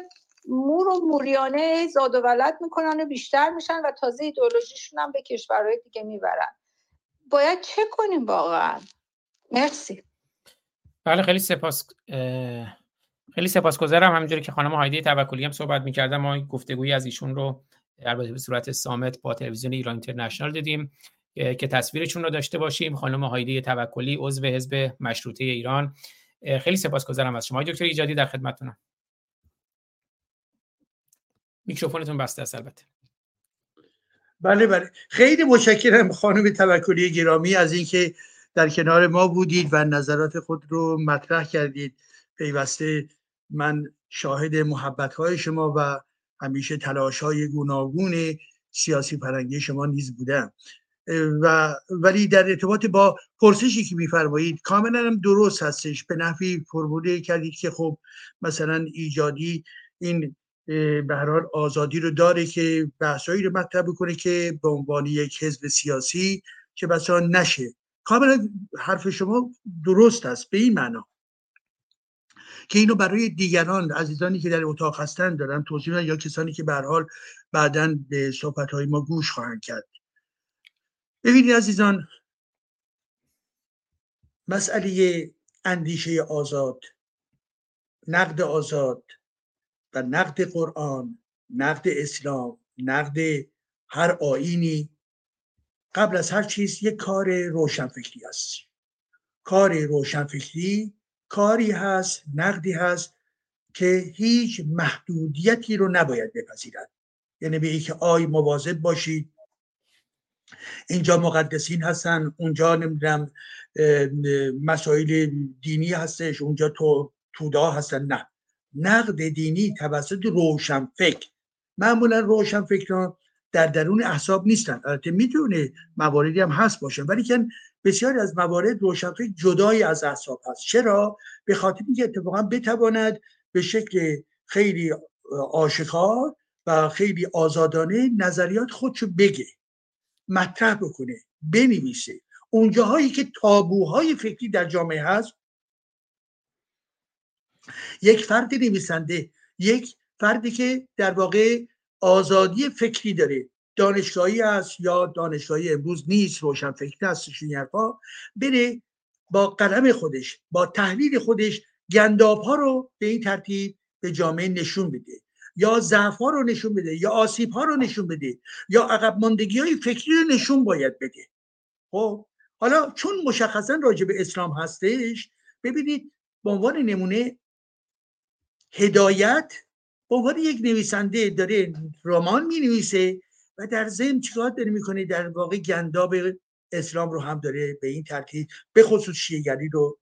مور و موریانه زاد و ولد می‌کنن و بیشتر میشن و تازه ایدولوژیشون هم به کشورهای دیگه می‌برن. باید چه کنیم واقعا؟ مرسی. بله خیلی سپاس خیلی سپاسگزارم. همینجوری که خانم هایدی توکلی هم صحبت می‌کردم ما گفتگویی از ایشون رو البته به صورت سامت با تلویزیون ایران اینترنشنال دیدیم. که تصویرشون رو داشته باشیم. خانم هایدی توکلی عضو حزب مشروطه ایران. خیلی سپاسگزارم از شما. دکتر ایجادی در خدمتتونم. میکروفونتون بسته است البته. بله بله. خیلی متشکرم خانم توکلی گرامی از اینکه در کنار ما بودید و نظرات خود رو مطرح کردید. پیوسته من شاهد محبت های شما و همیشه تلاش های گوناگون سیاسی پرنگی شما نیز بودم. و ولی در ارتباط با پرسشی که میفرمایید کاملا هم درست هستش. به نفی فرموله کردید که خب مثلا ایجادی این به هر آزادی رو داره که بحثایی رو مطرح بکنه که به عنوان یک حزب سیاسی که مثلا نشه. کاملا حرف شما درست است به این معنا. که اینو برای دیگران عزیزانی که در اتاق هستن دارن توضیح یا کسانی که به حال بعدا به صحبت ما گوش خواهند کرد. ببینید عزیزان مسئله اندیشه آزاد نقد آزاد و نقد قرآن نقد اسلام نقد هر آینی قبل از هر چیز یک کار روشنفکری است. کار روشنفکری کاری هست نقدی هست که هیچ محدودیتی رو نباید بپذیرد. یعنی به که آی مواظب باشید اینجا مقدسین هستن اونجا نمی‌دونم مسائل دینی هستش اونجا تو تودا هستن. نه. نقد دینی توسط روشنفکر. معمولا روشنفکران در درون احساب نیستن. البته می‌تونه مواردی هم هست باشه ولی که بسیاری از موارد روشنفکر جدای از احساب هست. چرا؟ به خاطر اینکه اتفاقا بتواند به شکل خیلی آشکار و خیلی آزادانه نظریات خودشو بگه. مطرح بکنه بنویسه. اونجاهایی که تابوهای فکری در جامعه هست یک فرد نویسنده یک فردی که در واقع آزادی فکری داره. دانشگاهی است یا دانشگاهی امروز نیست روشن فکری هستش این بره با قلم خودش با تحلیل خودش گنداب ها رو به این ترتیب به جامعه نشون بده. یا ضعف ها رو نشون بده یا آسیب ها رو نشون بده یا عقب ماندگی های فکری رو نشون باید بده. خب حالا چون مشخصا راجع به اسلام هستش ببینید به عنوان نمونه هدایت به عنوان یک نویسنده داره رمان می نویسه و در ضمن چیکار داره می‌کنه؟ در واقع گنداب اسلام رو هم داره به این ترتیب به خصوص شیعگری رو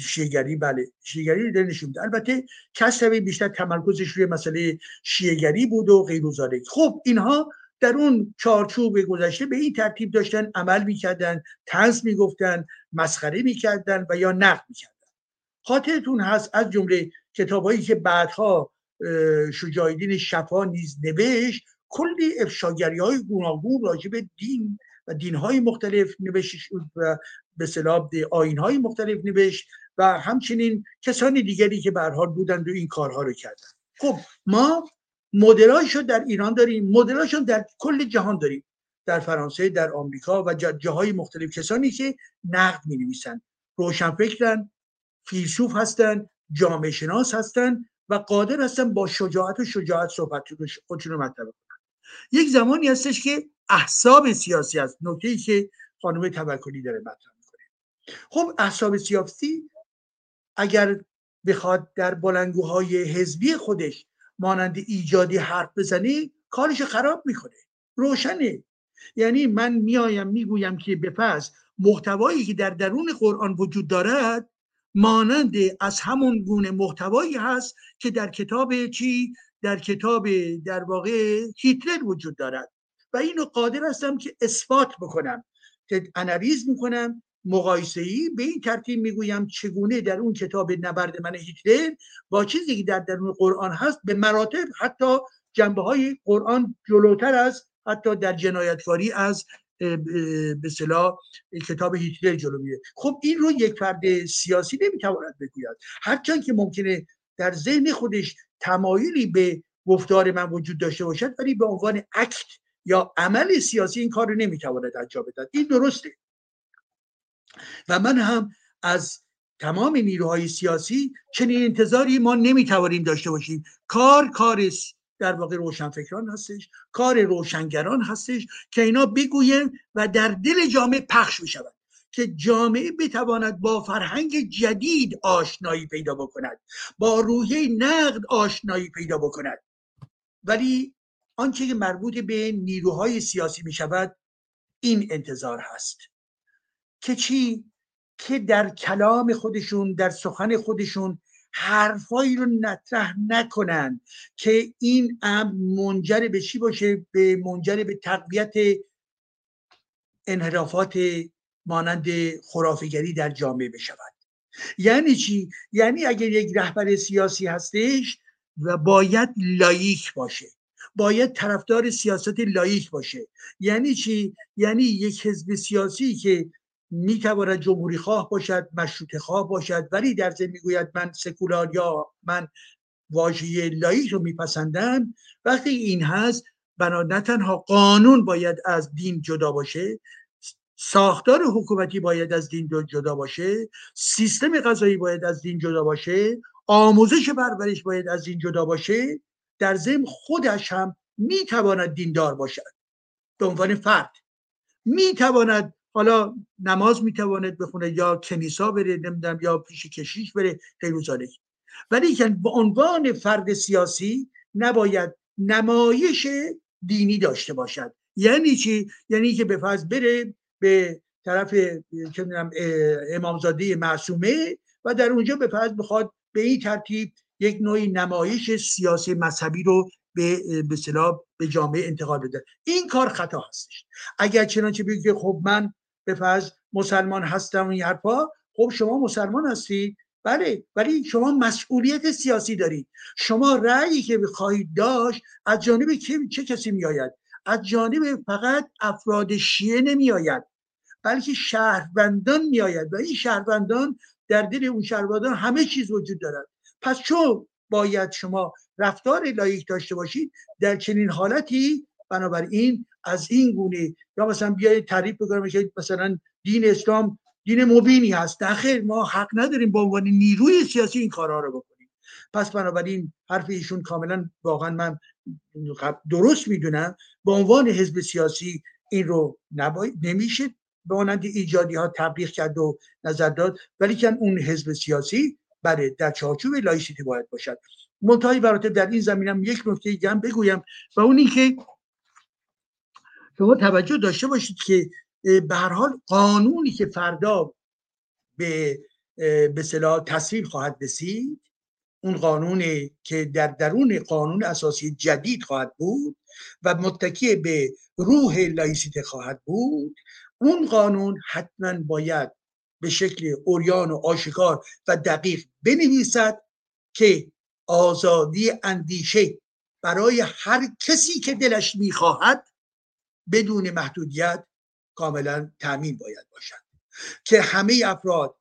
شیعگری بله. شیعگری رو نشون میده. البته کسروی بیشتر تمرکزش روی مسئله شیعگری بود و غیر خب اینها در اون چارچوب گذشته به این ترتیب داشتن عمل می‌کردن تنز می‌گفتن مسخره می‌کردن و یا نقد می‌کردن. خاطرتون هست از جمله کتابهایی که بعدها شجایدین شفا نیز نوشت کلی افشاگری های گوناگون راجع به دین و دین های مختلف نوشت و به صلاح آین های مختلف نوشت و همچنین کسانی دیگری که به حال بودند و این کارها رو کردن خب ما مدلایشو در ایران داریم مدلایشو در کل جهان داریم. در فرانسه در آمریکا و جاهای مختلف کسانی که نقد می نویسن روشنفکرن فیلسوف هستن جامعه شناس هستن و قادر هستن با شجاعت و شجاعت صحبت خودشون رو کنن. یک زمانی هستش که احساب سیاسی هست نکته ای که خانم توکلی داره می‌کنه خب احساب سیاسی اگر بخواد در بلنگوهای حزبی خودش مانند ایجادی حرف بزنه کارش خراب می‌کنه. روشنه. یعنی من میایم می‌گویم که به پس محتوایی که در درون قرآن وجود دارد مانند از همون گونه محتوایی هست که در کتاب چی؟ در کتاب در واقع هیتلر وجود دارد. و اینو قادر هستم که اثبات بکنم. که انالیز می‌کنم مقایسه ای به این ترتیب می‌گویم چگونه در اون کتاب نبرد من هیتلر با چیزی که در درون قرآن هست به مراتب حتی جنبه های قرآن جلوتر است حتی در جنایتکاری از به صلاح کتاب هیتلر جلو میره. خب این رو یک فرد سیاسی نمی‌تواند بگوید. هرچند که ممکنه در ذهن خودش تمایلی به گفتار من وجود داشته باشد ولی به عنوان اکت یا عمل سیاسی این کار رو نمی‌تواند انجام بدهد. این درسته. و من هم از تمام نیروهای سیاسی چنین انتظاری ما نمی‌توانیم داشته باشیم. کار کار در واقع روشنفکران هستش کار روشنگران هستش که اینا بگوین و در دل جامعه پخش بشود که جامعه بتواند با فرهنگ جدید آشنایی پیدا بکند با روحیه نقد آشنایی پیدا بکند. ولی آنچه که مربوط به نیروهای سیاسی می شود این انتظار هست. که چی؟ که در کلام خودشون در سخن خودشون حرفایی رو نطرح نکنن که این امر منجر به چی باشه؟ به منجر به تقویت انحرافات مانند خرافگری در جامعه بشود. یعنی چی؟ یعنی اگر یک رهبر سیاسی هستش و باید لایک باشه باید طرفدار سیاست لایک باشه. یعنی چی؟ یعنی یک حزب سیاسی که می‌تواند جمهوری خواه باشد مشروط خواه باشد. ولی در ضمن می‌گوید من سکولار یا من واژه لایک رو میپسندم. وقتی این هست بنا نه تنها قانون باید از دین جدا باشه ساختار حکومتی باید از دین جدا باشه سیستم غذایی باید از دین جدا باشه آموزش پرورش باید از دین جدا باشه در ضمن خودش هم می‌تواند دیندار باشد. به عنوان فرد می‌تواند حالا نماز می‌تواند بخونه یا کنیسا بره نمی‌دونم یا پیش کشیش بره غیر ولی که به عنوان فرد سیاسی نباید نمایش دینی داشته باشد. یعنی چی؟ یعنی که به فرض بره به طرف امامزاده معصومه و در اونجا به فرض بخواد به این ترتیب یک نوعی نمایش سیاسی مذهبی رو به به به جامعه انتقال بده. این کار خطا هستش. اگر چنانچه بگید که خب من به فرض مسلمان هستم این حرفا خب شما مسلمان هستید بله ولی شما مسئولیت سیاسی دارید. شما رأیی که خواهید داشت از جانب چه کسی میآید؟ از جانب فقط افراد شیعه نمیآید بلکه شهروندان میآید. و این شهروندان در دل اون شهروندان همه چیز وجود دارد. پس چون باید شما رفتار لایک داشته باشید در چنین حالتی بنابراین از این گونه یا مثلا بیاید تعریف بکنم که مثلا دین اسلام دین مبینی هست. نخیر ما حق نداریم به عنوان نیروی سیاسی این کارها رو بکنیم. پس بنابراین حرف ایشون کاملا واقعا من درست می‌دونم. به عنوان حزب سیاسی این رو نباید نمیشه به مانند ایجادی ها تبلیغ کرد و نظر داد. ولی که اون حزب سیاسی بله در چارچوب لایسیته باید باشد. منتهی برات در این زمینم یک نکته دیگه هم بگویم و اون اینکه شما توجه داشته باشید که به هر حال قانونی که فردا به به اصطلاح تصویب خواهد رسید اون قانونی که در درون قانون اساسی جدید خواهد بود و متکی به روح لایسیته خواهد بود اون قانون حتما باید به شکل اوریان و آشکار و دقیق بنویسد که آزادی اندیشه برای هر کسی که دلش می‌خواهد بدون محدودیت کاملا تامین باید باشد. که همه افراد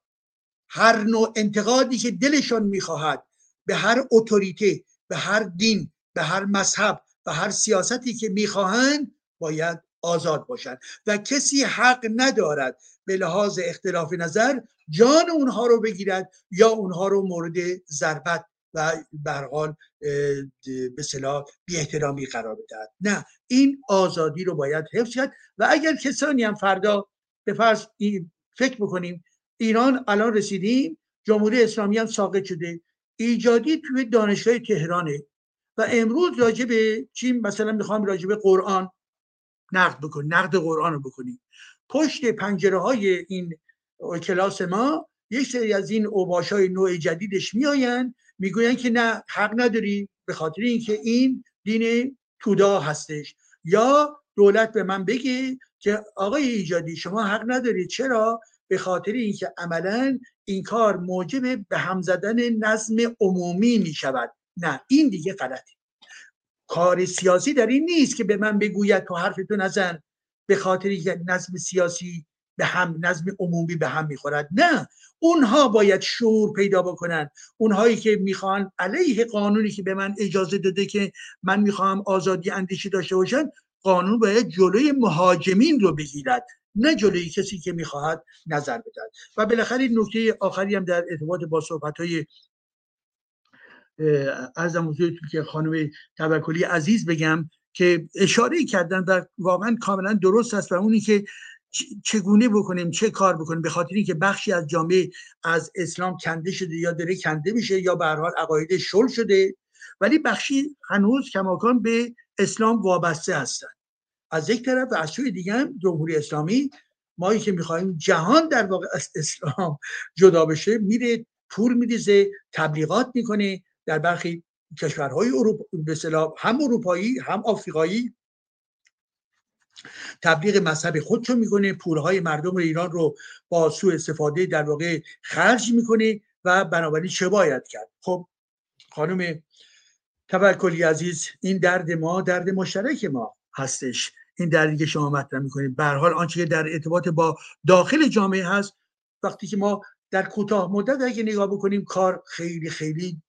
هر نوع انتقادی که دلشان می‌خواهد به هر اتوریته به هر دین به هر مذهب و هر سیاستی که می‌خواهند باید آزاد باشند. و کسی حق ندارد به لحاظ اختلاف نظر جان اونها رو بگیرد یا اونها رو مورد ضربت و برحال به صلاح بی احترامی قرار بدهد نه این آزادی رو باید حفظ کرد و اگر کسانی هم فردا به فرض فکر بکنیم ایران الان رسیدیم جمهوری اسلامی هم ساقط شده ایجادی توی دانشگاه تهرانه و امروز راجع به چی مثلا می‌خوام راجع به قرآن نقد بکنیم نقد قرآن رو بکنیم. پشت پنجره های این کلاس ما یک سری از این اوباش های نوع جدیدش میآیند می‌گویند که نه حق نداری به خاطر اینکه این دین تودا هستش. یا دولت به من بگه که آقای ایجادی شما حق ندارید چرا؟ به خاطر اینکه عملا این کار موجب به هم زدن نظم عمومی می شود نه این دیگه غلطه. کار سیاسی در این نیست که به من بگوید تو حرفتو نزن. به خاطر اینکه نظم سیاسی به هم نظم عمومی به هم می‌خورد. نه اونها باید شعور پیدا بکنن. اونهایی که می‌خوان علیه قانونی که به من اجازه داده که من می‌خواهم آزادی اندیشه داشته باشن قانون باید جلوی مهاجمین رو بگیرد نه جلوی کسی که می‌خواهد نظر بدهد. و بالاخره نکته آخری هم در ارتباط با صحبت های ارزم حضورتون که خانم توکلی عزیز بگم که اشاره کردن و واقعا کاملا درست است و اونی که چگونه بکنیم چه کار بکنیم؟ به خاطر اینکه بخشی از جامعه از اسلام کنده شده یا داره کنده میشه یا به هر حال عقاید شل شده ولی بخشی هنوز کماکان به اسلام وابسته هستند از یک طرف و از سوی دیگه هم جمهوری اسلامی مایی که می‌خواهیم جهان در واقع از اسلام جدا بشه میره پول میریزه تبلیغات می‌کنه در برخی کشورهای اروپا به هم اروپایی هم آفریقایی. تبلیغ مذهب خودشو می‌کنه پولهای مردم ایران رو با سوء استفاده در واقع خرج می‌کنه و بنابراین چه باید کرد؟ خب خانم توکلی عزیز این درد ما درد مشترک ما هستش. این دردی که شما مطرح می‌کنید. به حال آنچه که در ارتباط با داخل جامعه هست وقتی که ما در کوتاه مدت اگه نگاه بکنیم کار خیلی خیلی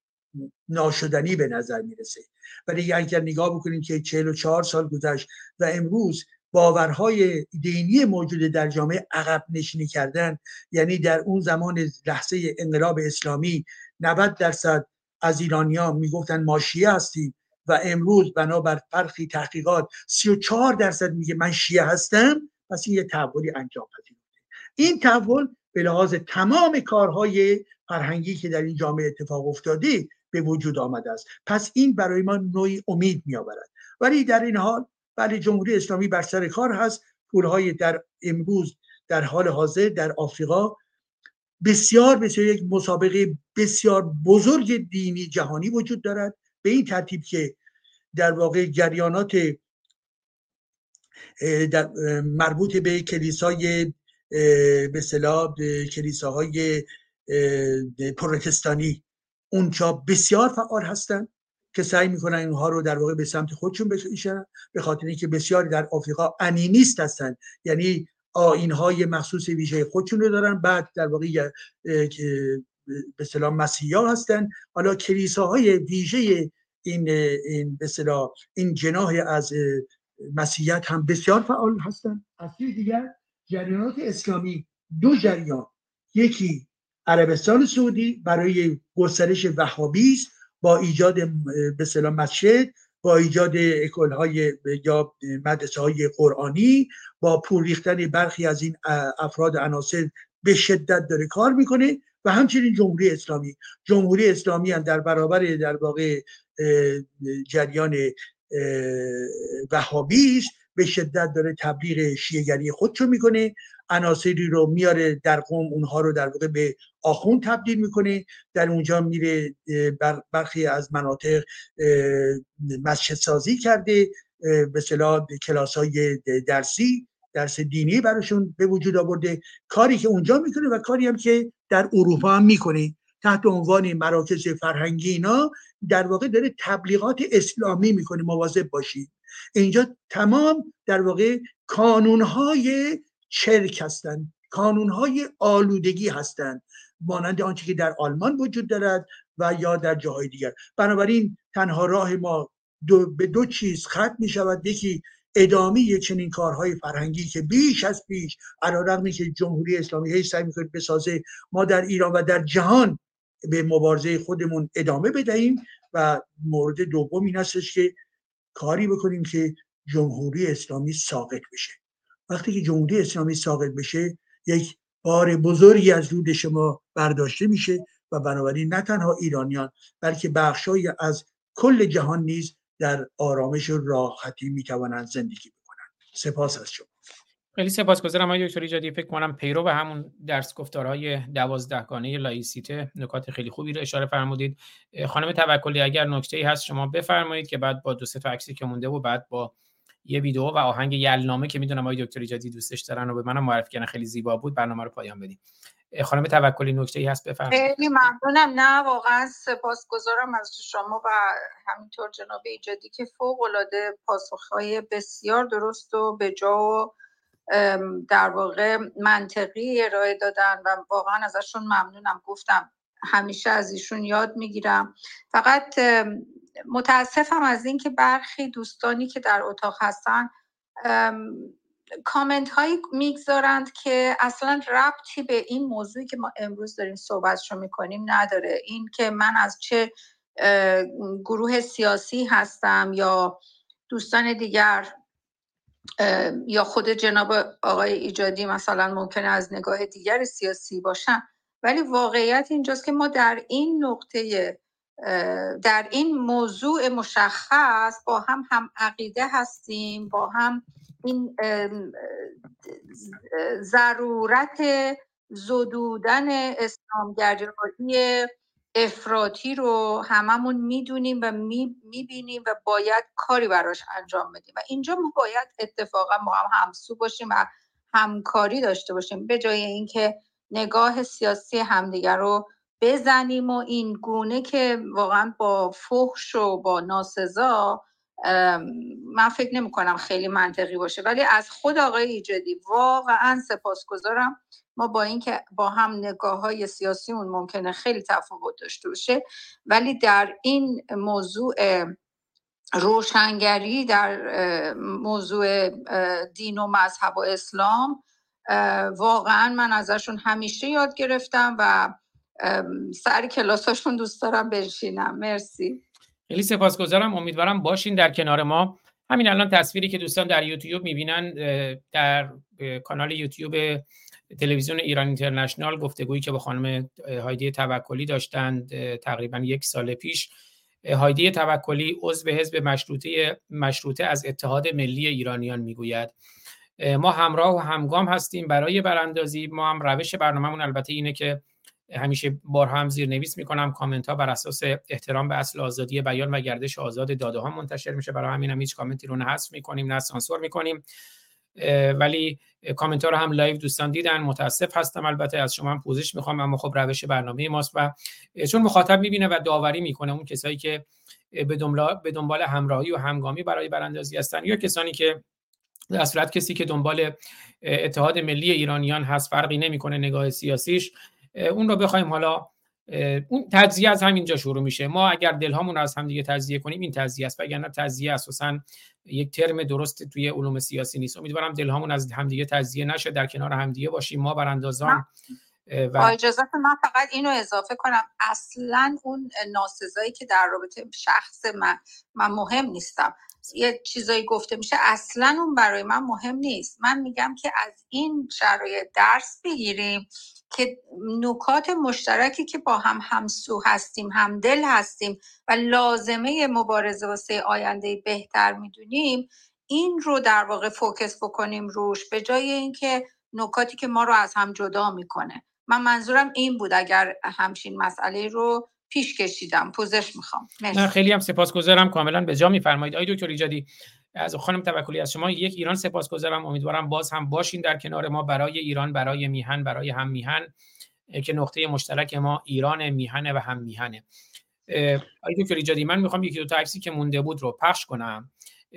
ناشدنی به نظر می‌رسه. ولی اگر نگاه بکنیم که 44 سال گذشت و امروز باورهای دینی موجود در جامعه عقب نشینی کردن. یعنی در اون زمان لحظه انقلاب اسلامی 90 درصد از ایرانیا می‌گفتن ما شیعه هستیم و امروز بنابر فرقی تحقیقات 34 درصد میگه من شیعه هستم پس این یه تحولی انجام پذیرفته. این تحول به لحاظ تمام کارهای فرهنگی که در این جامعه اتفاق افتاده به وجود آمده است. پس این برای ما نوعی امید می آورد ولی در این حال بله جمهوری اسلامی بر سر کار هست. پولهای در امروز در حال حاضر در آفریقا بسیار بسیار یک مسابقه بسیار بزرگ دینی جهانی وجود دارد. به این ترتیب که در واقع جریانات در مربوط به کلیسای به کلیساهای پروتستانی اونجا بسیار فعال هستند. که سعی می‌کنن اینها رو در واقع به سمت خودشون بکشن به خاطر اینکه بسیاری در آفریقا انیمیست هستند یعنی آینهای مخصوص ویژه خودشون رو دارن. بعد در واقع به سلام مسیحا هستن. حالا کلیساهای ویژه این این به این جناح از مسیحیت هم بسیار فعال هستند از دیگر جریانات اسلامی دو جریان. یکی عربستان سعودی برای گسترش وهابی با ایجاد به سلام مسجد با ایجاد اکل های یا مدرسه های قرآنی با پول ریختن برخی از این افراد عناصر به شدت داره کار می‌کنه و همچنین جمهوری اسلامی. جمهوری اسلامی هم در برابر در واقع جریان وهابی به شدت داره تبلیغ شیعگری خودشو می‌کنه. عناصری رو میاره در قوم اونها رو در واقع به آخون تبدیل می‌کنه. در اونجا میره برخی از مناطق مسجد سازی کرده به صلاح کلاس های درسی درس دینی براشون به وجود آورده. کاری که اونجا می‌کنه و کاری هم که در اروپا هم می‌کنه. تحت عنوان مراکز فرهنگی اینا در واقع داره تبلیغات اسلامی می‌کنه. مواظب باشید. اینجا تمام در واقع کانونهای چرک هستند کانونهای آلودگی هستند مانند آنچه که در آلمان وجود دارد و یا در جاهای دیگر. بنابراین تنها راه ما دو به دو چیز ختم می شود یکی ادامه چنین کارهای فرهنگی که بیش از پیش علیرغمی که جمهوری اسلامی هی سعی می‌کنه بسازه ما در ایران و در جهان به مبارزه خودمون ادامه بدهیم و مورد دوم این هستش که کاری بکنیم که جمهوری اسلامی ساقط بشه. وقتی که جمهوری اسلامی ساقط بشه یک بار بزرگی از رود شما برداشته میشه و بنابراین نه تنها ایرانیان بلکه بخشهایی از کل جهان نیز در آرامش و راحتی می‌توانند زندگی بکنند. سپاس از شما. خیلی سپاسگزارم آقای دکتر ایجادی. فکر کنم پیرو به همون درس گفتارهای دوازدهگانه لایسیته نکات خیلی خوبی رو اشاره فرمودید. خانم توکلی اگر نکته ای هست شما بفرمایید که بعد با دو سه عکسی که مونده و بعد با یه ویدیو و آهنگ یلنامه که می‌دونم آقای دکتر ایجادی دوستش دارن و به منم معرفی کردن خیلی زیبا بود برنامه رو پایان بدیم خانم توکلی نکته ای هست بفرمایید. خیلی ممنونم. نه واقعا سپاسگزارم از شما و همینطور جناب ایجادی که فوق العاده پاسخهای بسیار درست و به جا و در واقع منطقی ارائه دادن و واقعا ازشون ممنونم. گفتم همیشه از ایشون یاد می‌گیرم. فقط متاسفم از اینکه برخی دوستانی که در اتاق هستن کامنت هایی می‌گذارند که اصلا ربطی به این موضوعی که ما امروز داریم صحبتشو می‌کنیم نداره. این که من از چه گروه سیاسی هستم یا دوستان دیگر یا خود جناب آقای ایجادی مثلا ممکنه از نگاه دیگر سیاسی باشن ولی واقعیت اینجاست که ما در این نقطه در این موضوع مشخص با هم هم عقیده هستیم با هم این ضرورت زدودن اسلامگرایی افراطی رو هممون می‌دونیم و می‌بینیم و باید کاری براش انجام بدیم. و اینجا ما باید اتفاقا ما هم همسو باشیم و همکاری داشته باشیم. به جای اینکه نگاه سیاسی همدیگر رو بزنیم و این گونه که واقعا با فحش و با ناسزا من فکر نمی کنم خیلی منطقی باشه. ولی از خود آقای ایجادی واقعا سپاسگزارم. ما با اینکه با هم نگاه های سیاسیمون ممکنه خیلی تفاوت داشته باشه ولی در این موضوع روشنگری در موضوع دین و مذهب و اسلام واقعا من ازشون همیشه یاد گرفتم و سر کلاساشون دوست دارم بنشینم. مرسی. خیلی سپاسگزارم. امیدوارم باشین در کنار ما. همین الان تصویری که دوستان در یوتیوب می‌بینن در کانال یوتیوب تلویزیون ایران اینترنشنال گفتگویی که با خانم هایدی توکلی داشتند تقریبا یک سال پیش هایدی توکلی عضو حزب مشروطه مشروطه از اتحاد ملی ایرانیان می‌گوید. ما همراه و همگام هستیم برای براندازی. ما هم روش برنامهمون البته اینه که همیشه باز هم زیر نویس می‌کنم کامنت ها بر اساس احترام به اصل آزادی بیان و گردش آزاد داده ها منتشر میشه. برای همین هم هیچ کامنتی رو نه حذف می‌کنیم نه سانسور می‌کنیم. ولی کامنت ها رو هم لایو دوستان دیدن متاسف هستم البته از شما هم پوزش می‌خوام اما خب روش برنامه ماست و چون مخاطب می‌بینه و داوری می‌کنه اون کسایی که به دنبال همراهی و همگامی برای براندازی هستن یا کسانی که در صورت کسی که دنبال اتحاد ملی ایرانیان هست فرقی نمی‌کنه نگاه سیاسیش اون رو بخوایم حالا اون تجزیه از همینجا شروع میشه. ما اگر دلهامون رو از همدیگه تجزیه کنیم این تجزیه است. وگرنه تجزیه اساسا یک ترم درست توی علوم سیاسی نیست. امیدوارم دلهامون از همدیگه تجزیه نشه در کنار همدیگه باشیم. ما براندازان و با اجازه من فقط اینو اضافه کنم. اصلا اون ناسزایی که در رابطه شخص من من مهم نیستم. یه چیزایی گفته میشه اصلا اون برای من مهم نیست. من میگم که از این شرایط درس بگیریم. که نکات مشترکی که با هم همسو هستیم همدل هستیم و لازمه مبارزه واسه آینده بهتر می‌دونیم این رو در واقع فوکس بکنیم روش به جای اینکه نکاتی که ما رو از هم جدا می‌کنه. من منظورم این بود اگر همچین مسئله رو پیش کشیدم. پوزش می‌خوام. خیلی هم سپاسگزارم. کاملا به جا میفرمایید. آقای دکتر ایجادی از خانم توکلی از شما یک ایران سپاسگزارم. امیدوارم باز هم باشین در کنار ما برای ایران برای میهن برای هم میهن که نقطه مشترک ما ایران میهنه و هم میهنه. آقای دکتر ایجادی من می‌خوام یکی دو تا عکسی که مونده بود رو پخش کنم.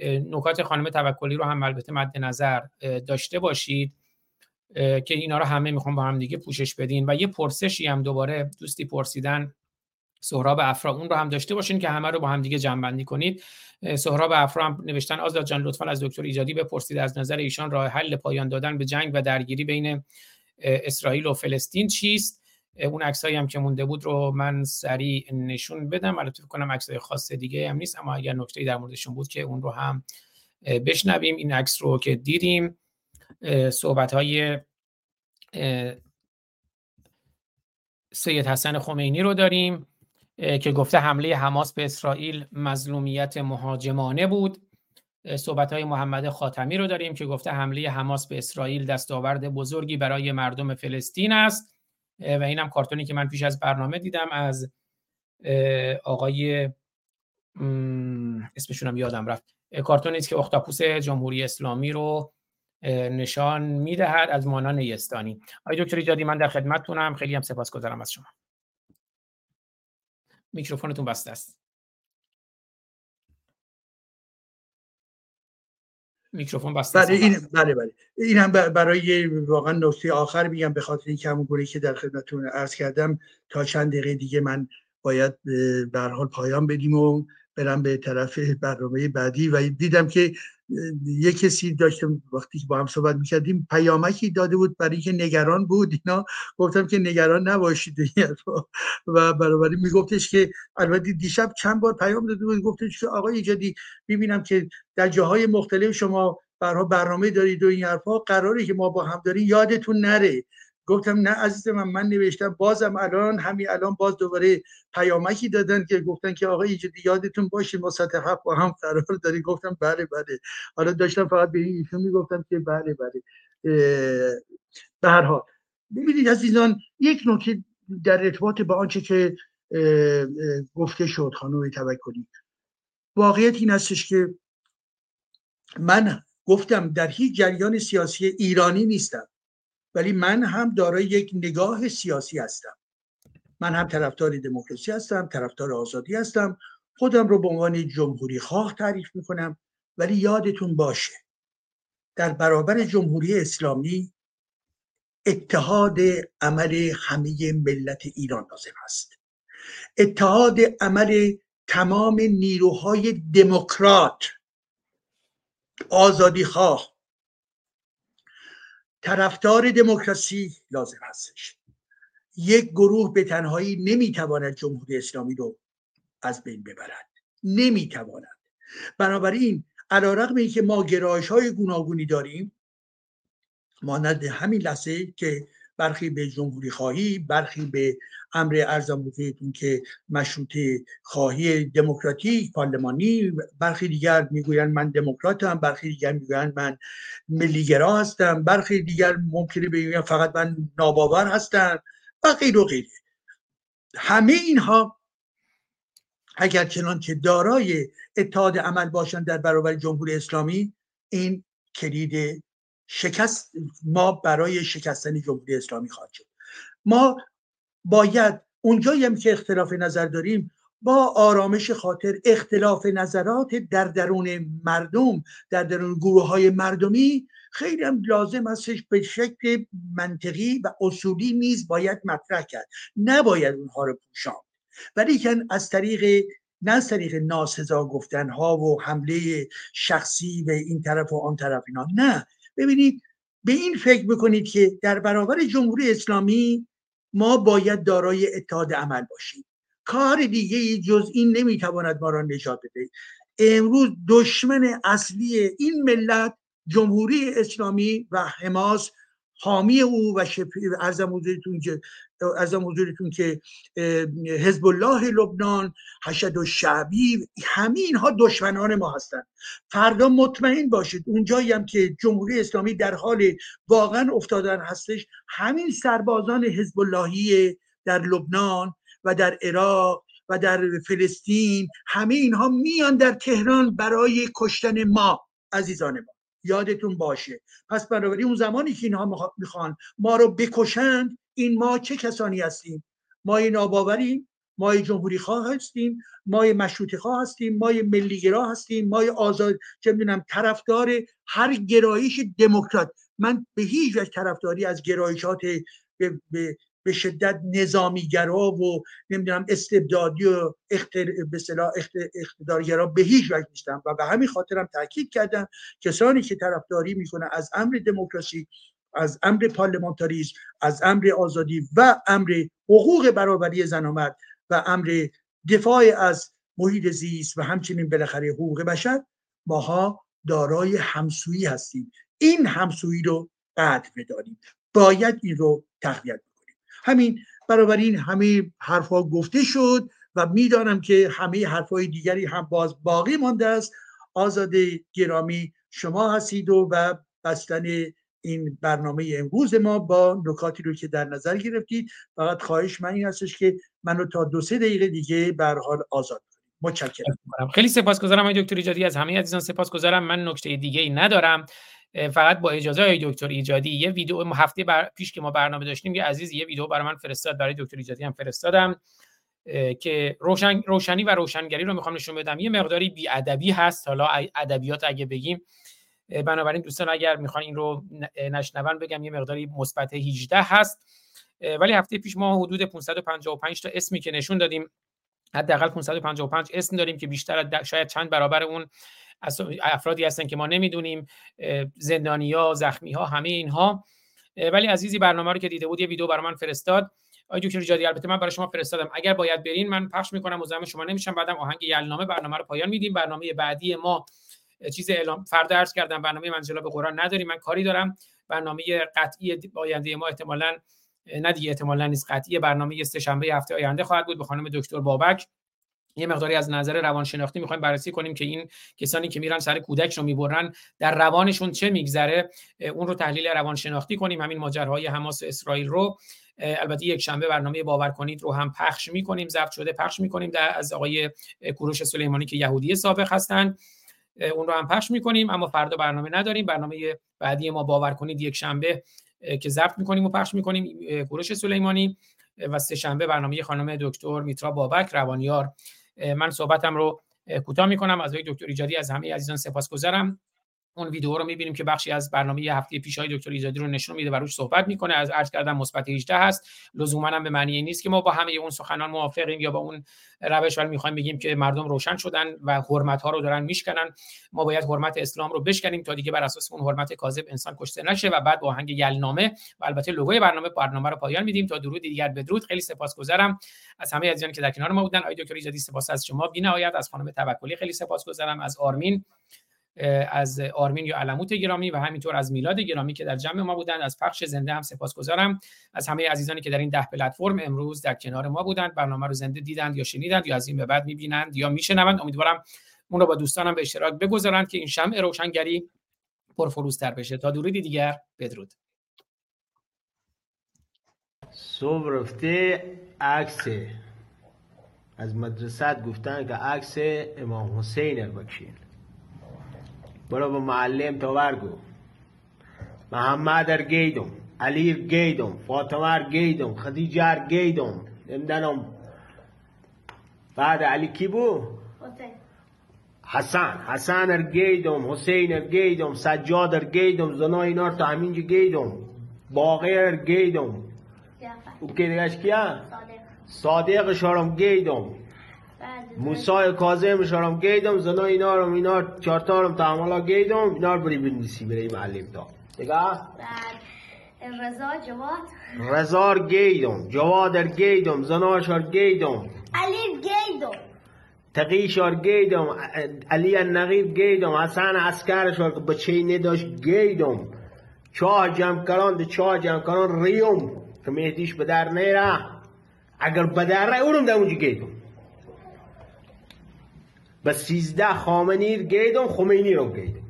نکات خانم توکلی رو هم البته مد نظر داشته باشید که اینا رو همه می‌خوام با هم دیگه پوشش بدین. و یه پرسشی هم دوباره دوستی پرسیدن سهراب افرا اون رو هم داشته باشین که همه رو با هم دیگه جمع بندی کنید سهراب افرا هم نوشتن آزاد جان لطفا از دکتر ایجادی بپرسید. از نظر ایشان راه حل پایان دادن به جنگ و درگیری بین اسرائیل و فلسطین چیست؟ اون عکسایی هم که مونده بود رو من سریع نشون بدم. البته فکر کنم عکسای خاص دیگه هم نیست اما اگر نکته در موردشون بود که اون رو هم بشنویم. این عکس رو که دیدیم صحبت های سید حسن خمینی رو داریم. که گفته حمله حماس به اسرائیل مظلومیت مهاجمانه بود. صحبت های محمد خاتمی رو داریم که گفته حمله حماس به اسرائیل دستاورد بزرگی برای مردم فلسطین است. و اینم کارتونی که من پیش از برنامه دیدم از آقای اسمشون هم یادم رفت. کارتونی است که اختاپوس جمهوری اسلامی رو نشان می‌دهد از مانا نیستانی آقای دکتر ایجادی من در خدمتتونم. خیلی هم سپاسگزارم از شما. میکروفونتون بسته است. میکروفون بسته بله این بله. بله این هم برای واقعا نکته آخر میگم به خاطر اینکه همون گونه که در خدمتتون عرض کردم تا چند دقیقه دیگه من باید به حال پایان بدیم و برم به طرف برنامه بعدی و دیدم که یه کسی داشتم وقتی که با هم صحبت می‌کردیم پیامکی داده بود برای اینکه نگران بود اینا گفتم که نگران نباشید و برابری میگفتش که البته دیشب چند بار پیام داده بود گفتش که آقای جدی می‌بینم که در جاهای مختلف شما برها برنامه دارید و این حرفها قراری که ما با هم داریم یادتون نره. گفتم نه عزیز من من نوشتم بازم الان همین الان باز دوباره پیامکی دادن که گفتن که آقا جدی یادتون باشه ما سطح هفت با هم قرار داریم. گفتم بله بله. حالا داشتم فقط به ایشون می‌گفتم که بله بله. به هر حال. ببینید عزیزان یک نکته در ارتباط با آنچه که گفته شد خانم توکلی. واقعیت این هستش که من گفتم در هیچ جریان سیاسی ایرانی نیستم. ولی من هم دارای یک نگاه سیاسی هستم. من هم طرفدار دموکراسی هستم طرفدار آزادی هستم. خودم رو به عنوان جمهوری خواه تعریف می‌کنم ولی یادتون باشه در برابر جمهوری اسلامی اتحاد عمل همه ملت ایران لازم است. اتحاد عمل تمام نیروهای دموکرات آزادی خواه طرفدار دموکراسی لازم هستش. یک گروه به تنهایی نمی‌تواند جمهوری اسلامی رو از بین ببرد. نمی‌تواند. بنابراین علا رقم که ما گرایش های گوناگونی داریم مانند همین لحظه که برخی به جمهوری خواهی برخی به امر ارزم بزرگتون که مشروطه خواهی دموکراتیک پارلمانی برخی دیگر می‌گویند من دموکراتم برخی دیگر می‌گویند من ملیگرا هستم برخی دیگر ممکنه بگویند فقط من ناباور هستم و غیر و غیره. همه اینها اگر چنان که دارای اتحاد عمل باشند در برابر جمهوری اسلامی این کلید شکست ما برای شکستن جمهوری اسلامی خواهد شد. ما باید اونجایی هم که اختلاف نظر داریم با آرامش خاطر اختلاف نظرات در درون مردم در درون گروه های مردمی خیلی هم لازم هستش به شکل منطقی و اصولی نیز باید مطرح کرد. نباید اونها رو پوشاند. ولی که از طریق نه از طریق ناسزا گفتن ها و حمله شخصی به این طرف و آن طرف اینا نه. ببینید به این فکر بکنید که در برابر جمهوری اسلامی ما باید دارای اتحاد عمل باشیم. کار دیگه جز این نمی‌تواند ما را نجات بده. امروز دشمن اصلی این ملت جمهوری اسلامی و حماس حامی او و ارزم حضورتون که ارزم حضورتون که حزب الله لبنان حشد و شعبی همه اینها دشمنان ما هستند. فردا مطمئن باشید اونجایی هم که جمهوری اسلامی در حال واقعا افتادن هستش همین سربازان حزب اللهی در لبنان و در عراق و در فلسطین همه اینها میان در تهران برای کشتن ما عزیزان ما. یادتون باشه. پس بنابراین اون زمانی که اینها می‌خوان ما رو بکشند این ما چه کسانی هستیم؟ ما ناباوریم ما جمهوری خواه هستیم ما مشروط خواه هستیم ما ملیگرا هستیم ما آزاد چه می‌دونم طرفدار هر گرایش دموکرات. من به هیچ وجه طرفداری از گرایشات به, به به شدت نظامیگرا و نمی‌دونم استبدادی و اختر... به اقتدارگرا به هیچ وجه نیستم. و به همین خاطرم تاکید کردم کسانی که طرفداری می‌کنه از امر دموکراسی از امر پارلمانتاریسم از امر آزادی و امر حقوق برابری زن و مرد و امر دفاع از محیط زیست و همچنین بالاخره حقوق بشر ماها دارای همسویی هستیم. این همسویی رو قدر بداریم. باید این رو تقویت همین این همه حرفها گفته شد و می‌دانم که همه حرفهای دیگری هم باز باقی مانده است. آزاد گرامی شما هستید و و بستن این برنامه امروز ما با نکاتی رو که در نظر گرفتید فقط خواهش من این هستش که منو تا دو سه دقیقه دیگه به حال آزاد متشکرم. خیلی سپاسگزارم آقای دکتر ایجادی. از همه عزیزان سپاسگزارم. من نکته دیگه ای ندارم. فقط با اجازه های دکتر ایجادی یه ویدیو هفته بر... پیش که ما برنامه داشتیم یه عزیز یه ویدیو برای من فرستاد. برای دکتر ایجادی هم فرستادم که روشن... روشنی و روشنگری رو می‌خوام نشون بدم. یه مقداری بیادبی هست. حالا ادبیات اگه بگیم بنابراین دوستان اگر می‌خوان این رو نشنون بگم یه مقداری مثبت 18 هست. ولی هفته پیش ما حدود 555 تا اسمی که نشون دادیم حداقل 555 اسم داریم که بیشتر شاید چند برابر اون افرادی هستن که ما نمی‌دونیم زندانی ها زخمی ها همه اینها. ولی عزیزی برنامه رو که دیده بود یه ویدیو برای من فرستاد. آقای دکتر جادی البته من برای شما فرستادم. اگر باید برین من پخش می‌کنم مزاحم شما نمیشم بعدم آهنگ یلنامه برنامه رو پایان میدیم. برنامه بعدی ما چیز اعلام فردا عرض کردم برنامه منزلا به قرآن نداریم من کاری دارم. برنامه قطعی آینده ما احتمالاً نه دیگه احتمالاً نیست قطعی برنامه سه شنبه هفته آینده خواهد بود به خانم دکتر بابک. یه مقداری از نظر روانشناختی می‌خوایم بررسی کنیم که این کسانی که میرن سر کودک رو می‌برن در روانشون چه میگذره؟ اون رو تحلیل روانشناختی کنیم. همین ماجراهای حماس اسرائیل رو. البته یک شنبه برنامه باور کنید رو هم پخش می‌کنیم ضبط شده پخش می‌کنیم در از آقای کوروش سلیمانی که یهودی سابق هستند اون رو هم پخش می‌کنیم اما فردا برنامه نداریم. برنامه بعدی ما باور کنید یک شنبه که ضبط می‌کنیم و پخش می‌کنیم کوروش سلیمانی و سه شنبه برنامه خانم دکتر میترا بابک روانیار. من صحبتم رو کوتاه می‌کنم. از دکتر ایجادی از همه عزیزان سپاسگزارم. اون ویدیو رو می‌بینیم که بخشی از برنامه یه هفته پیش های دکتر ایجادی رو نشون میده و روش صحبت می‌کنه. از عرض کردم مثبت 18 هست. لزوما هم به معنی نیست که ما با همه اون سخنان موافقیم یا با اون روش ولی می‌خوایم بگیم که مردم روشن شدن و حرمت ها رو دارن میشکنن. ما باید حرمت اسلام رو بشکنیم تا دیگه بر اساس اون حرمت کاذب انسان کشته نشه و بعد با آهنگ یلنامه و البته لوگوی برنامه برنامه رو پایان میدیم. تا درود دیگر بدرود. خیلی سپاسگزارم از همه عزیزانی که در کنار ما بودن. آقای دکتر ایجادی سپاس از شما. بینهایت. از خانم توکلی خیلی سپاسگزارم. از آرمین. از آرمین یا علموت گرامی و همینطور از میلاد گرامی که در جمع ما بودند از پخش زنده هم سپاسگزارم. از همه عزیزانی که در این ده پلتفرم امروز در کنار ما بودند برنامه رو زنده دیدند یا شنیدند یا از این به بعد می‌بینند یا میشنوند امیدوارم اون رو با دوستانم به اشتراک بگذارند که این شمع روشنگری پرفروزتر بشه. تا درودی دیگر بدرود. صبح رفته عکس از مدرسه گفتن که عکس امام حسین بکشین برو با معلم تو برگو. محمد ار گیدم علی ار گیدم فاطمه ار گیدم خدیجه ار گیدم نمیدنم بعد علی کی بو؟ حسن. حسن ار گیدم حسین ار گیدم سجاد ار گیدم زنا اینا تا همینجا گیدم. باقی ار گیدم او که دیگهش کیا؟ صادق شارم گیدم. موسای کاظم شارم گیدم زنا اینا رو اینا چارتا رو تعاملا گیدم اینا رو بری بنویسی بری معلم تا. دیگه رضا جواد. رزار گیدم جوادر گیدم زناشار گیدم. علی گیدم. تقیشار گیدم علی النقیب گیدم حسن اسکرشار که بچه نداشت گیدم. چاه جمع کران ده چاه جمع کران ریوم. که مهدیش به در نیره اگر به در اونم در اونجا گیدم. به سیزده خامنیر گیدم خمینی رو گیدم.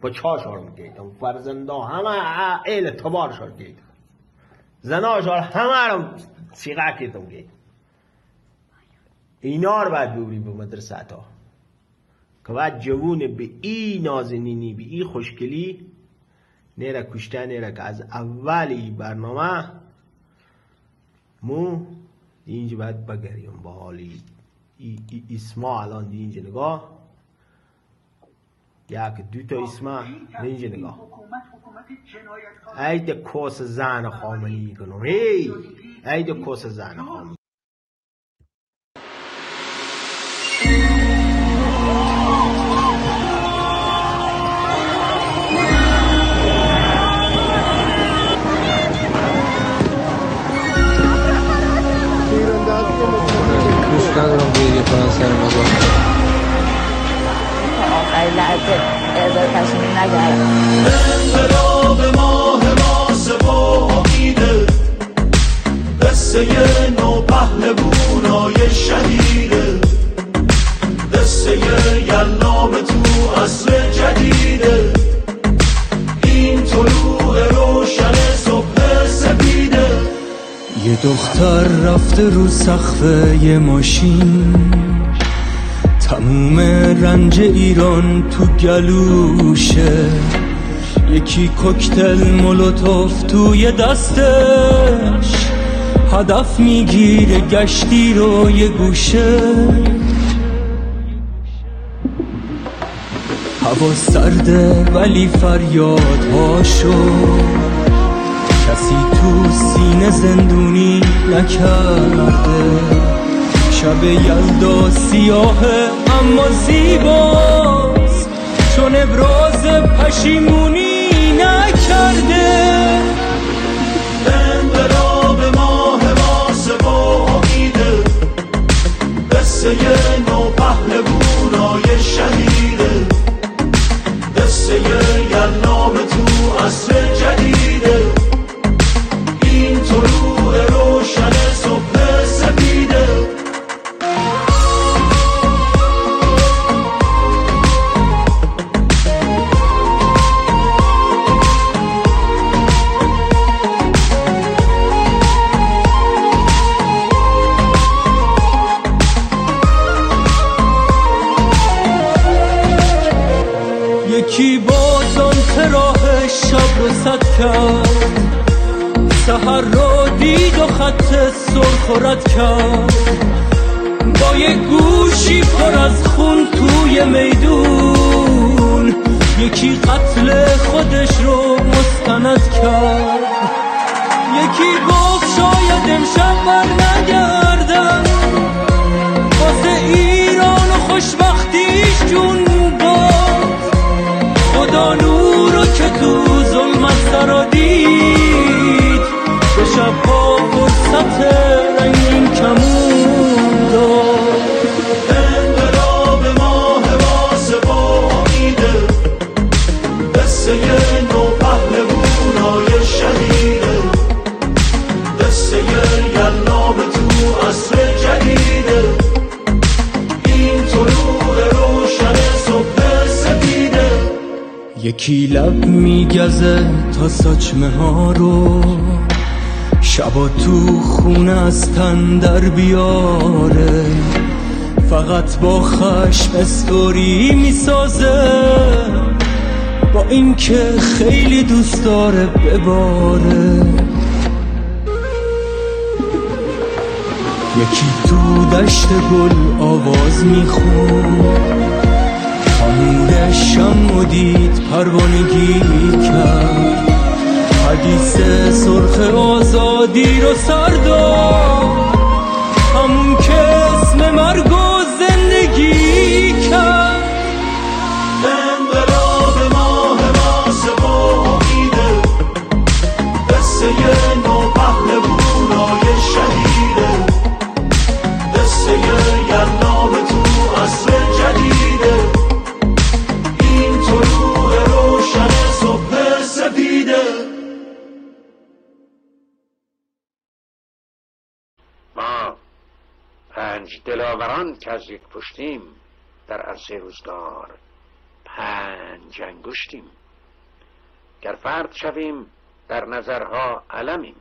با چاشار گیدم. فرزنده همه ایل تبارشار گیدم. زناشار همه رو سیغه کردم گیدم. اینا رو باید به مدرسه تا. که باید جوون به ای نازنینی به ای خوشگلی نیره کشته نیره که از اولی برنامه مو اینجا باید بگریم. با حالی اسما الان دی اینجا نگاه. یک دو تا اسما اینجا نگاه. ای ده کوس زن خامنی کنم. هی ای ده کوس زن خامنی ندارم گریه کنن سر مزار آخرین لحظه نگردم انقلاب ماه ماسه و امیده قصه نو پهلوونای شهیده قصه یلام تو عصر جدیده. یه دختر رفته رو سقف یه ماشین. تموم رنج ایران تو گلوشه. یکی کوکتل مولوتوف توی دستش. هدف می‌گیره گشتی رو یه گوشه. هوا سرده ولی فریاد هاشو کسی تو سینه زندونی نکرده. شب یلدا سیاهه اما زیباست. چون ابراز پشیمونی نکرده. انقلاب ماه ماسه و امیده قصه نو پهلوونای شهیده قصه یلام تو عصر و رد کرد. با یه گوشی پر از خون توی میدون یکی قتل خودش رو مستند کرد. یکی گفت شاید امشب بر نگردم وسط رنگین کمون رو. انقلاب ماه حواس با امیده قصه نو پهلوانای شهیده قصه یلام تو عصر جدیده این طلوع روشن صبح سفیده یکی لب میگزه تا سچمه ها رو. شبا تو خونه از تن در بیاره. فقط با خشم استوری می‌سازه. با اینکه خیلی دوست داره بباره. یکی تو دشت گل آواز میخون خانوش شم دید پروانگی کرد. حدیث سرخ آزادی رو سرداد همون که اسم مرگ پشتیم در عرصه روزگار. پنج انگشتیم. گر فرد شویم در نظرها علمیم.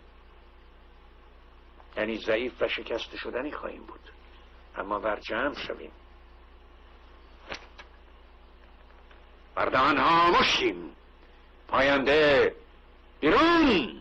یعنی ضعیف و شکست شدنی خواهیم بود. اما بر جمع شویم. بر ها مشتیم پاینده بیرون.